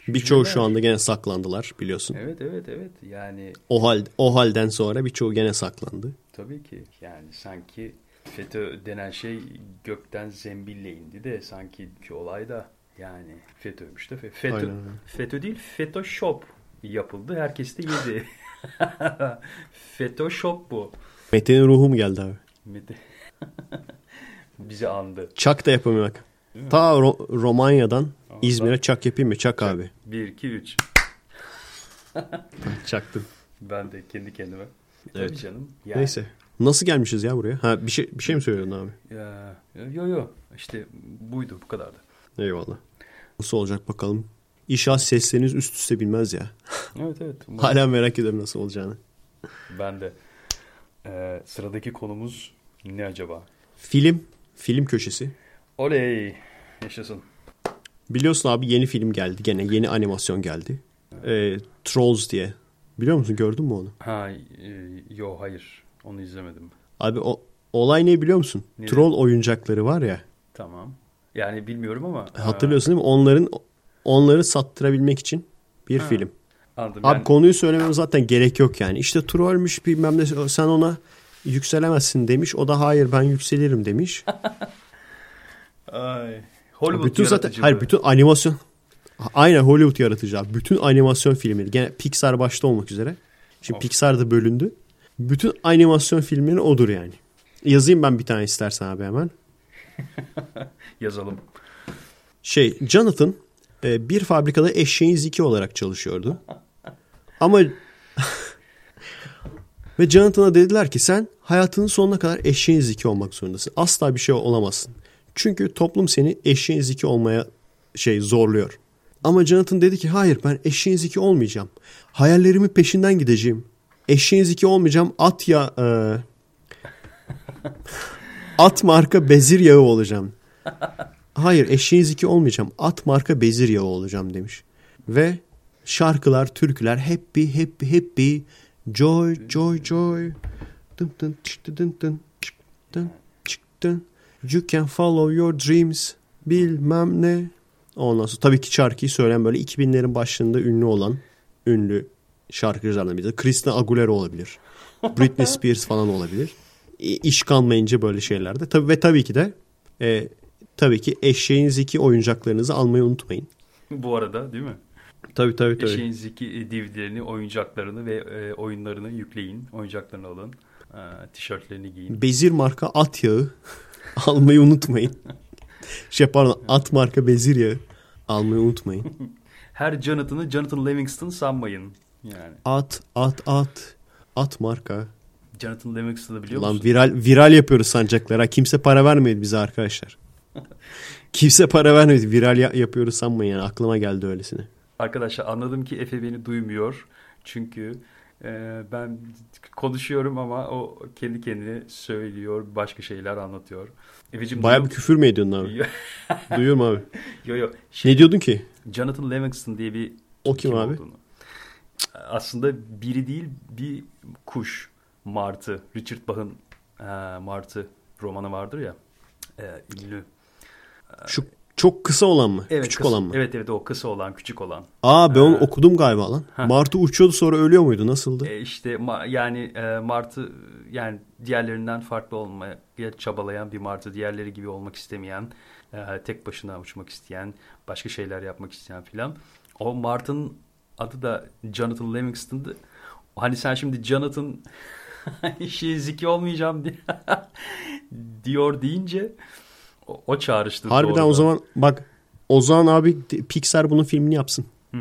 Birçoğu şu anda gene saklandılar biliyorsun. Evet evet evet yani O hal o halden sonra birçoğu gene saklandı. tabii ki yani sanki FETÖ denen şey gökten zembille indi de sanki ki olay da yani FETÖ'müş de Fe- FETÖ, Aynen. FETÖ değil FETÖ yapıldı herkes de yedi. (laughs) FETÖ bu. Mete'nin ruhu mu geldi abi? Mete- (laughs) Bizi andı. Çak da yapamıyor bak. Ta Ro- Romanya'dan İzmir'e çak yapayım mı? Çak abi. 1, 2, 3. Çaktım. Ben de kendi kendime. Evet. Tabii canım. Yani, Neyse. Nasıl gelmişiz ya buraya? Ha bir şey bir şey mi söylüyordun abi? Ya, yo yo işte buydu bu kadardı. Eyvallah. Nasıl olacak bakalım. İnşallah sesleriniz üst üste bilmez ya. (laughs) Evet evet. umarım. (laughs) Hala merak ediyorum nasıl olacağını. Ben de. Ee, sıradaki konumuz ne acaba? Film. Film köşesi. Oley! Yaşasın. Biliyorsun abi yeni film geldi. Gene yeni animasyon geldi. Ee, Trolls diye. Biliyor musun gördün mü onu? Ha, e, yo hayır. Onu izlemedim. Abi o olay ne biliyor musun? Ne? Troll oyuncakları var ya. Tamam. Yani bilmiyorum ama. Hatırlıyorsun değil mi? Onların onları sattırabilmek için bir Ha. film. Anladım. Abi Yani- konuyu söylemem zaten gerek yok yani. İşte trollmüş bilmem ne sen ona yükselemezsin demiş. O da hayır ben yükselirim demiş. (laughs) Ay. Hollywood bütün zaten hayır bütün animasyon aynen Hollywood yaratıcı abi. Bütün animasyon filmleri gene Pixar başta olmak üzere. Şimdi Of. Pixar da bölündü. Bütün animasyon filmleri odur yani. Yazayım ben bir tane istersen abi hemen. (laughs) Yazalım. Şey Jonathan e, bir fabrikada eşeğin ziki olarak çalışıyordu. Ama (laughs) ve Jonathan'a dediler ki sen hayatının sonuna kadar eşeğin ziki olmak zorundasın. Asla bir şey olamazsın. Çünkü toplum seni eşeğin ziki olmaya şey zorluyor. Ama Jonathan dedi ki hayır ben eşeğin ziki olmayacağım. Hayallerimin peşinden gideceğim. Eşeğin ziki olmayacağım. At ya e, (laughs) at marka bezir yağı olacağım. Hayır eşeğin ziki olmayacağım. At marka bezir yağı olacağım demiş. Ve şarkılar, türküler happy happy happy joy joy joy dın dın çık dın dın dın çık dın çık dın. You can follow your dreams bilmem ne. Ondan sonra tabii ki şarkıyı söyleyen böyle 2000'lerin başlarında ünlü olan ünlü şarkıcılardan biri. Christina Aguilera olabilir. Britney Spears falan olabilir. İş kalmayınca böyle şeylerde. Tabii ve tabii ki de e, tabii ki eşeğin zeki oyuncaklarınızı almayı unutmayın. Bu arada değil mi? Tabii tabii tabii. Eşeğin zeki DVD'lerini, oyuncaklarını ve e, oyunlarını yükleyin. Oyuncaklarını alın. E, tişörtlerini giyin. Bezir marka at yağı (laughs) almayı unutmayın. Şey pardon at marka bezir yağı almayı unutmayın. (laughs) Her Jonathan'ı Jonathan Livingston sanmayın. Yani. At at at at marka. Jonathan Livingston'ı biliyor Lan musun? viral viral yapıyoruz sancaklara. Kimse para vermedi bize arkadaşlar. (laughs) Kimse para vermedi. Viral ya- yapıyoruz sanmayın yani. Aklıma geldi öylesine. Arkadaşlar anladım ki Efe beni duymuyor. Çünkü e, ben konuşuyorum ama o kendi kendine söylüyor, başka şeyler anlatıyor. Efe'cim Baya bir küfür mü ediyorsun abi? (laughs) Duyuyorum abi. yo yo. Şey, Ne diyordun ki? Jonathan Livingston diye bir O kim abi? olduğunu. Aslında biri değil bir kuş. Martı. Richard Bach'ın e, Martı romanı vardır ya. E, ünlü. Şu Çok kısa olan mı? Evet, Küçük kısa- olan mı? Evet evet o kısa olan, küçük olan. Aa ben onu Ee, okudum galiba lan. Martı uçuyordu sonra ölüyor muydu? Nasıldı? E, işte ma- yani e, martı yani diğerlerinden farklı olmaya çabalayan bir martı, diğerleri gibi olmak istemeyen, e, tek başına uçmak isteyen, başka şeyler yapmak isteyen filan. O martının adı da Jonathan Livingston'dı. Hani sen şimdi Jonathan (laughs) şey zeki olmayacağım diye (laughs) diyor deyince o, o çağrıştı. Harbiden doğrudan. o zaman bak Ozan abi Pixar bunun filmini yapsın. Hı.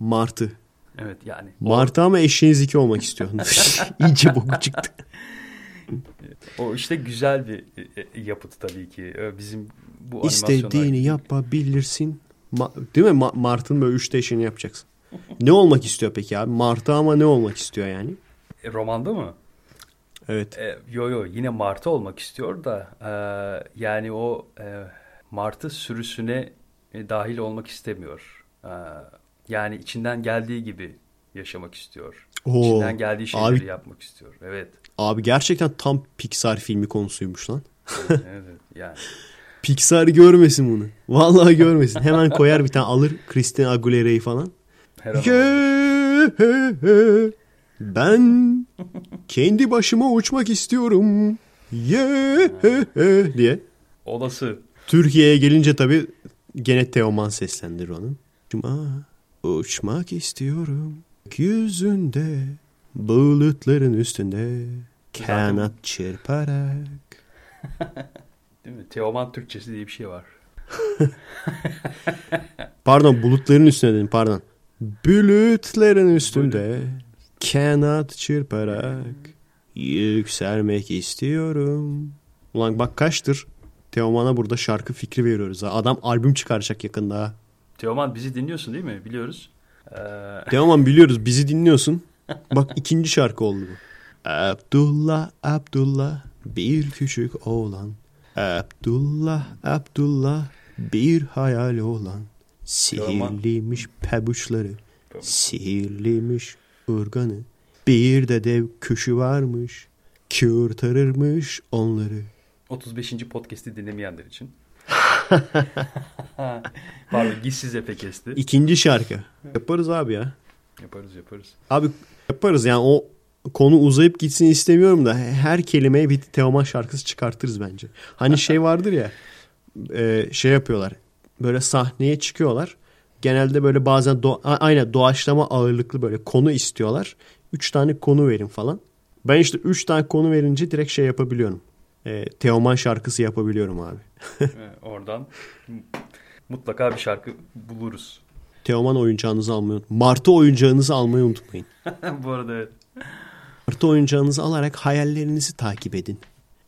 Martı. Evet yani. O- Martı ama eşeğin zeki olmak istiyor. (laughs) İyice boku çıktı. O işte güzel bir e, e, yapıt tabii ki. Bizim bu. İstediğini yapabilirsin. Ma- Değil mi? Ma- Martı'nın böyle üç eşeğini yapacaksın. Ne olmak istiyor peki abi? Martı ama ne olmak istiyor yani? E, romanda mı? Evet. E, yo yo yine martı olmak istiyor da e, yani o e, martı sürüsüne e, dahil olmak istemiyor. E, yani içinden geldiği gibi yaşamak istiyor. Oo, içinden geldiği şeyleri abi- yapmak istiyor. Evet. Abi gerçekten tam Pixar filmi konusuymuş lan. evet, (laughs) evet yani. Pixar görmesin bunu. Vallahi görmesin. Hemen koyar bir tane alır Christina Aguilera'yı falan. Her an Yeah, ben kendi başıma uçmak istiyorum. Yeah, diye. olası. Türkiye'ye gelince tabii gene Teoman seslendir onun. Uçma, uçmak istiyorum. Yüzünde, bulutların üstünde. Kanat çırparak. (laughs) Değil mi? Teoman Türkçesi diye bir şey var. (laughs) Pardon bulutların üstünde dedim pardon. Bulutların üstünde kanat çırparak yükselmek istiyorum. Ulan bak kaçtır Teoman'a burada şarkı fikri veriyoruz. ha. Adam albüm çıkaracak yakında. Teoman bizi dinliyorsun değil mi? Biliyoruz. Ee, Teoman (laughs) biliyoruz bizi dinliyorsun. Bak ikinci şarkı oldu bu. Abdullah Abdullah bir küçük oğlan. Abdullah Abdullah bir hayal olan. Sihirliymiş pabuçları. Sihirliymiş urganı. Bir de dev kuşu varmış. Kurtarırmış onları. 35. podcast'i dinlemeyenler için. (laughs) Pardon Gissiz Efe kesti. İkinci şarkı. Yaparız abi ya. Yaparız yaparız. Abi yaparız yani o konu uzayıp gitsin istemiyorum da her kelimeye bir Teoman şarkısı çıkartırız bence. Hani şey vardır ya e, şey yapıyorlar böyle sahneye çıkıyorlar. Genelde böyle bazen do- aynen doğaçlama ağırlıklı böyle konu istiyorlar. Üç tane konu verin falan. Ben işte üç tane konu verince direkt şey yapabiliyorum. E, Teoman şarkısı yapabiliyorum abi. Ee, (laughs) Oradan mutlaka bir şarkı buluruz. Teoman oyuncağınızı almayı unutmayın. Martı oyuncağınızı almayı unutmayın. (laughs) Bu arada evet. Martı oyuncağınızı alarak hayallerinizi takip edin.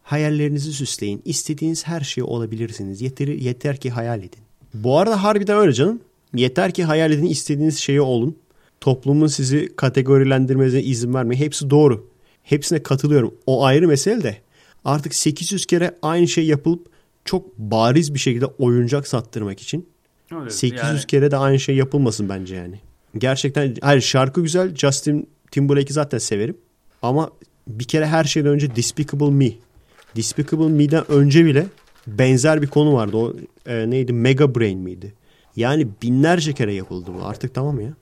Hayallerinizi süsleyin. İstediğiniz her şey olabilirsiniz. Yeter, yeter ki hayal edin. Bu arada harbiden öyle canım. Yeter ki hayal edin istediğiniz şeyi olun. Toplumun sizi kategorilendirmenize izin vermeyin. Hepsi doğru. Hepsine katılıyorum. O ayrı mesele de. Artık 800 kere aynı şey yapılıp çok bariz bir şekilde oyuncak sattırmak için Öyle, 800 yani kere de aynı şey yapılmasın bence yani. Gerçekten hayır şarkı güzel. Justin Timberlake'i zaten severim. Ama bir kere her şeyden önce Despicable Me. Despicable Me'den önce bile benzer bir konu vardı. O e, neydi? Mega Brain miydi? Yani binlerce kere yapıldı bu. Artık tamam ya.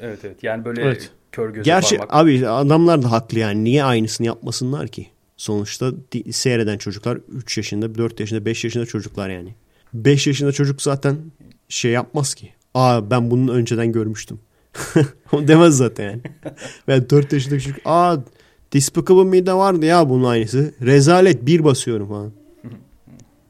Evet evet. Yani böyle Evet. kör göze Gerçi parmak. abi adamlar da haklı yani. Niye aynısını yapmasınlar ki? Sonuçta seyreden çocuklar 3 yaşında, 4 yaşında, 5 yaşında çocuklar yani. 5 yaşında çocuk zaten şey yapmaz ki. Aa ben bunu önceden görmüştüm. (laughs) O demez zaten yani. (laughs) Ve 4 yaşındaki çocuk aa Despicable Me'de vardı ya bunun aynısı. Rezalet bir basıyorum falan.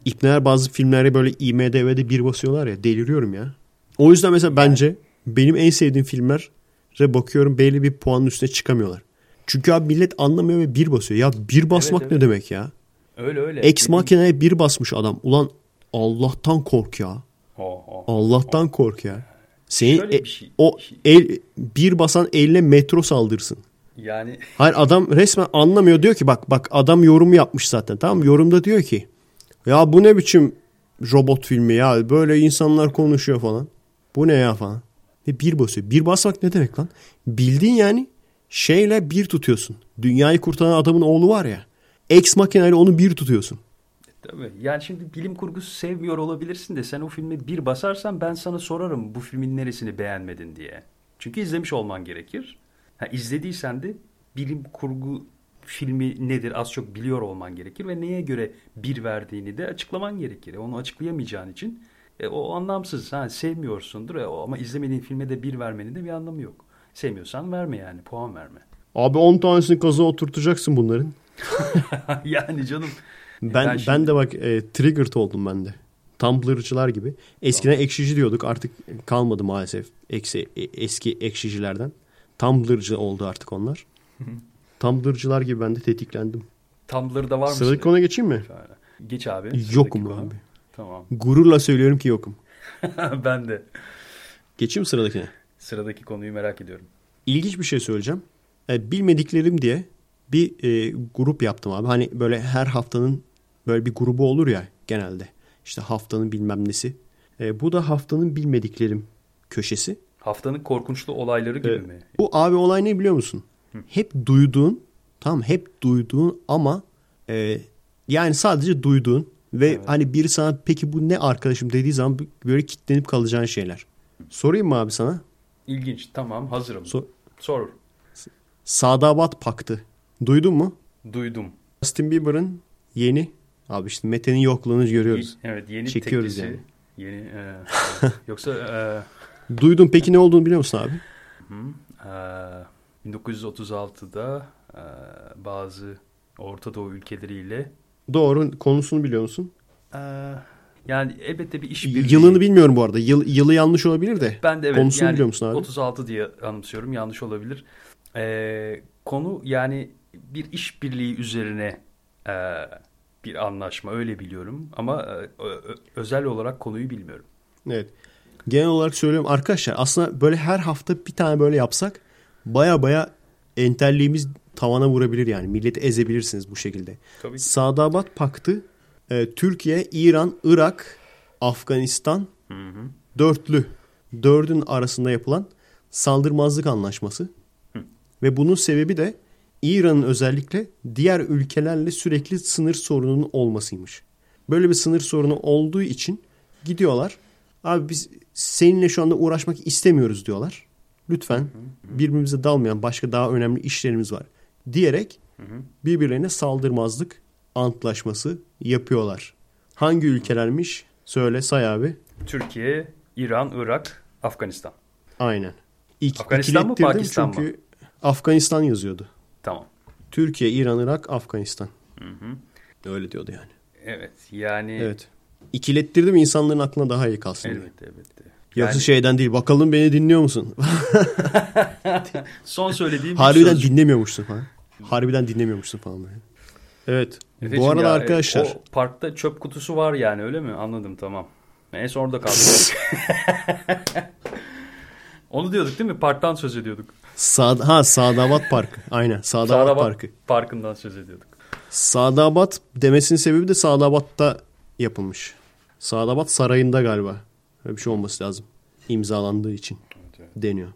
İpneler bazı filmlerde böyle IMDB'de bir basıyorlar ya deliriyorum ya. O yüzden mesela bence benim en sevdiğim filmlere bakıyorum belli bir puanın üstüne çıkamıyorlar. Çünkü abi millet anlamıyor ve bir basıyor. Ya bir basmak Evet, ne evet. demek ya? Öyle öyle. Ex Machina'ya bir basmış adam. Ulan Allah'tan kork ya. Oh, oh. Allah'tan kork ya. Senin e- şey- o şey- el bir basan eline metro saldırsın. Yani Hayır adam resmen anlamıyor diyor ki bak bak adam yorumu yapmış zaten tamam yorumda diyor ki ya bu ne biçim robot filmi ya böyle insanlar konuşuyor falan. Bu ne ya falan. Ve bir basıyor. Bir basmak ne demek lan? Bildin yani şeyle bir tutuyorsun. Dünyayı kurtaran adamın oğlu var ya. Ex Machina ile onu bir tutuyorsun. Tabii. Yani şimdi bilim kurgusu sevmiyor olabilirsin de sen o filme bir basarsan ben sana sorarım bu filmin neresini beğenmedin diye. Çünkü izlemiş olman gerekir. Ha, izlediysen de bilim kurgu filmi nedir az çok biliyor olman gerekir ve neye göre bir verdiğini de açıklaman gerekir. Onu açıklayamayacağın için e, o anlamsız. Ha, sevmiyorsundur e, ama izlemediğin filme de bir vermenin de bir anlamı yok. Sevmiyorsan verme yani puan verme. Abi 10 tanesini kaza oturtacaksın bunların. (laughs) yani canım. Ben Ben ben, de bak e, triggered oldum ben de. Tumblr'cılar gibi. Eskiden ekşici diyorduk. Artık kalmadı maalesef eksi, e- eski ekşicilerden. Tumblr'cı oldu artık onlar. Tumblr'cılar gibi ben de tetiklendim. Tumblr'da var mısın? Sıradaki konuya geçeyim mi? Geç abi. Yokum konu. abi. Tamam. Gururla söylüyorum ki yokum. (laughs) ben de. Geçeyim sıradakine. Sıradaki konuyu merak ediyorum. İlginç bir şey söyleyeceğim. E, bilmediklerim diye bir e, grup yaptım abi. Hani böyle her haftanın böyle bir grubu olur ya genelde. İşte haftanın bilmem nesi. E, bu da haftanın bilmediklerim köşesi. Haftanın korkunçlu olayları gibi E, mi? bu abi olay ne biliyor musun? Hep duyduğun, tamam hep duyduğun ama e, yani sadece duyduğun ve Evet. hani biri sana peki bu ne arkadaşım dediği zaman böyle kitlenip kalacağın şeyler. Sorayım mı abi sana? İlginç. Tamam hazırım. So- Sor. Sadabat Paktı. Duydun mu? Duydum. Justin Bieber'ın yeni abi işte Mete'nin yokluğunu görüyoruz. Ye- Evet yeni Çekiyoruz teklisi. yani. Yeni, e, (laughs) yoksa e, Duydun peki ne olduğunu biliyor musun abi? e, 1936'da e, bazı Orta Doğu ülkeleriyle Doğru konusunu biliyor musun? e, yani elbette bir iş Yılını bilmiyorum bu arada. Yıl, yılı yanlış olabilir de. Ben de evet Konusunu yani biliyor musun abi? 36 diye anımsıyorum yanlış olabilir. Ee, konu yani bir işbirliği üzerine e, bir anlaşma öyle biliyorum ama e, özel olarak konuyu bilmiyorum. Evet. Genel olarak söylüyorum arkadaşlar aslında böyle her hafta bir tane böyle yapsak baya baya entelliğimiz tavana vurabilir yani. Milleti ezebilirsiniz bu şekilde. Tabii. Sadabat Paktı e, Türkiye, İran, Irak, Afganistan dörtlü dördün arasında yapılan saldırmazlık anlaşması. Ve bunun sebebi de İran'ın özellikle diğer ülkelerle sürekli sınır sorununun olmasıymış. Böyle bir sınır sorunu olduğu için gidiyorlar. Abi biz seninle şu anda uğraşmak istemiyoruz diyorlar. Lütfen birbirimize dalmayan başka daha önemli işlerimiz var diyerek birbirlerine saldırmazlık antlaşması yapıyorlar. Hangi ülkelermiş? Söyle say abi. Türkiye, İran, Irak, Afganistan. Aynen. İlk, Afganistan mı, Pakistan mı? çünkü Afganistan yazıyordu. Tamam. Türkiye, İran, Irak, Afganistan. Öyle diyordu yani. Evet yani Evet. İkilettirdim insanların aklına daha iyi kalsın diye. elbette elbette. Yoksa Yani şeyden değil. Bakalım beni dinliyor musun? (laughs) son söylediğim bir Harbiden sözcük. dinlemiyormuşsun falan. Harbiden dinlemiyormuşsun falan. Evet. Efeciğim Bu arada ya, e, arkadaşlar O parkta çöp kutusu var yani öyle mi? Anladım tamam. En son orada kaldık. (laughs) Onu diyorduk değil mi? Parktan söz ediyorduk. Sad ha Sadabat Parkı. Aynen. Sadabat, Sadabat Parkı. Parkı'ndan söz ediyorduk. Sadabat demesinin sebebi de Sadabat'ta yapılmış. Sadabat Sarayı'nda galiba. Öyle bir şey olması lazım. İmzalandığı için deniyor.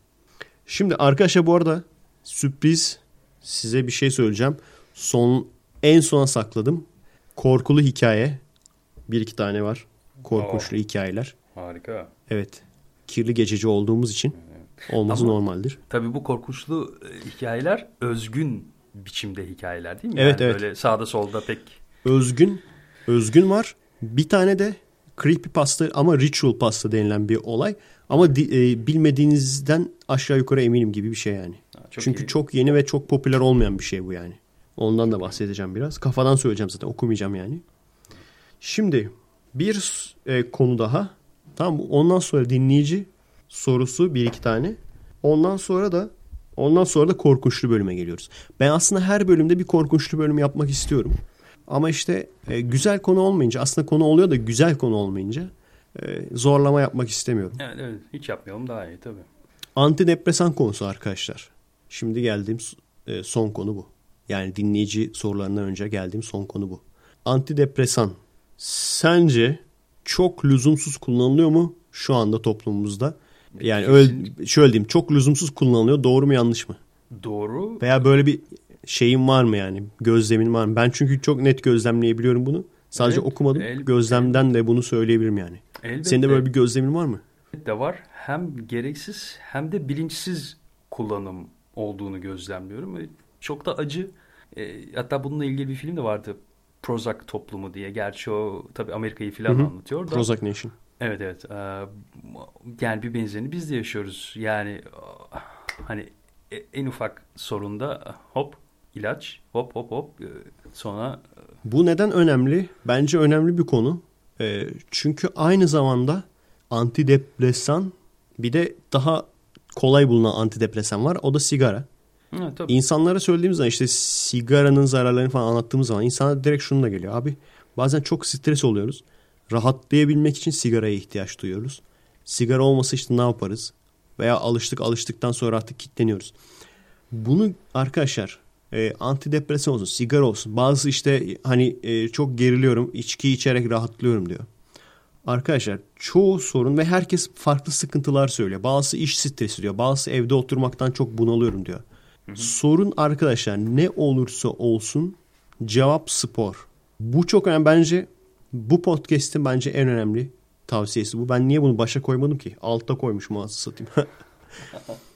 Şimdi arkadaşlar bu arada sürpriz size bir şey söyleyeceğim. Son en sona sakladım. Korkulu hikaye. Bir iki tane var. Korkunçlu hikayeler. Harika. Evet. Kirli gececi olduğumuz için olması Ama- normaldir. Tabii bu korkunçlu e, hikayeler özgün biçimde hikayeler değil mi? Evet, yani evet. Böyle sağda solda pek Özgün Özgün var. Bir tane de creepy pasta ama ritual pasta denilen bir olay. Ama di- e, bilmediğinizden aşağı yukarı eminim gibi bir şey yani. Ha, çok Çünkü iyi. çok yeni ve çok popüler olmayan bir şey bu yani. Ondan da bahsedeceğim biraz. Kafadan söyleyeceğim zaten okumayacağım yani. Şimdi bir e, konu daha. Tamam? Ondan sonra dinleyici sorusu bir iki tane. Ondan sonra da ondan sonra da korkunçlu bölüme geliyoruz. Ben aslında her bölümde bir korkunçlu bölüm yapmak istiyorum. Ama işte e, güzel konu olmayınca aslında konu oluyor da güzel konu olmayınca e, zorlama yapmak istemiyorum. Evet, evet. Hiç yapmayalım daha iyi tabii. Antidepresan konusu arkadaşlar. Şimdi geldiğim e, son konu bu. Yani dinleyici sorularından önce geldiğim son konu bu. Antidepresan sence çok lüzumsuz kullanılıyor mu şu anda toplumumuzda? Yani öyle, şöyle diyeyim çok lüzumsuz kullanılıyor doğru mu yanlış mı? Doğru. Veya böyle bir şeyin var mı yani gözlemin var mı? Ben çünkü çok net gözlemleyebiliyorum bunu. Sadece Evet, okumadım. el- Gözlemden de bunu söyleyebilirim yani. Elbette Senin de böyle bir gözlemin var mı? de var. Hem gereksiz hem de bilinçsiz kullanım olduğunu gözlemliyorum. Çok da acı. E, hatta bununla ilgili bir film de vardı. Prozac toplumu diye. Gerçi o tabii Amerika'yı falan Hı hı. anlatıyor da. Prozac Nation. Evet evet. Ee, yani bir benzerini biz de yaşıyoruz. Yani ah, hani e- en ufak sorunda hop ilaç hop hop hop e, sonra Bu neden önemli? Bence önemli bir konu. Ee, çünkü aynı zamanda antidepresan bir de daha kolay bulunan antidepresan var. O da sigara. ha, tabii. İnsanlara söylediğimiz zaman işte sigaranın zararlarını falan anlattığımız zaman insanlar direkt şununla geliyor. Abi bazen çok stres oluyoruz. Rahatlayabilmek için sigaraya ihtiyaç duyuyoruz. Sigara olmasa işte ne yaparız? Veya alıştık alıştıktan sonra artık kitleniyoruz. Bunu arkadaşlar e, antidepresan olsun, sigara olsun. Bazı işte hani e, çok geriliyorum, içki içerek rahatlıyorum diyor. Arkadaşlar çoğu sorun ve herkes farklı sıkıntılar söylüyor. Bazısı iş stresi diyor. Bazısı evde oturmaktan çok bunalıyorum diyor. Sorun arkadaşlar ne olursa olsun cevap spor. Bu çok önemli. Bence bu podcast'in bence en önemli tavsiyesi bu. Ben niye bunu başa koymadım ki? Altta koymuşum ağzı satayım. (laughs)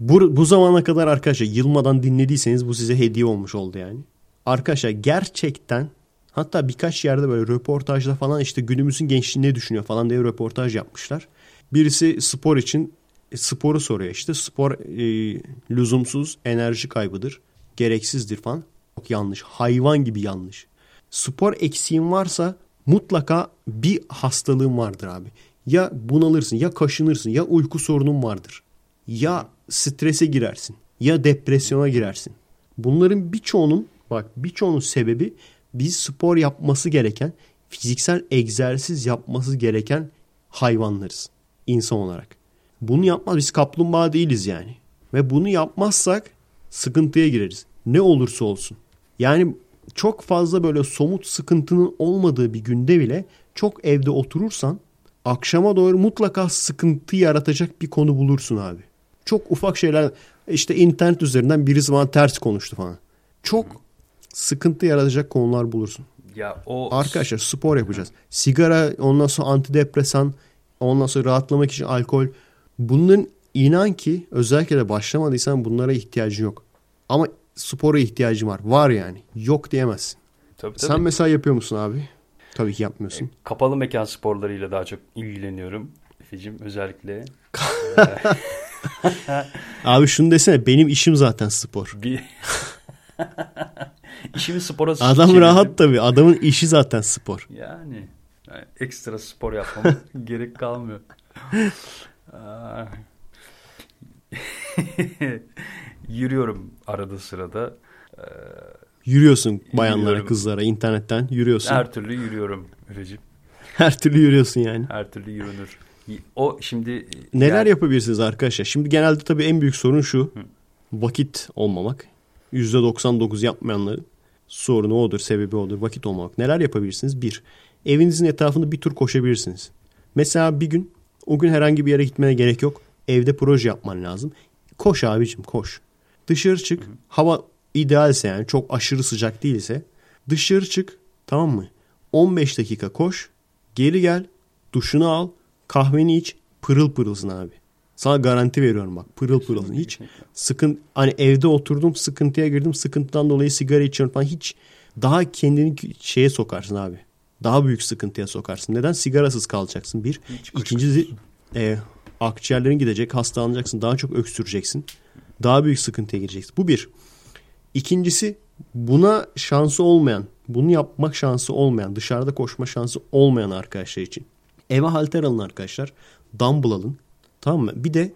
bu, bu zamana kadar arkadaşlar yılmadan dinlediyseniz bu size hediye olmuş oldu yani. Arkadaşlar gerçekten hatta birkaç yerde böyle röportajda falan işte günümüzün gençliği ne düşünüyor falan diye röportaj yapmışlar. Birisi spor için e, sporu soruyor işte spor e, lüzumsuz enerji kaybıdır. Gereksizdir falan. Çok yanlış. Hayvan gibi yanlış. Spor eksiğin varsa mutlaka bir hastalığın vardır abi. Ya bunalırsın ya kaşınırsın ya uyku sorunun vardır. Ya strese girersin ya depresyona girersin. Bunların birçoğunun bak birçoğunun sebebi biz spor yapması gereken fiziksel egzersiz yapması gereken hayvanlarız insan olarak. Bunu yapmaz biz kaplumbağa değiliz yani. Ve bunu yapmazsak sıkıntıya gireriz. Ne olursa olsun. Yani çok fazla böyle somut sıkıntının olmadığı bir günde bile çok evde oturursan akşama doğru mutlaka sıkıntı yaratacak bir konu bulursun abi. Çok ufak şeyler işte internet üzerinden birisi bana ters konuştu falan. Çok sıkıntı yaratacak konular bulursun. ya o Arkadaşlar spor yapacağız. Sigara ondan sonra antidepresan ondan sonra rahatlamak için alkol. Bunların inan ki özellikle de başlamadıysan bunlara ihtiyacın yok. Ama spora ihtiyacın var. Var yani. Yok diyemezsin. tabii, tabii. Sen mesela yapıyor musun abi? Tabii ki yapmıyorsun. kapalı mekan sporlarıyla daha çok ilgileniyorum. Efe'cim özellikle (laughs) (laughs) Abi şunu desene benim işim zaten spor. bir (laughs) işimi spora Adam çevirdim. rahat tabii. Adamın işi zaten spor. Yani, yani ekstra spor yapmam (laughs) gerek kalmıyor. Aa. Yürüyorum arada sırada. Yürüyorsun bayanlara, Yürüyorum. kızlara internetten yürüyorsun. Her, Her türlü yürüyorum Recep. türlü yürüyorsun yani. Her türlü yürünür. O şimdi Neler yani- yapabilirsiniz arkadaşlar? Şimdi genelde tabii en büyük sorun şu. Vakit olmamak. %99 yapmayanların sorunu odur, sebebi odur. Vakit olmamak. Neler yapabilirsiniz? Bir, evinizin etrafında bir tur koşabilirsiniz. Mesela bir gün, o gün herhangi bir yere gitmene gerek yok. Evde proje yapman lazım. Koş abicim koş. Dışarı çık. Hava idealse yani çok aşırı sıcak değilse dışarı çık tamam mı? 15 dakika koş. Geri gel. Duşunu al. Kahveni iç. Pırıl pırılsın abi. Sana garanti veriyorum bak. Pırıl pırılsın. Hiç sıkın hani evde oturdum sıkıntıya girdim. Sıkıntıdan dolayı sigara içiyorum falan. Hiç daha kendini şeye sokarsın abi. Daha büyük sıkıntıya sokarsın. Neden? Sigarasız kalacaksın bir. İkincisi e, akciğerlerin gidecek. Hastalanacaksın. Daha çok öksüreceksin. Daha büyük sıkıntıya gireceksin. Bu bir. İkincisi buna şansı olmayan, bunu yapmak şansı olmayan, dışarıda koşma şansı olmayan arkadaşlar için. Eve halter alın arkadaşlar. Dumbbell alın. Tamam mı? Bir de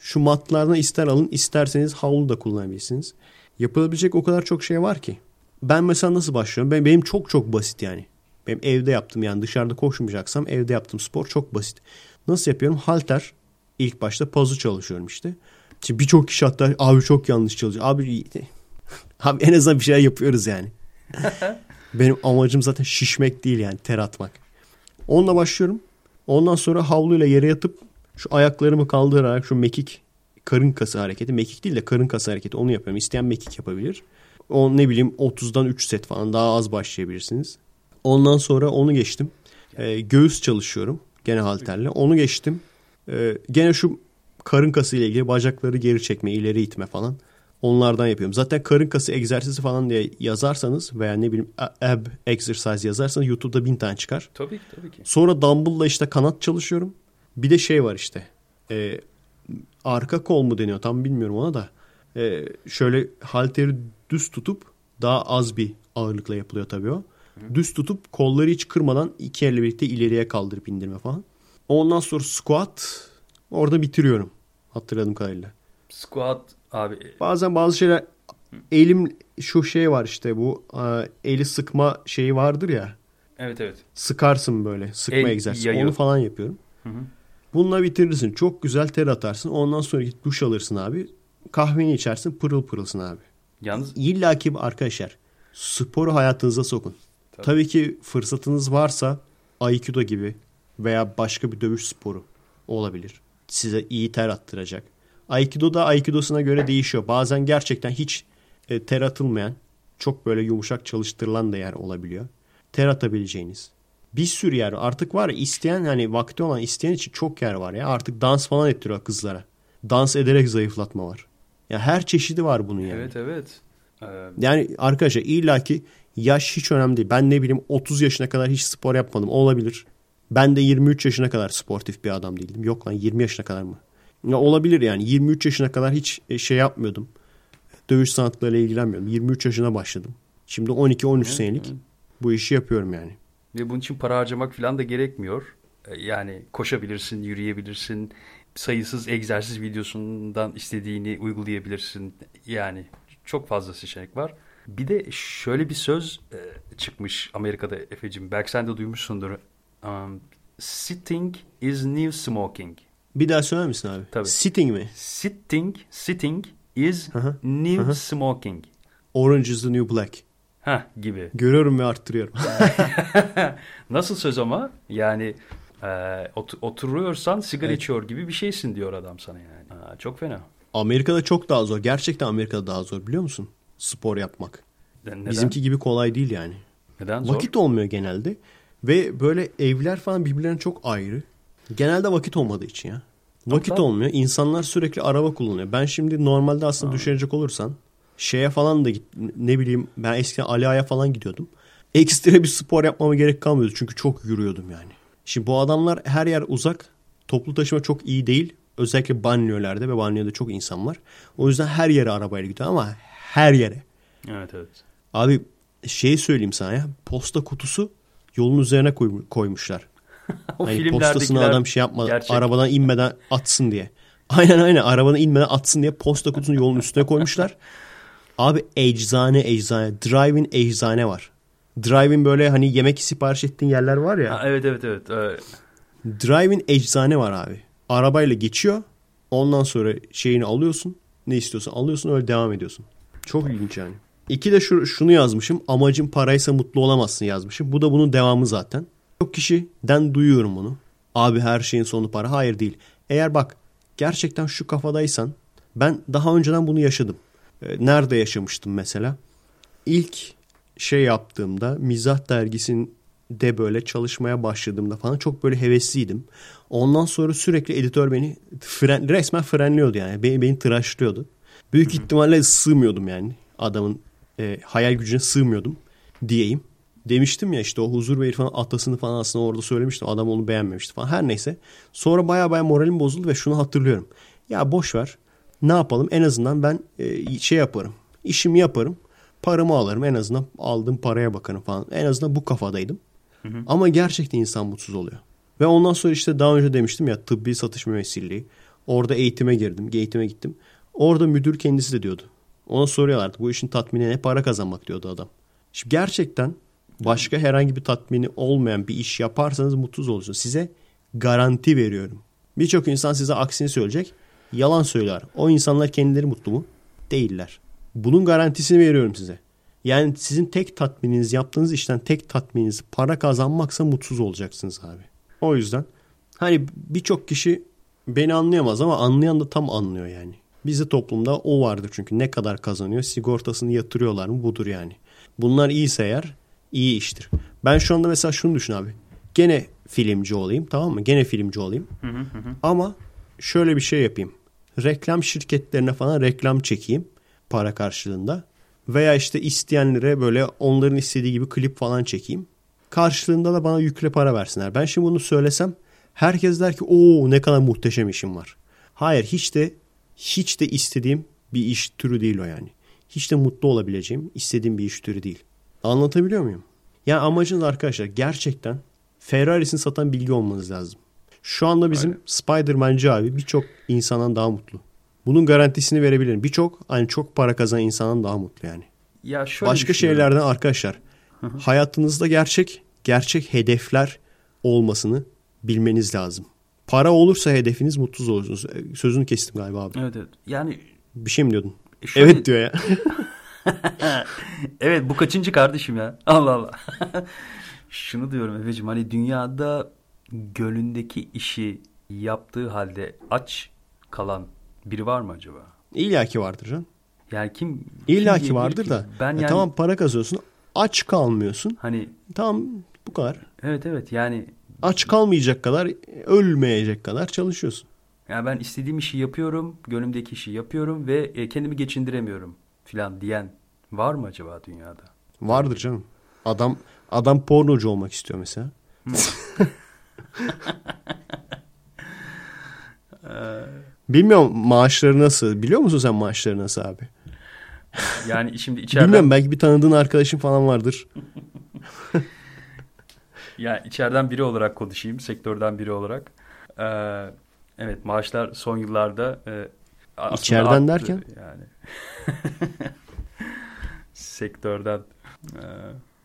şu matlardan ister alın isterseniz havlu da kullanabilirsiniz. Yapılabilecek o kadar çok şey var ki. Ben mesela nasıl başlıyorum? Ben, benim çok çok basit yani. Benim evde yaptım yani dışarıda koşmayacaksam evde yaptığım spor çok basit. Nasıl yapıyorum? Halter ilk başta pazu çalışıyorum işte. Şimdi birçok kişi hatta abi çok yanlış çalışıyor. Abi (laughs) Abi en azından bir şeyler yapıyoruz yani. (laughs) Benim amacım zaten şişmek değil yani ter atmak. Onunla başlıyorum. Ondan sonra havluyla yere yatıp şu ayaklarımı kaldırarak şu mekik karın kası hareketi. Mekik değil de karın kası hareketi onu yapıyorum. İsteyen mekik yapabilir. O ne bileyim 30'dan 3 set falan daha az başlayabilirsiniz. Ondan sonra onu geçtim. Ee, göğüs çalışıyorum gene halterle. Onu geçtim. Ee, gene şu karın kası ile ilgili bacakları geri çekme, ileri itme falan. Onlardan yapıyorum. Zaten karın kası egzersizi falan diye yazarsanız veya ne bileyim ab exercise yazarsanız YouTube'da bin tane çıkar. Tabii ki tabii ki. Sonra dumbbell'la işte kanat çalışıyorum. Bir de şey var işte. E, arka kol mu deniyor tam bilmiyorum ona da. E, şöyle halteri düz tutup daha az bir ağırlıkla yapılıyor tabii o. Düz tutup kolları hiç kırmadan iki elle birlikte ileriye kaldırıp indirme falan. Ondan sonra squat orada bitiriyorum. Hatırladığım kadarıyla. Squat abi Bazen bazı şeyler elim şu şey var işte bu e, eli sıkma şeyi vardır ya. evet evet. Sıkarsın böyle sıkma El egzersizi. yayıyor. Onu falan yapıyorum. Hı hı. Bununla bitirirsin. Çok güzel ter atarsın. Ondan sonra git duş alırsın abi. Kahveni içersin pırıl pırılsın abi. Yalnız İlla ki arkadaşlar sporu hayatınıza sokun. Tabii. Tabii. ki fırsatınız varsa Aikido gibi veya başka bir dövüş sporu olabilir. Size iyi ter attıracak. Aikido da Aikidosuna göre değişiyor. Bazen gerçekten hiç e, ter atılmayan, çok böyle yumuşak çalıştırılan da yer olabiliyor. Ter atabileceğiniz. Bir sürü yer artık var ya isteyen hani vakti olan isteyen için çok yer var ya. Artık dans falan ettiriyor kızlara. Dans ederek zayıflatma var. Ya her çeşidi var bunun yani. evet evet. Ee, Yani arkadaşlar illaki yaş hiç önemli değil. Ben ne bileyim 30 yaşına kadar hiç spor yapmadım. Olabilir. Ben de 23 yaşına kadar sportif bir adam değildim. Yok lan 20 yaşına kadar mı? Ya olabilir yani. 23 yaşına kadar hiç e, şey yapmıyordum. Dövüş sanatlarıyla ilgilenmiyordum. 23 yaşına başladım. Şimdi 12-13 senelik bu işi yapıyorum yani. Ve bunun için para harcamak falan da gerekmiyor. Ee, Yani koşabilirsin, yürüyebilirsin. Sayısız egzersiz videosundan istediğini uygulayabilirsin. Yani çok fazla seçenek var. Bir de şöyle bir söz e, çıkmış Amerika'da Efe'cim. Belki sen de duymuşsundur. Um, sitting is new smoking. Bir daha söyler misin abi? Tabii. Sitting mi? Sitting, sitting is hı. new hı. smoking. Orange is the new black. Heh gibi. Görüyorum ve arttırıyorum. (laughs) Nasıl söz ama? Yani e, ot- oturuyorsan sigara Evet. içiyor gibi bir şeysin diyor adam sana yani. Ha, çok fena. Amerika'da çok daha zor. Gerçekten Amerika'da daha zor biliyor musun? Spor yapmak. Neden? Bizimki gibi kolay değil yani. Neden zor? Vakit olmuyor genelde. Ve böyle evler falan birbirlerine çok ayrı. Genelde vakit olmadığı için ya. Vakit tabii. olmuyor. İnsanlar sürekli araba kullanıyor. Ben şimdi normalde aslında düşünecek olursan şeye falan da git ne bileyim ben eskiden Ali Ağa'ya falan gidiyordum. Ekstra bir spor yapmama gerek kalmıyordu. Çünkü çok yürüyordum yani. Şimdi bu adamlar her yer uzak. Toplu taşıma çok iyi değil. Özellikle banliyölerde ve banliyoda çok insan var. O yüzden her yere arabayla gidiyor ama her yere. Evet evet. Abi şey söyleyeyim sana ya. Posta kutusu yolun üzerine koy- koymuşlar. (laughs) o hani filmlerdekiler postasını adam şey yapma gerçek. arabadan inmeden atsın diye. (laughs) Aynen aynen arabadan inmeden atsın diye posta kutusunu yolun üstüne koymuşlar. (laughs) Abi eczane eczane. Drive-in eczane var. Drive-in böyle hani yemek sipariş ettiğin yerler var ya. Ha, evet evet evet. Ee, Drive-in eczane var abi. Arabayla geçiyor. Ondan sonra şeyini alıyorsun. Ne istiyorsan alıyorsun öyle devam ediyorsun. Çok ilginç yani. İki de şu, şunu yazmışım. Amacın paraysa mutlu olamazsın yazmışım. Bu da bunun devamı zaten. Çok kişiden duyuyorum bunu. Abi her şeyin sonu para. Hayır değil. Eğer bak gerçekten şu kafadaysan ben daha önceden bunu yaşadım. Ee, Nerede yaşamıştım mesela? İlk şey yaptığımda mizah dergisinde böyle çalışmaya başladığımda falan çok böyle hevesliydim. Ondan sonra sürekli editör beni fren, resmen frenliyordu yani. Beni, beni tıraşlıyordu. Büyük ihtimalle sığmıyordum yani. Adamın e, hayal gücüne sığmıyordum diyeyim. Demiştim ya işte o huzur ve irfan atasını falan aslında orada söylemiştim. Adam onu beğenmemişti falan. Her neyse. Sonra baya baya moralim bozuldu ve şunu hatırlıyorum. Ya boş ver. Ne yapalım? En azından ben e, şey yaparım. İşimi yaparım. Paramı alırım. En azından aldığım paraya bakarım falan. En azından bu kafadaydım. Ama gerçekten insan mutsuz oluyor. Ve ondan sonra işte daha önce demiştim ya tıbbi satış mümessilliği. Orada eğitime girdim. Eğitime gittim. Orada müdür kendisi de diyordu. Ona soruyorlardı bu işin tatmini ne para kazanmak diyordu adam. Şimdi gerçekten başka herhangi bir tatmini olmayan bir iş yaparsanız mutsuz olursunuz. Size garanti veriyorum. Birçok insan size aksini söyleyecek. Yalan söyler. O insanlar kendileri mutlu mu? Değiller. Bunun garantisini veriyorum size. Yani sizin tek tatmininiz yaptığınız işten tek tatmininiz para kazanmaksa mutsuz olacaksınız abi. O yüzden hani birçok kişi beni anlayamaz ama anlayan da tam anlıyor yani. Bizde toplumda o vardır çünkü ne kadar kazanıyor sigortasını yatırıyorlar mı budur yani. Bunlar iyiyse eğer iyi iştir. Ben şu anda mesela şunu düşün abi. Gene filmci olayım tamam mı? Gene filmci olayım. Ama şöyle bir şey yapayım. Reklam şirketlerine falan reklam çekeyim para karşılığında. Veya işte isteyenlere böyle onların istediği gibi klip falan çekeyim. Karşılığında da bana yükle para versinler. Ben şimdi bunu söylesem herkes der ki o ne kadar muhteşem işim var. Hayır hiç de hiç de istediğim bir iş türü değil o yani. Hiç de mutlu olabileceğim istediğim bir iş türü değil. Anlatabiliyor muyum? Yani amacınız arkadaşlar gerçekten Ferrari'sini satan bilgi olmanız lazım. Şu anda bizim Aynen. Spider-Man'ci abi birçok insandan daha mutlu. Bunun garantisini verebilirim. Birçok hani çok para kazanan insandan daha mutlu yani. Ya şöyle Başka şeylerden arkadaşlar hayatınızda gerçek gerçek hedefler olmasını bilmeniz lazım. Para olursa hedefiniz mutsuz olursunuz. E, Sözünü kestim galiba abi. Evet evet. Yani Bir şey mi diyordun? şöyle- Evet diyor ya. (laughs) (laughs) evet bu kaçıncı kardeşim ya? Allah Allah. (laughs) Şunu diyorum Efe'cim hani dünyada gönlündeki işi yaptığı halde aç kalan biri var mı acaba? İlla ki vardır can. Yani kim? İlla ki vardır ki? da. Ben E yani tamam para kazıyorsun. Aç kalmıyorsun. hani Tamam bu kadar. evet evet yani Aç kalmayacak kadar, ölmeyecek kadar çalışıyorsun. yani ben istediğim işi yapıyorum, gönlümdeki işi yapıyorum ve e, kendimi geçindiremiyorum filan diyen var mı acaba dünyada? Vardır canım. Adam adam pornocu olmak istiyor mesela. (laughs) Bilmiyorum maaşları nasıl. Biliyor musun sen maaşları nasıl abi? Yani şimdi (laughs) içeriden Bilmiyorum belki bir tanıdığın arkadaşın falan vardır. (laughs) Ya içeriden biri olarak konuşayım, sektörden biri olarak. Ee, evet maaşlar son yıllarda e, İçeriden derken? Yani (laughs) sektörden. e,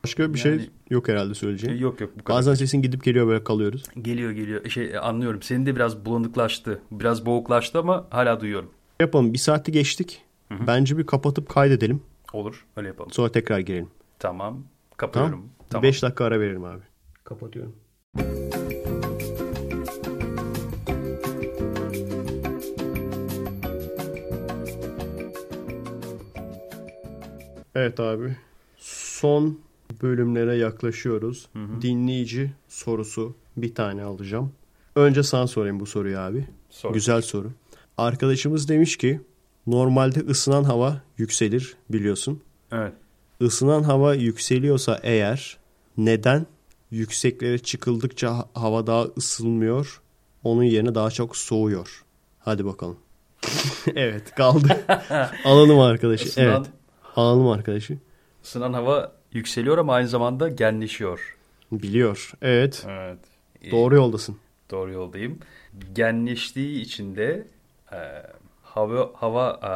Başka bir şey Yani- yok herhalde söyleyeceğim. yok yok bu kadar. Bazen sesin gidip geliyor böyle kalıyoruz. Geliyor geliyor. Şey e, anlıyorum. Senin de biraz bulanıklaştı. Biraz boğuklaştı ama hala duyuyorum. Yapalım bir saati geçtik. Bence bir kapatıp kaydedelim. Olur. Öyle yapalım. Sonra tekrar gelelim. Tamam. Kapatıyorum. Tamam. Tamam. 5 dakika ara verelim abi. Kapatıyorum. Evet abi. Son bölümlere yaklaşıyoruz. Dinleyici sorusu bir tane alacağım. Önce sana sorayım bu soruyu abi. Sor. Güzel soru. Arkadaşımız demiş ki normalde ısınan hava yükselir biliyorsun. Evet. Isınan hava yükseliyorsa eğer neden yükseklere çıkıldıkça ha- hava daha ısınmıyor, onun yerine daha çok soğuyor? Hadi bakalım. (laughs) evet kaldı. (laughs) Alalım arkadaşı. Isınan, Evet. Alalım arkadaşı. ısınan hava yükseliyor ama aynı zamanda genleşiyor. Biliyor. Evet. Evet. Doğru yoldasın. Doğru yoldayım. Genleştiği için de e, hava hava e,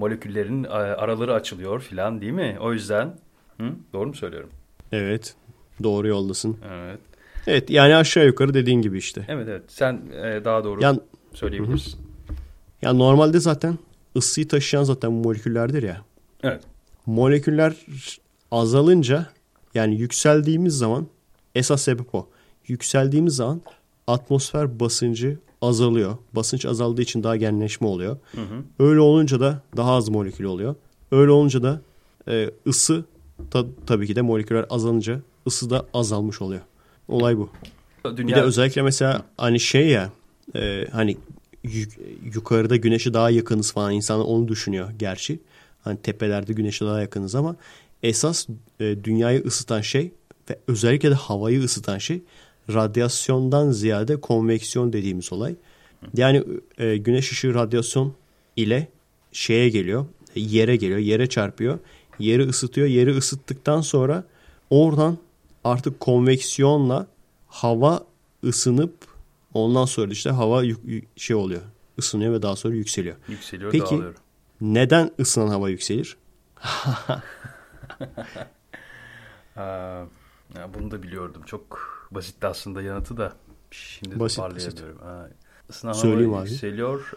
moleküllerin e, araları açılıyor filan değil mi? O yüzden hı? doğru mu söylüyorum? Evet. Doğru yoldasın. Evet. Evet yani aşağı yukarı dediğin gibi işte. Evet evet. Sen e, daha doğru Yani, söyleyebilirsin. ya normalde zaten ısıyı taşıyan zaten moleküllerdir ya. Evet. moleküller azalınca yani yükseldiğimiz zaman esas sebep o. Yükseldiğimiz zaman atmosfer basıncı azalıyor. Basınç azaldığı için daha genleşme oluyor. Öyle olunca da daha az molekül oluyor. Öyle olunca da e, ısı ta- tabii ki de moleküller azalınca ısı da azalmış oluyor. Olay bu. Dünya, Bir de özellikle mesela hani şey ya e, hani yuk- yukarıda güneşe daha yakınız falan insanlar onu düşünüyor gerçi. Hani tepelerde güneşe daha yakınız ama esas e, dünyayı ısıtan şey ve özellikle de havayı ısıtan şey radyasyondan ziyade konveksiyon dediğimiz olay. Yani e, güneş ışığı radyasyon ile şeye geliyor, yere geliyor, yere çarpıyor. Yeri ısıtıyor. Yeri ısıttıktan sonra oradan artık konveksiyonla hava ısınıp ondan sonra işte hava şey oluyor. ısınıyor ve daha sonra yükseliyor. yükseliyor Peki dağılıyor. Neden ısınan hava yükselir? (laughs) Bunu da biliyordum. Çok basitti aslında yanıtı da. Şimdi Basit, toparlayamıyorum. Aa, ısınan Söyleyeyim hava abi. yükseliyor.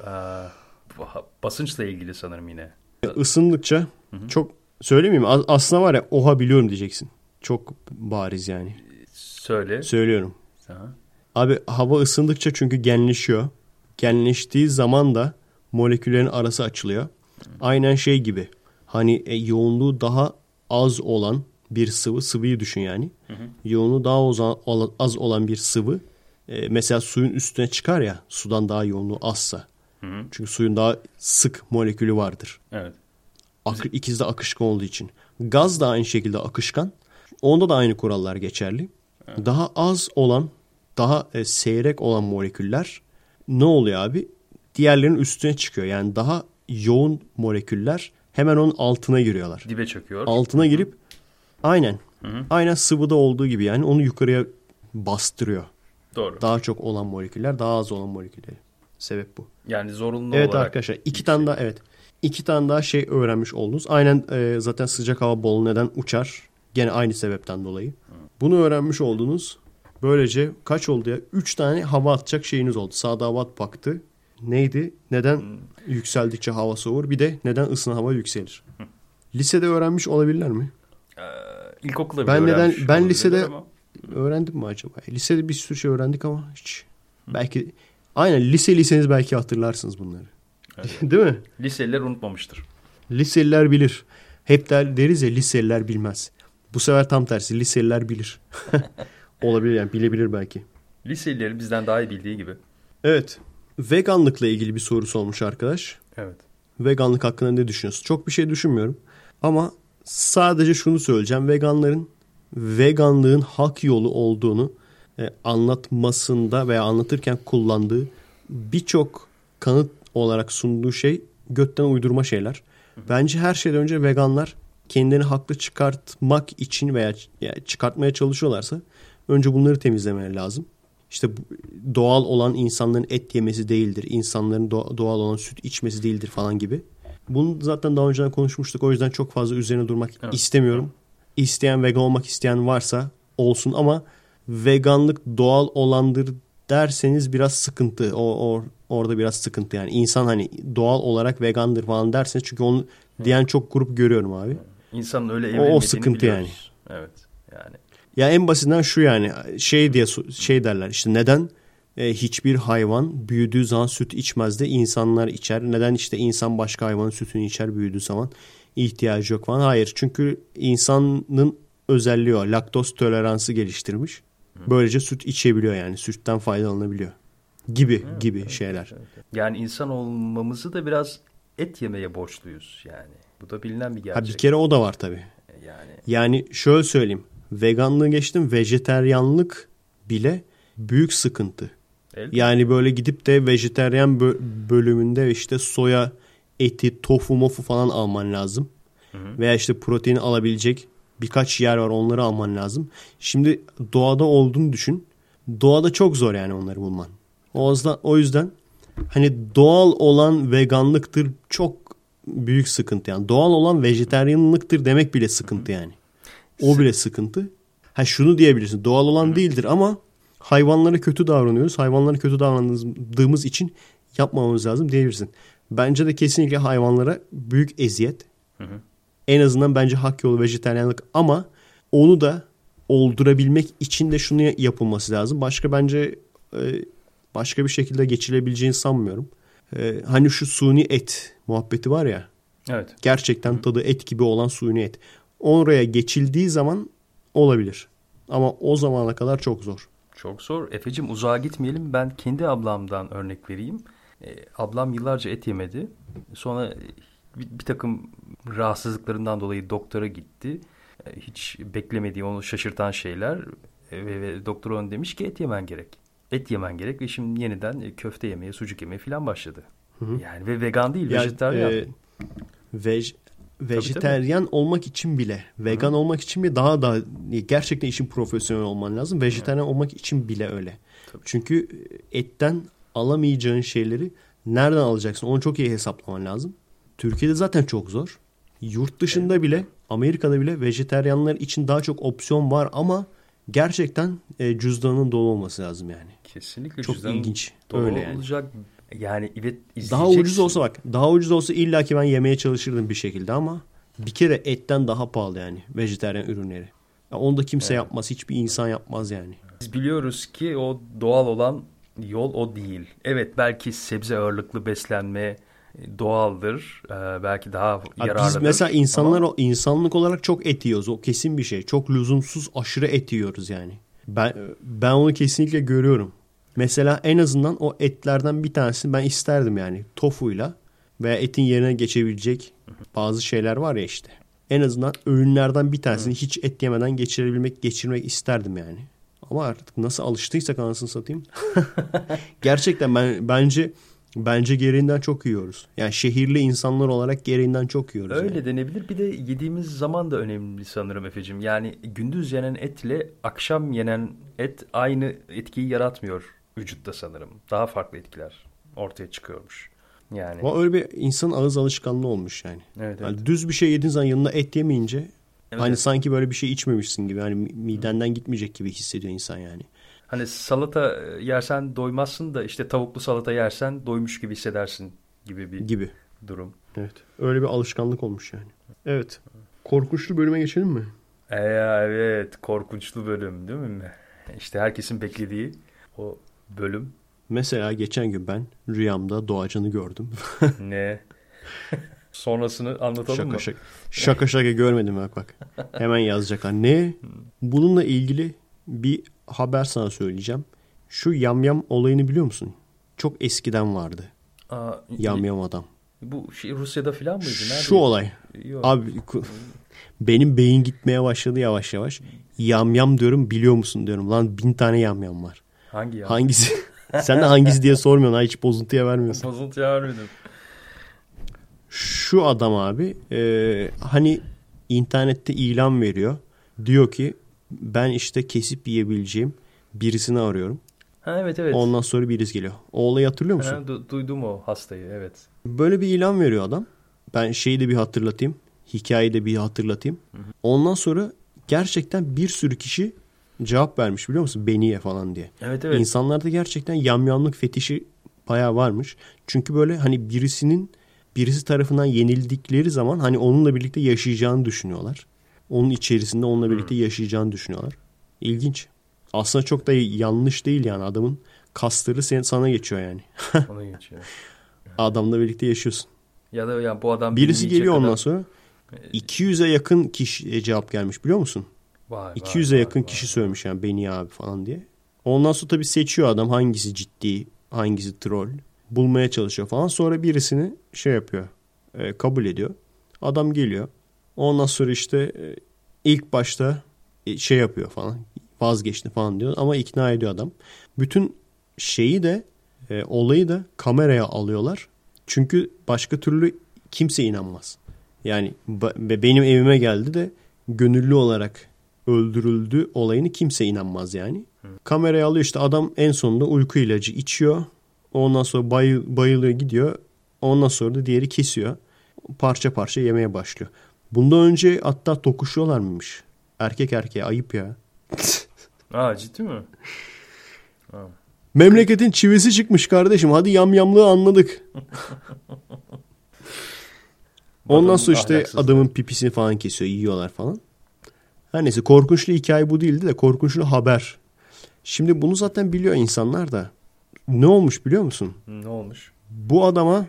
Basınçla ilgili sanırım yine. Isındıkça çok söylemeyeyim mi? Aslında var ya oha biliyorum diyeceksin. Çok bariz yani. Söyle. Söylüyorum. Aha. Abi hava ısındıkça çünkü genleşiyor. Genleştiği zaman da moleküllerin arası açılıyor. Aynen şey gibi. Hani e, yoğunluğu daha az olan bir sıvı. Sıvıyı düşün yani. Yoğunluğu daha az, az olan bir sıvı. E, mesela suyun üstüne çıkar ya sudan daha yoğunluğu azsa. Hı hı. Çünkü suyun daha sık molekülü vardır. Evet. Ak- İkisi de akışkan olduğu için. Gaz da aynı şekilde akışkan. Onda da aynı kurallar geçerli. Daha az olan, daha e, seyrek olan moleküller ne oluyor abi? Diğerlerinin üstüne çıkıyor. Yani daha yoğun moleküller hemen onun altına giriyorlar. Dibe çöküyor. Altına girip aynen aynen sıvıda olduğu gibi yani onu yukarıya bastırıyor. Doğru. Daha çok olan moleküller daha az olan molekülleri. Sebep bu. Yani zorunlu Evet olarak. arkadaşlar iki tane daha evet. iki tane daha şey öğrenmiş oldunuz. Aynen e, zaten sıcak hava bolu neden uçar? Gene aynı sebepten dolayı. Bunu öğrenmiş oldunuz. Böylece kaç oldu ya? Üç tane hava atacak şeyiniz oldu. Sadavat baktı. Neydi? Neden yükseldikçe hava soğur? Bir de neden ısınan hava yükselir? Lisede öğrenmiş olabilirler mi? Ee, ilkokulda Ben bile neden- öğrenmiş ben lisede- ama Öğrendim mi acaba? Lisede bir sürü şey öğrendik ama hiç. Belki aynen lise liseniz belki hatırlarsınız bunları. (laughs) Değil mi? liseliler unutmamıştır. Liseliler bilir. Hep der, deriz ya liseliler bilmez. Bu sefer tam tersi liseliler bilir. (laughs) Olabilir yani bilebilir belki. Liselilerin bizden daha iyi bildiği gibi. Evet. Veganlıkla ilgili bir soru sormuş arkadaş. Evet. Veganlık hakkında ne düşünüyorsun? Çok bir şey düşünmüyorum. Ama sadece şunu söyleyeceğim. Veganların veganlığın hak yolu olduğunu e, anlatmasında veya anlatırken kullandığı birçok kanıt olarak sunduğu şey götten uydurma şeyler. Bence her şeyden önce veganlar kendilerini haklı çıkartmak için veya çıkartmaya çalışıyorlarsa önce bunları temizlemeleri lazım. İşte doğal olan insanların et yemesi değildir. insanların doğa- doğal olan süt içmesi değildir falan gibi. Bunu zaten daha önceden konuşmuştuk. O yüzden çok fazla üzerine durmak Evet. istemiyorum. İsteyen vegan olmak isteyen varsa olsun ama veganlık doğal olandır derseniz biraz sıkıntı. O, o orada biraz sıkıntı yani. insan hani doğal olarak vegandır falan derseniz çünkü onu diyen çok grup görüyorum abi. İnsanın öyle O- o sıkıntı biliyoruz. Evet. Ya en basitinden şu yani şey diye şey derler işte neden e, hiçbir hayvan büyüdüğü zaman süt içmez de insanlar içer. Neden işte insan başka hayvanın sütünü içer büyüdüğü zaman ihtiyacı yok falan. Hayır çünkü insanın özelliği o laktoz toleransı geliştirmiş. Böylece süt içebiliyor yani sütten faydalanabiliyor gibi gibi şeyler. yani insan olmamızı da biraz et yemeye borçluyuz yani. Bu da bilinen bir Ha, gerçek. bir kere o da var tabii. Yani Yani şöyle söyleyeyim. Veganlığı geçtim. Vejeteryanlık bile büyük sıkıntı. elbette. Yani böyle gidip de vejeteryan bö- bölümünde işte soya eti, tofu, mofu falan alman lazım. Veya işte protein alabilecek birkaç yer var onları alman lazım. Şimdi doğada olduğunu düşün. Doğada çok zor yani onları bulman. O yüzden, o yüzden hani doğal olan veganlıktır çok büyük sıkıntı yani. Doğal olan vejeteryanlıktır demek bile sıkıntı yani. O bile sıkıntı. Ha şunu diyebilirsin. Doğal olan değildir ama hayvanlara kötü davranıyoruz. Hayvanlara kötü davrandığımız için yapmamamız lazım diyebilirsin. Bence de kesinlikle hayvanlara büyük eziyet. En azından bence hak yolu vejeteryanlık ama onu da oldurabilmek için de şunu yapılması lazım. Başka bence e, başka bir şekilde geçilebileceğini sanmıyorum. E, hani şu suni et muhabbeti var ya evet. gerçekten tadı et gibi olan suni et. Oraya geçildiği zaman olabilir. Ama o zamana kadar çok zor. Çok zor. Efe'cim uzağa gitmeyelim. Ben kendi ablamdan örnek vereyim. Ee, ablam yıllarca et yemedi. Sonra e, bir, bir takım rahatsızlıklarından dolayı doktora gitti. E, hiç beklemediği, onu şaşırtan şeyler. E, ve, ve doktor ona demiş ki et yemen gerek. Et yemen gerek ve şimdi yeniden e, köfte yemeye, sucuk yemeye falan başladı. Yani ve vegan değil, Yani, vejetaryen. e, vej, vejeteryan olmak için bile, vegan olmak için bile daha da gerçekten işin profesyonel olman lazım. Vejeteryan olmak için bile öyle. Çünkü etten alamayacağın şeyleri nereden alacaksın? Onu çok iyi hesaplaman lazım. Türkiye'de zaten çok zor. Yurt dışında bile, Amerika'da bile vejeteryanlar için daha çok opsiyon var ama gerçekten e, cüzdanın dolu olması lazım yani. Kesinlikle Çok cüzdanın ilginç. dolu Öyle yani. olacak. Yani evet Daha ucuz olsa bak. Daha ucuz olsa illaki ben yemeye çalışırdım bir şekilde ama bir kere etten daha pahalı yani vejetaryen ürünleri. Ya onu da kimse yapmaz. Hiçbir insan yapmaz yani. Biz biliyoruz ki o doğal olan yol o değil. Evet belki sebze ağırlıklı beslenme e, doğaldır. E, belki daha Abi yararlıdır. Biz mesela insanlar Ama insanlık olarak çok et yiyoruz. O kesin bir şey. Çok lüzumsuz aşırı et yiyoruz yani. Ben ben onu kesinlikle görüyorum. Mesela en azından o etlerden bir tanesini ben isterdim yani tofuyla veya etin yerine geçebilecek bazı şeyler var ya işte. En azından öğünlerden bir tanesini hiç et yemeden geçirebilmek, geçirmek isterdim yani. Ama artık nasıl alıştıysak anasını satayım. (laughs) Gerçekten ben bence bence gereğinden çok yiyoruz. Yani şehirli insanlar olarak gereğinden çok yiyoruz. Öyle yani. denebilir. Bir de yediğimiz zaman da önemli sanırım Efe'cim. Yani gündüz yenen etle akşam yenen et aynı etkiyi yaratmıyor vücutta sanırım. Daha farklı etkiler ortaya çıkıyormuş. Yani Ama öyle bir insan ağız alışkanlığı olmuş yani. evet, evet. Yani düz bir şey yediğin zaman yanında et yemeyince Evet, hani evet. sanki böyle bir şey içmemişsin gibi. Hani mi- midenden gitmeyecek gibi hissediyor insan yani. Hani salata yersen doymazsın da işte tavuklu salata yersen doymuş gibi hissedersin gibi bir Gibi. durum. Evet. Öyle bir alışkanlık olmuş yani. Evet. Korkunçlu bölüme geçelim mi? E, evet korkunçlu bölüm değil mi? İşte herkesin beklediği o bölüm Mesela geçen gün ben rüyamda doğacanı gördüm. (laughs) ne? Sonrasını anlatalım şaka mı? şaka. Şaka şaka görmedim bak bak. Hemen yazacaklar. Ne? Bununla ilgili bir haber sana söyleyeceğim. Şu yamyam olayını biliyor musun? Çok eskiden vardı. Aa, Yamyam adam. Bu şey Rusya'da falan mıydı? Nerede? Şu olay. Yok. Abi benim beyin gitmeye başladı yavaş yavaş. Yamyam diyorum biliyor musun diyorum. Lan bin tane yamyam var. Hangi ya? Hangisi? (laughs) Sen de hangisi diye sormuyorsun. Ha, hiç bozuntuya vermiyorsun. Bozuntuya vermedim. Şu adam abi e, hani internette ilan veriyor. Diyor ki ben işte kesip yiyebileceğim birisini arıyorum. Ha evet evet. Ondan sonra birisi geliyor. O olayı hatırlıyor musun? Ha, du- duydum o hastayı evet. Böyle bir ilan veriyor adam. Ben şeyi de bir hatırlatayım. Hikayeyi de bir hatırlatayım. Ondan sonra gerçekten bir sürü kişi cevap vermiş biliyor musun? Beniye falan diye. Evet evet. İnsanlarda gerçekten yamyamlık fetişi bayağı varmış. Çünkü böyle hani birisinin birisi tarafından yenildikleri zaman hani onunla birlikte yaşayacağını düşünüyorlar. Onun içerisinde onunla birlikte yaşayacağını düşünüyorlar. İlginç. Aslında çok da yanlış değil yani adamın kasları sen, sana geçiyor yani. (laughs) Onu geçiyor. Adamla birlikte yaşıyorsun. Ya da ya bu adam Birisi geliyor ondan kadar- sonra 200'e yakın kişi cevap gelmiş biliyor musun? Vay, vay, 200'e vay, yakın vay. kişi söylemiş yani beni abi falan diye. Ondan sonra tabii seçiyor adam hangisi ciddi, hangisi troll. Bulmaya çalışıyor falan. Sonra birisini şey yapıyor, e, kabul ediyor. Adam geliyor. Ondan sonra işte e, ilk başta e, şey yapıyor falan. Vazgeçti falan diyor ama ikna ediyor adam. Bütün şeyi de e, olayı da kameraya alıyorlar. Çünkü başka türlü kimse inanmaz. Yani benim evime geldi de gönüllü olarak öldürüldü olayını kimse inanmaz yani. Kameraya alıyor işte adam en sonunda uyku ilacı içiyor. Ondan sonra bayı- bayılıyor gidiyor. Ondan sonra da diğeri kesiyor. Parça parça yemeye başlıyor. Bundan önce hatta tokuşuyorlar mıymış? Erkek erkeğe ayıp ya. (laughs) Aa ciddi mi? Memleketin çivisi çıkmış kardeşim. Hadi yamyamlığı anladık. (laughs) Ondan sonra işte adamın pipisini falan kesiyor, yiyorlar falan. Her neyse korkunçlu hikaye bu değildi de korkunçlu haber. Şimdi bunu zaten biliyor insanlar da. Ne olmuş biliyor musun? Ne olmuş? Bu adama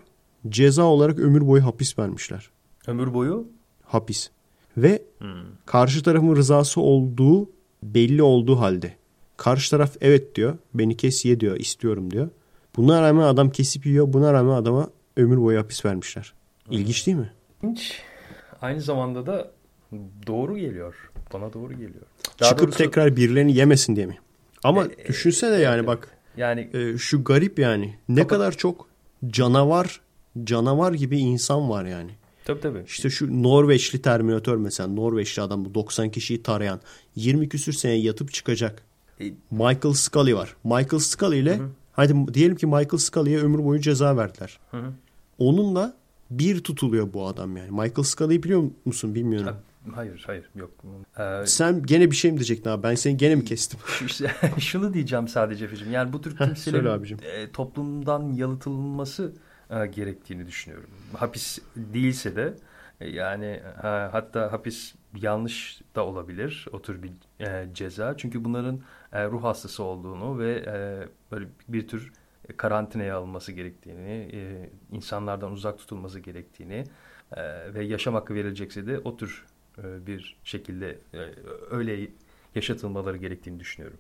ceza olarak ömür boyu hapis vermişler. Ömür boyu? Hapis. Ve Hmm. karşı tarafın rızası olduğu belli olduğu halde. Karşı taraf evet diyor. Beni kes ye diyor. istiyorum diyor. Buna rağmen adam kesip yiyor. Buna rağmen adama ömür boyu hapis vermişler. İlginç değil mi? Hiç. Aynı zamanda da doğru geliyor. Bana doğru geliyor. Daha Çıkıp doğrusu- tekrar birilerini yemesin diye mi? Ama E, düşünsene evet, yani evet. bak Yani e, şu garip yani. Ne Kapat- kadar çok canavar canavar gibi insan var yani. tabii tabii. İşte şu Norveçli Terminator mesela Norveçli adam bu 90 kişiyi tarayan 20 küsür sene yatıp çıkacak. E, Michael Scully var. Michael Scully ile hadi diyelim ki Michael Scully'ye ömür boyu ceza verdiler. Hı hı. Onunla bir tutuluyor bu adam yani. Michael Scully'yi biliyor musun bilmiyorum. Ha, Hayır hayır yok. Ee, Sen gene bir şey mi diyecektin abi? Ben seni gene mi kestim? (laughs) (laughs) şunu diyeceğim sadece Efe'cim. Yani bu tür kimselerin e, toplumdan yalıtılması e, gerektiğini düşünüyorum. Hapis değilse de e, yani ha, hatta hapis yanlış da olabilir o tür bir e, ceza. Çünkü bunların e, ruh hastası olduğunu ve e, böyle bir tür karantinaya alınması gerektiğini, e, insanlardan uzak tutulması gerektiğini e, ve yaşam hakkı verilecekse de o tür e, bir şekilde e, öyle yaşatılmaları gerektiğini düşünüyorum.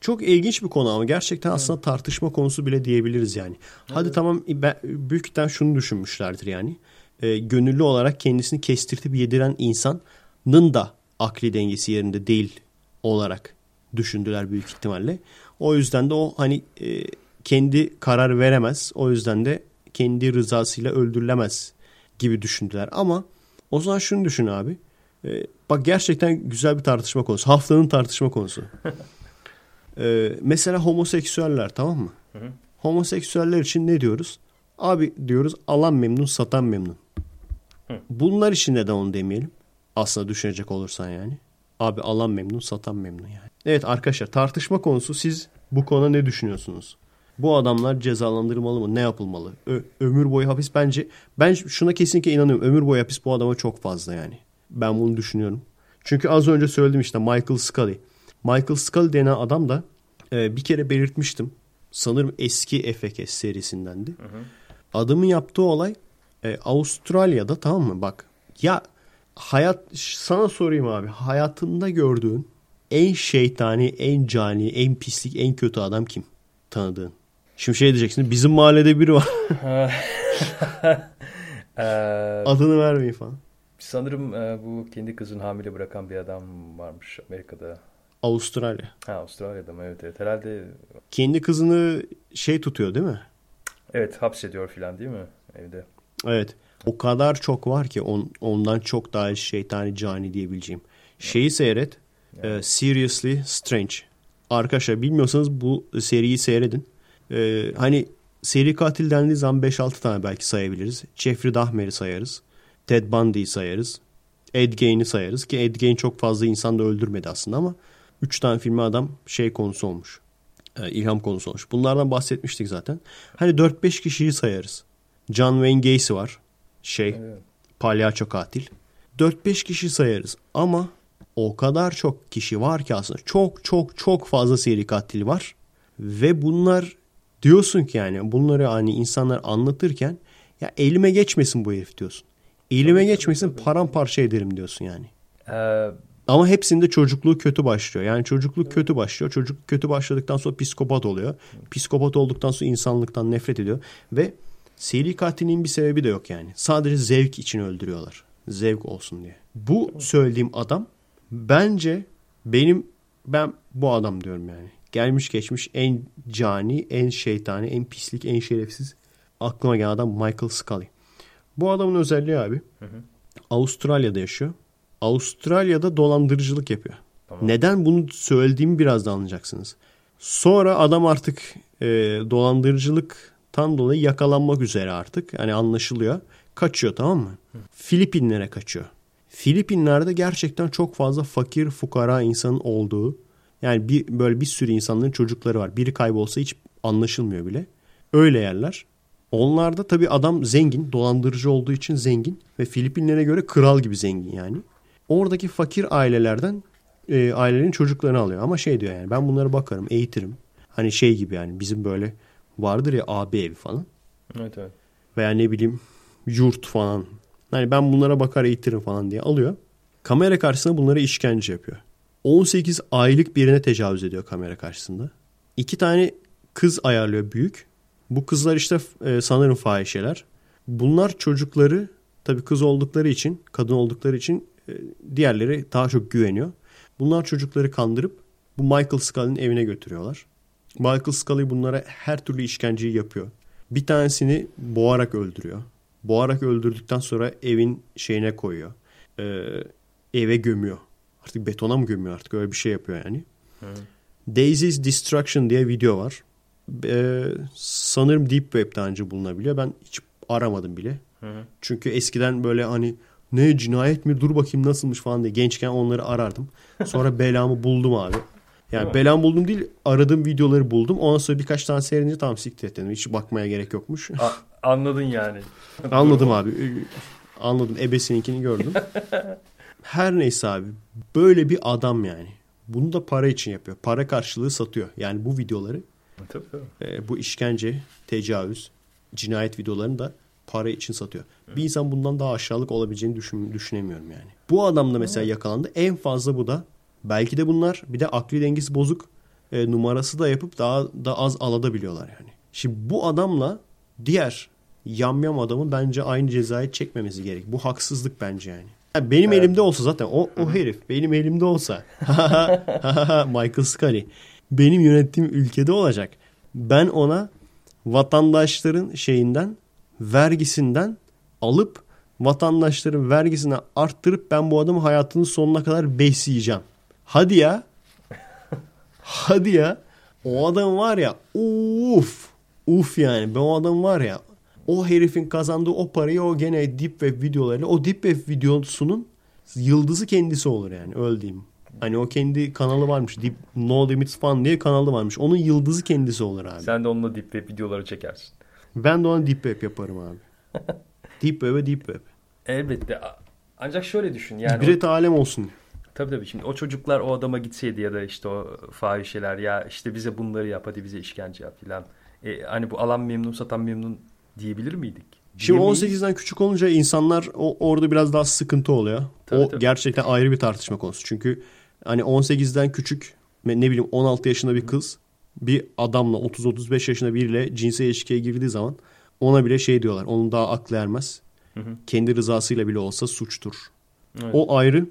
Çok ilginç bir konu ama gerçekten aslında tartışma konusu bile diyebiliriz yani. Hadi evet. tamam ben, büyükten şunu düşünmüşlerdir yani. E, gönüllü olarak kendisini kestirtip yediren insanın da akli dengesi yerinde değil olarak düşündüler büyük ihtimalle. O yüzden de o hani e, kendi karar veremez. O yüzden de kendi rızasıyla öldürülemez gibi düşündüler. Ama o zaman şunu düşün abi. E, bak gerçekten güzel bir tartışma konusu. Haftanın tartışma konusu. (laughs) e, mesela homoseksüeller tamam mı? Hı hı. Homoseksüeller için ne diyoruz? Abi diyoruz alan memnun satan memnun. Hı. Bunlar için neden onu demeyelim? Aslında düşünecek olursan yani. Abi alan memnun satan memnun yani. Evet arkadaşlar tartışma konusu siz bu konuda ne düşünüyorsunuz? Bu adamlar cezalandırılmalı mı? Ne yapılmalı? Ö- ömür boyu hapis bence ben şuna kesinlikle inanıyorum. Ömür boyu hapis bu adama çok fazla yani. Ben bunu düşünüyorum. Çünkü az önce söyledim işte Michael Scully. Michael Scully denen adam da e, bir kere belirtmiştim. Sanırım eski FKS serisindendi. Hı hı. Adamın yaptığı olay e, Avustralya'da tamam mı? Bak ya hayat sana sorayım abi. Hayatında gördüğün en şeytani, en cani, en pislik, en kötü adam kim? Tanıdığın. Şimdi şey diyeceksin. Bizim mahallede biri var. (laughs) Ee, (laughs) Adını vermeyin falan. Sanırım e, bu kendi kızını hamile bırakan bir adam varmış Amerika'da. Avustralya. Ha Avustralya'da mı? Evet, evet. Herhalde... Kendi kızını şey tutuyor değil mi? Evet hapsediyor filan değil mi evde? Evet. O kadar çok var ki on, ondan çok daha şeytani cani diyebileceğim. Şeyi seyret. Evet. E, Seriously Strange. Arkadaşlar bilmiyorsanız bu seriyi seyredin. Ee, hani seri katil dendiği zaman 5-6 tane belki sayabiliriz. Jeffrey Dahmer'i sayarız. Ted Bundy'yi sayarız. Ed Gein'i sayarız ki Ed Gein çok fazla insan da öldürmedi aslında ama 3 tane filmi adam şey konusu olmuş. E, ilham konusu olmuş. Bunlardan bahsetmiştik zaten. Hani 4-5 kişiyi sayarız. John Wayne Gacy var. Şey evet. palyaço katil. 4-5 kişi sayarız ama o kadar çok kişi var ki aslında çok çok çok fazla seri katil var. Ve bunlar diyorsun ki yani bunları hani insanlar anlatırken ya elime geçmesin bu herif diyorsun. Elime tabii, geçmesin tabii, tabii. paramparça ederim diyorsun yani. Ee, Ama hepsinde çocukluğu kötü başlıyor. Yani çocukluk evet. kötü başlıyor. Çocuk kötü başladıktan sonra psikopat oluyor. Psikopat olduktan sonra insanlıktan nefret ediyor. Ve seri katilin bir sebebi de yok yani. Sadece zevk için öldürüyorlar. Zevk olsun diye. Bu söylediğim adam bence benim ben bu adam diyorum yani gelmiş geçmiş en cani, en şeytani, en pislik, en şerefsiz aklıma gelen adam Michael Scully. Bu adamın özelliği abi hı hı. Avustralya'da yaşıyor. Avustralya'da dolandırıcılık yapıyor. Tamam. Neden bunu söylediğimi biraz da anlayacaksınız. Sonra adam artık e, dolandırıcılıktan dolayı yakalanmak üzere artık. Hani anlaşılıyor. Kaçıyor tamam mı? Hı. Filipinlere kaçıyor. Filipinler'de gerçekten çok fazla fakir fukara insanın olduğu yani bir böyle bir sürü insanların çocukları var. Biri kaybolsa hiç anlaşılmıyor bile. Öyle yerler. Onlarda tabii adam zengin, dolandırıcı olduğu için zengin ve Filipinlere göre kral gibi zengin yani. Oradaki fakir ailelerden e, ailenin çocuklarını alıyor. Ama şey diyor yani ben bunlara bakarım, eğitirim. Hani şey gibi yani bizim böyle vardır ya abi evi falan. Evet evet. Veya ne bileyim yurt falan. Hani ben bunlara bakar eğitirim falan diye alıyor. Kamera karşısında bunlara işkence yapıyor. 18 aylık birine tecavüz ediyor kamera karşısında. İki tane kız ayarlıyor büyük. Bu kızlar işte e, sanırım fahişeler. Bunlar çocukları tabii kız oldukları için, kadın oldukları için e, diğerleri daha çok güveniyor. Bunlar çocukları kandırıp bu Michael Scully'nin evine götürüyorlar. Michael Scully bunlara her türlü işkenceyi yapıyor. Bir tanesini boğarak öldürüyor. Boğarak öldürdükten sonra evin şeyine koyuyor. Ee, eve gömüyor. Artık betona mı gömüyor artık öyle bir şey yapıyor yani. Hı. Daisy's Destruction diye video var. Ee, sanırım Deep Web'den önce bulunabiliyor. Ben hiç aramadım bile. Hı. Çünkü eskiden böyle hani ne cinayet mi dur bakayım nasılmış falan diye gençken onları arardım. Sonra (laughs) belamı buldum abi. Yani belamı buldum değil aradığım videoları buldum. Ondan sonra birkaç tane seyredince tam siktir et dedim. Hiç bakmaya gerek yokmuş. A- anladın yani. (laughs) (laughs) Anladım abi. Anladım. Ebesininkini gördüm. Her neyse abi böyle bir adam yani. Bunu da para için yapıyor. Para karşılığı satıyor. Yani bu videoları Tabii, tabii. e, bu işkence, tecavüz, cinayet videolarını da para için satıyor. Bir insan bundan daha aşağılık olabileceğini düşün, düşünemiyorum yani. Bu adam da mesela yakalandı. En fazla bu da. Belki de bunlar bir de akli dengesi bozuk e, numarası da yapıp daha da az alabiliyorlar yani. Şimdi bu adamla diğer yamyam adamın bence aynı cezayı çekmemesi gerek. Bu haksızlık bence yani. Benim elimde olsa zaten o, o herif benim elimde olsa (laughs) Michael Scully benim yönettiğim ülkede olacak. Ben ona vatandaşların şeyinden vergisinden alıp vatandaşların vergisini arttırıp ben bu adamı hayatının sonuna kadar besleyeceğim. Hadi ya. (laughs) Hadi ya. O adam var ya uf. Uf yani. Ben o adam var ya o herifin kazandığı o parayı o gene deep web videolarıyla o deep web videosunun yıldızı kendisi olur yani diyeyim. Hani o kendi kanalı varmış. Deep No Limits Fun diye kanalı varmış. Onun yıldızı kendisi olur abi. Sen de onunla deep web videoları çekersin. Ben de ona deep web yaparım abi. (laughs) deep web'e deep web. Elbette. Ancak şöyle düşün yani. İbret alem olsun. Tabii tabii şimdi o çocuklar o adama gitseydi ya da işte o fahişeler ya işte bize bunları yap hadi bize işkence yap filan. E, hani bu alan memnun satan memnun diyebilir miydik? Şimdi Diyemeyiz. 18'den küçük olunca insanlar o, orada biraz daha sıkıntı oluyor. Tabii, o tabii. gerçekten ayrı bir tartışma konusu. Çünkü hani 18'den küçük ne bileyim 16 yaşında bir kız bir adamla 30-35 yaşında biriyle cinsel ilişkiye girdiği zaman ona bile şey diyorlar. Onun daha aklı ermez. Hı hı. Kendi rızasıyla bile olsa suçtur. Evet. O ayrı.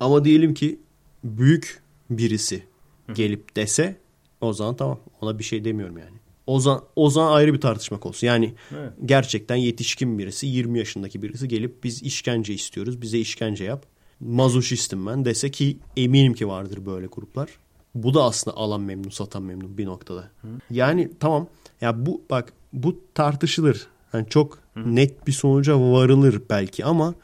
Ama diyelim ki büyük birisi gelip dese o zaman tamam. Ona bir şey demiyorum yani. O zaman, o zaman ayrı bir tartışma konusu. Yani Evet. gerçekten yetişkin birisi 20 yaşındaki birisi gelip biz işkence istiyoruz. Bize işkence yap. Mazoşistim ben dese ki eminim ki vardır böyle gruplar. Bu da aslında alan memnun satan memnun bir noktada. Yani tamam ya bu bak bu tartışılır. Yani çok net bir sonuca varılır belki ama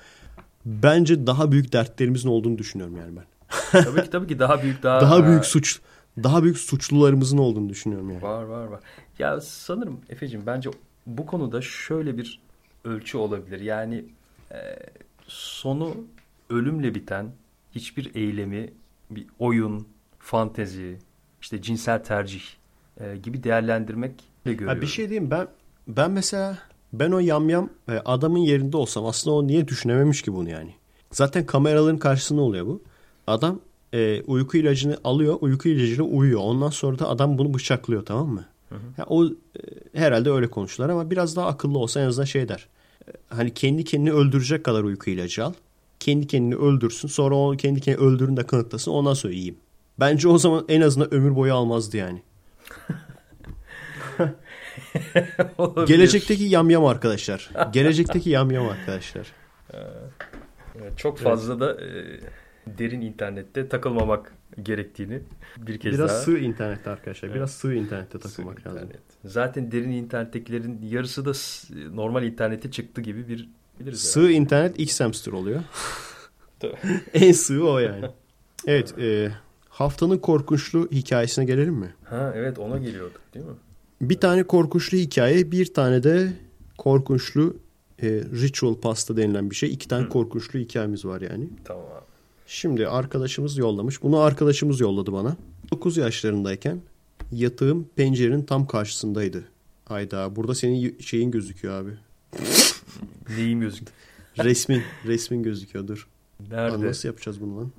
bence daha büyük dertlerimizin olduğunu düşünüyorum yani ben. tabii ki tabii ki daha büyük (laughs) daha Daha büyük suç daha büyük suçlularımızın olduğunu düşünüyorum yani. Var var var. Ya sanırım Efe'cim bence bu konuda şöyle bir ölçü olabilir. Yani e, sonu ölümle biten hiçbir eylemi bir oyun, fantezi, işte cinsel tercih e, gibi değerlendirmek de görüyorum. Ha bir şey diyeyim ben ben mesela ben o yamyam e, adamın yerinde olsam aslında o niye düşünememiş ki bunu yani. Zaten kameraların karşısında oluyor bu. Adam e, uyku ilacını alıyor, uyku ilacıyla uyuyor. Ondan sonra da adam bunu bıçaklıyor tamam mı? Ya o e, herhalde öyle konuştular ama biraz daha akıllı olsa en azından şey der. E, hani kendi kendini öldürecek kadar uyku ilacı al. Kendi kendini öldürsün. Sonra o kendi kendini öldürün de kanıtlasın. Ondan sonra yiyeyim. Bence o zaman en azından ömür boyu almazdı yani. (laughs) Gelecekteki yamyam arkadaşlar. Gelecekteki yamyam arkadaşlar. Evet, çok fazla da e, derin internette takılmamak gerektiğini bir kez Biraz daha sığ internette arkadaşlar. Evet. Biraz sığ internette Sığ takılmak lazım. internet. Zaten derin internettekilerin yarısı da normal internete çıktı gibi bir biliriz. Sığ internet X hamster oluyor. (laughs) En sığ o yani. (laughs) Evet. E, haftanın korkunçlu hikayesine gelelim mi? Ha evet ona geliyorduk değil mi? Bir tane korkunçlu hikaye, bir tane de korkunçlu e, ritual pasta denilen bir şey. İki tane korkunçlu hikayemiz var yani. Tamam abi. Şimdi arkadaşımız yollamış. Bunu arkadaşımız yolladı bana. 9 yaşlarındayken yatağım pencerenin tam karşısındaydı. Hayda burada senin şeyin gözüküyor abi. Neyim gözüktü? Resmin, resmin gözüküyor dur. Nerede? nasıl yapacağız bunu lan?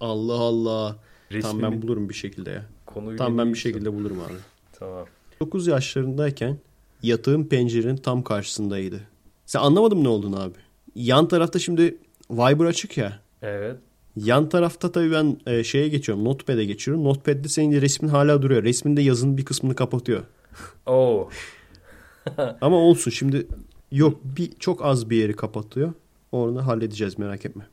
Allah Allah. Tamam ben bulurum bir şekilde ya. Konuyu Tamam ben bir şekilde bulurum abi. Tamam. 9 yaşlarındayken yatağım pencerenin tam karşısındaydı. Sen anlamadın mı ne olduğunu abi? Yan tarafta şimdi Viber açık ya. Evet. Yan tarafta tabii ben e, şeye geçiyorum. Notepad'e geçiyorum. Notepad'de senin resmin hala duruyor. Resminde yazının bir kısmını kapatıyor. (laughs) Oo. (laughs) Ama olsun şimdi yok bir çok az bir yeri kapatıyor. Onu halledeceğiz merak etme.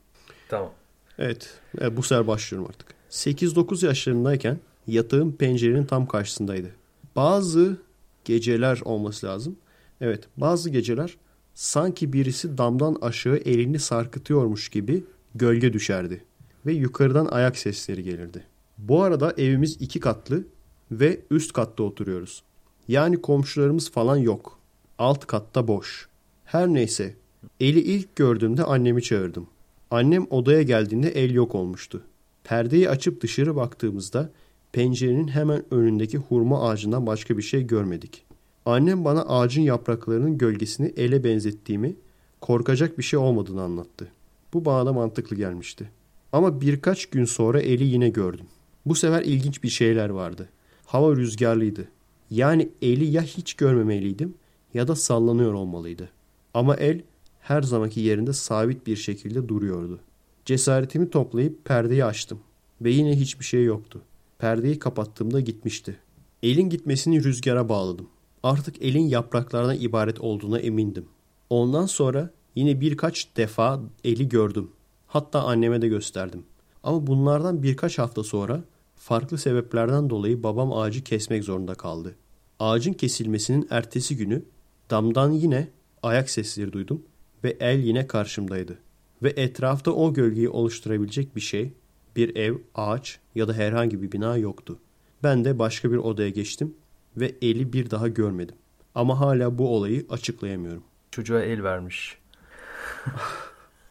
Tamam. Evet, evet bu sefer başlıyorum artık. 8-9 yaşlarındayken yatağım pencerenin tam karşısındaydı. Bazı geceler olması lazım. Evet, bazı geceler sanki birisi damdan aşağı elini sarkıtıyormuş gibi gölge düşerdi ve yukarıdan ayak sesleri gelirdi. Bu arada evimiz iki katlı ve üst katta oturuyoruz. Yani komşularımız falan yok. Alt katta boş. Her neyse, eli ilk gördüğümde annemi çağırdım. Annem odaya geldiğinde el yok olmuştu. Perdeyi açıp dışarı baktığımızda Pencerenin hemen önündeki hurma ağacından başka bir şey görmedik. Annem bana ağacın yapraklarının gölgesini ele benzettiğimi, korkacak bir şey olmadığını anlattı. Bu bana da mantıklı gelmişti. Ama birkaç gün sonra eli yine gördüm. Bu sefer ilginç bir şeyler vardı. Hava rüzgarlıydı. Yani eli ya hiç görmemeliydim ya da sallanıyor olmalıydı. Ama el her zamanki yerinde sabit bir şekilde duruyordu. Cesaretimi toplayıp perdeyi açtım ve yine hiçbir şey yoktu. Perdeyi kapattığımda gitmişti. Elin gitmesini rüzgara bağladım. Artık elin yapraklardan ibaret olduğuna emindim. Ondan sonra yine birkaç defa eli gördüm. Hatta anneme de gösterdim. Ama bunlardan birkaç hafta sonra farklı sebeplerden dolayı babam ağacı kesmek zorunda kaldı. Ağacın kesilmesinin ertesi günü damdan yine ayak sesleri duydum ve el yine karşımdaydı. Ve etrafta o gölgeyi oluşturabilecek bir şey, bir ev, ağaç ya da herhangi bir bina yoktu. Ben de başka bir odaya geçtim ve eli bir daha görmedim. Ama hala bu olayı açıklayamıyorum. Çocuğa el vermiş.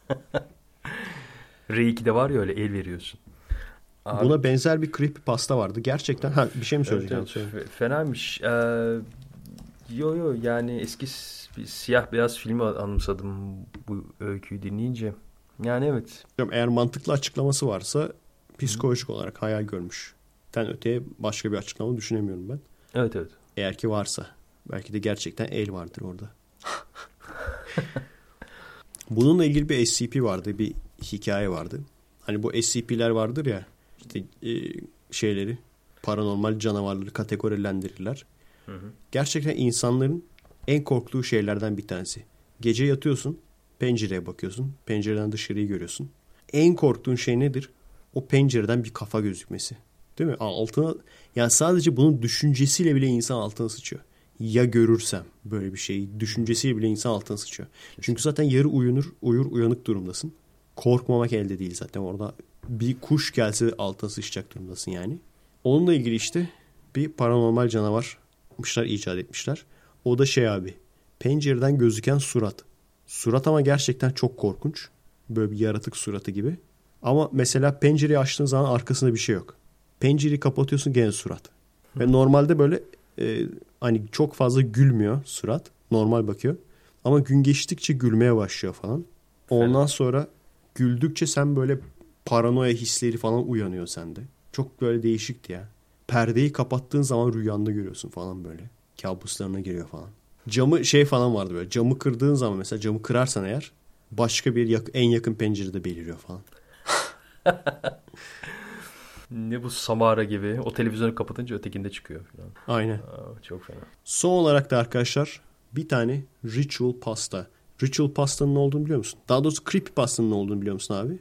(laughs) R2'de var ya öyle el veriyorsun. Abi, Buna benzer bir creepypasta vardı. Gerçekten ha bir şey mi söyleyeceksin? Evet, evet. Fenaymış. Ee, yo yo yani eski bir siyah beyaz filmi anımsadım bu öyküyü dinleyince. Yani evet. Eğer mantıklı açıklaması varsa psikolojik Hı. olarak hayal görmüş. Ten öteye başka bir açıklama düşünemiyorum ben. Evet evet. Eğer ki varsa. Belki de gerçekten el vardır orada. (laughs) Bununla ilgili bir SCP vardı. Bir hikaye vardı. Hani bu SCP'ler vardır ya işte e, şeyleri paranormal canavarları kategorilendirirler. Hı hı. Gerçekten insanların en korktuğu şeylerden bir tanesi. Gece yatıyorsun, pencereye bakıyorsun, pencereden dışarıyı görüyorsun. En korktuğun şey nedir? O pencereden bir kafa gözükmesi. Değil mi? Altına yani sadece bunun düşüncesiyle bile insan altına sıçıyor. Ya görürsem böyle bir şeyi düşüncesiyle bile insan altına sıçıyor. Çünkü zaten yarı uyunur, uyur uyanık durumdasın. Korkmamak elde değil zaten orada bir kuş gelse altına sıçacak durumdasın yani. Onunla ilgili işte bir paranormal canavarmışlar icat etmişler. O da şey abi pencereden gözüken surat. Surat ama gerçekten çok korkunç. Böyle bir yaratık suratı gibi. Ama mesela pencereyi açtığın zaman arkasında bir şey yok. Pencereyi kapatıyorsun gene surat. Ve normalde böyle e, hani çok fazla gülmüyor surat. Normal bakıyor. Ama gün geçtikçe gülmeye başlıyor falan. Ondan sonra güldükçe sen böyle paranoya hisleri falan uyanıyor sende. Çok böyle değişikti ya. Perdeyi kapattığın zaman rüyanda görüyorsun falan böyle. Kabuslarına giriyor falan. Camı şey falan vardı böyle. Camı kırdığın zaman mesela camı kırarsan eğer başka bir yak en yakın pencerede beliriyor falan. (laughs) ne bu Samara gibi. O televizyonu kapatınca ötekinde çıkıyor falan. Aynen. Aa, çok fena. Son olarak da arkadaşlar bir tane ritual pasta. Ritual pastanın ne olduğunu biliyor musun? Daha doğrusu creepy pastanın ne olduğunu biliyor musun abi?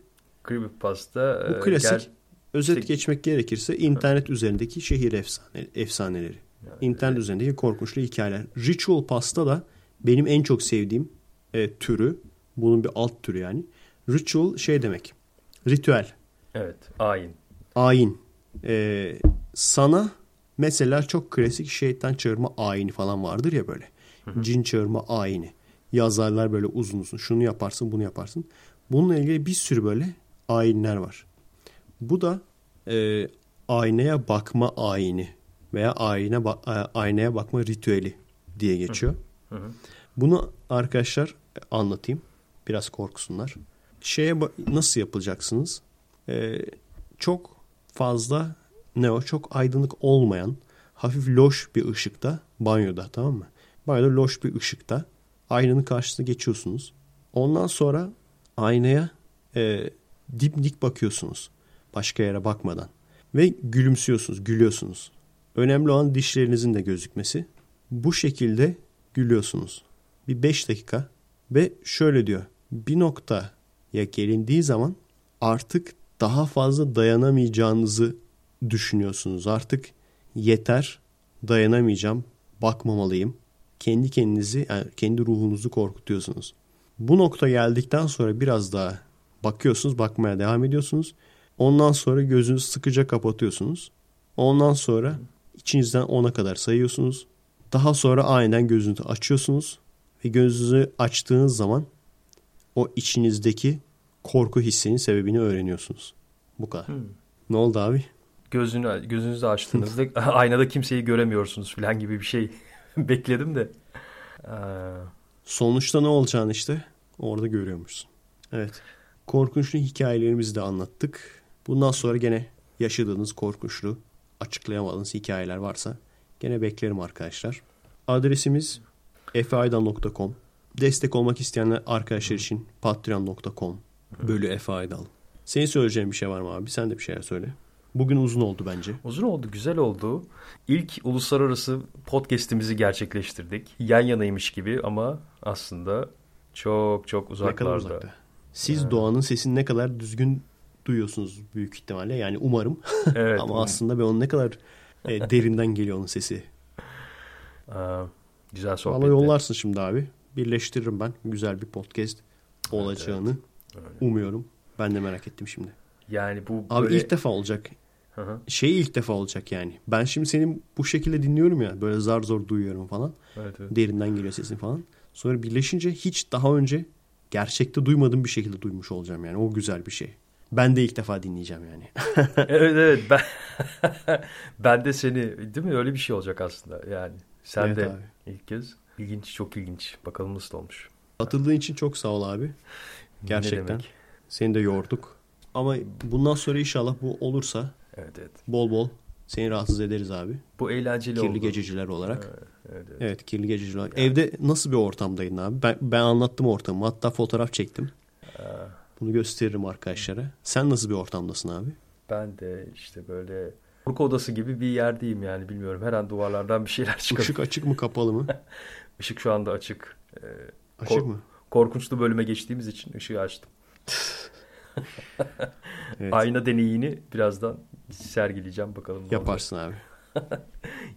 Creepypasta. Bu e, klasik. Gel... Özet geçmek gerekirse internet üzerindeki şehir efsane, efsaneleri. Yani, internet evet. üzerindeki korkunçlu hikayeler. Ritual pasta da benim en çok sevdiğim e, türü. Bunun bir alt türü yani. Ritual şey demek. Ritüel. Evet. Ayin. Ayin. Ee, sana mesela çok klasik şeytan çağırma ayini falan vardır ya böyle. Cin çağırma ayini. Yazarlar böyle uzun uzun. Şunu yaparsın bunu yaparsın. Bununla ilgili bir sürü böyle ayinler var. Bu da e, aynaya bakma ayini veya ayine ba- aynaya bakma ritüeli diye geçiyor. Hı hı. Bunu arkadaşlar anlatayım. Biraz korkusunlar. Şeye nasıl yapacaksınız? Ee, çok fazla ne o çok aydınlık olmayan hafif loş bir ışıkta banyoda tamam mı? Banyoda loş bir ışıkta aynanın karşısına geçiyorsunuz. Ondan sonra aynaya e, dipnik bakıyorsunuz. Başka yere bakmadan. Ve gülümsüyorsunuz, gülüyorsunuz. Önemli olan dişlerinizin de gözükmesi. Bu şekilde gülüyorsunuz. Bir 5 dakika ve şöyle diyor. Bir noktaya gelindiği zaman artık daha fazla dayanamayacağınızı düşünüyorsunuz. Artık yeter, dayanamayacağım, bakmamalıyım. Kendi kendinizi, yani kendi ruhunuzu korkutuyorsunuz. Bu nokta geldikten sonra biraz daha bakıyorsunuz, bakmaya devam ediyorsunuz. Ondan sonra gözünüzü sıkıca kapatıyorsunuz. Ondan sonra içinizden 10'a kadar sayıyorsunuz. Daha sonra aniden gözünüzü açıyorsunuz. Ve gözünüzü açtığınız zaman o içinizdeki korku hissinin sebebini öğreniyorsunuz. Bu kadar. Hmm. Ne oldu abi? gözünü gözünüzü açtığınızda (laughs) aynada kimseyi göremiyorsunuz falan gibi bir şey (laughs) bekledim de. Ee, Sonuçta ne olacağını işte orada görüyormuşsun. Evet. Korkunçlu hikayelerimizi de anlattık. Bundan sonra gene yaşadığınız korkunçlu, açıklayamadığınız hikayeler varsa gene beklerim arkadaşlar. Adresimiz efeaydan.com Destek olmak isteyenler arkadaşlar için patreon.com bölü efeaydan. Senin söyleyeceğin bir şey var mı abi? Sen de bir şeyler söyle. Bugün uzun oldu bence. Uzun oldu, güzel oldu. İlk uluslararası podcast'imizi gerçekleştirdik. Yan yanaymış gibi ama aslında çok çok Ne kadar uzaklarda. uzakta. Siz doğanın sesini ne kadar düzgün duyuyorsunuz büyük ihtimalle. Yani umarım. (laughs) Evet. Ama aslında ben onun ne kadar e, derinden geliyor onun sesi. Aa, güzel sohbet. Valla yollarsın şimdi abi. Birleştiririm ben. Güzel bir podcast olacağını umuyorum. Ben de merak ettim şimdi. Yani bu Abi böyle... ilk defa olacak. Hı hı. Şey ilk defa olacak yani. Ben şimdi seni bu şekilde dinliyorum ya. Böyle zar zor duyuyorum falan. Evet, evet. Derinden geliyor sesin falan. Sonra birleşince hiç daha önce gerçekte duymadığım bir şekilde duymuş olacağım yani. O güzel bir şey. Ben de ilk defa dinleyeceğim yani. (laughs) evet evet ben (laughs) ben de seni değil mi öyle bir şey olacak aslında yani sen Evet de abi. ilk kez ilginç çok ilginç bakalım nasıl olmuş Atıldığın için çok sağ ol abi. Gerçekten. Seni de yorduk. Ama bundan sonra inşallah bu olursa evet evet bol bol seni rahatsız ederiz abi. bu eğlenceli Kirli oldu gececiler olarak. evet, evet, evet. Evet kirli gececiler olarak. Evde nasıl bir ortamdaydın abi? Ben, ben anlattım ortamı. Hatta fotoğraf çektim. Bunu gösteririm arkadaşlara. Sen nasıl bir ortamdasın abi? ben de işte böyle korku odası gibi bir yerdeyim yani bilmiyorum her an duvarlardan bir şeyler çıkıyor Işık açık mı kapalı mı? (laughs) Işık şu anda açık Ee, Açık mı? Korkunçlu bölüme geçtiğimiz için ışığı açtım (laughs) Evet. ayna deneyini birazdan sergileyeceğim bakalım ne olacak. Yaparsın abi. (laughs)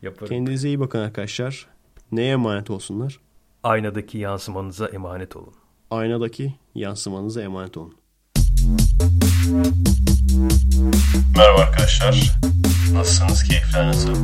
yaparım Kendinize iyi bakın arkadaşlar. Neye emanet olsunlar? aynadaki yansımanıza emanet olun Aynadaki yansımanıza emanet olun. Merhaba arkadaşlar. Nasılsınız? Keyifler nasıl?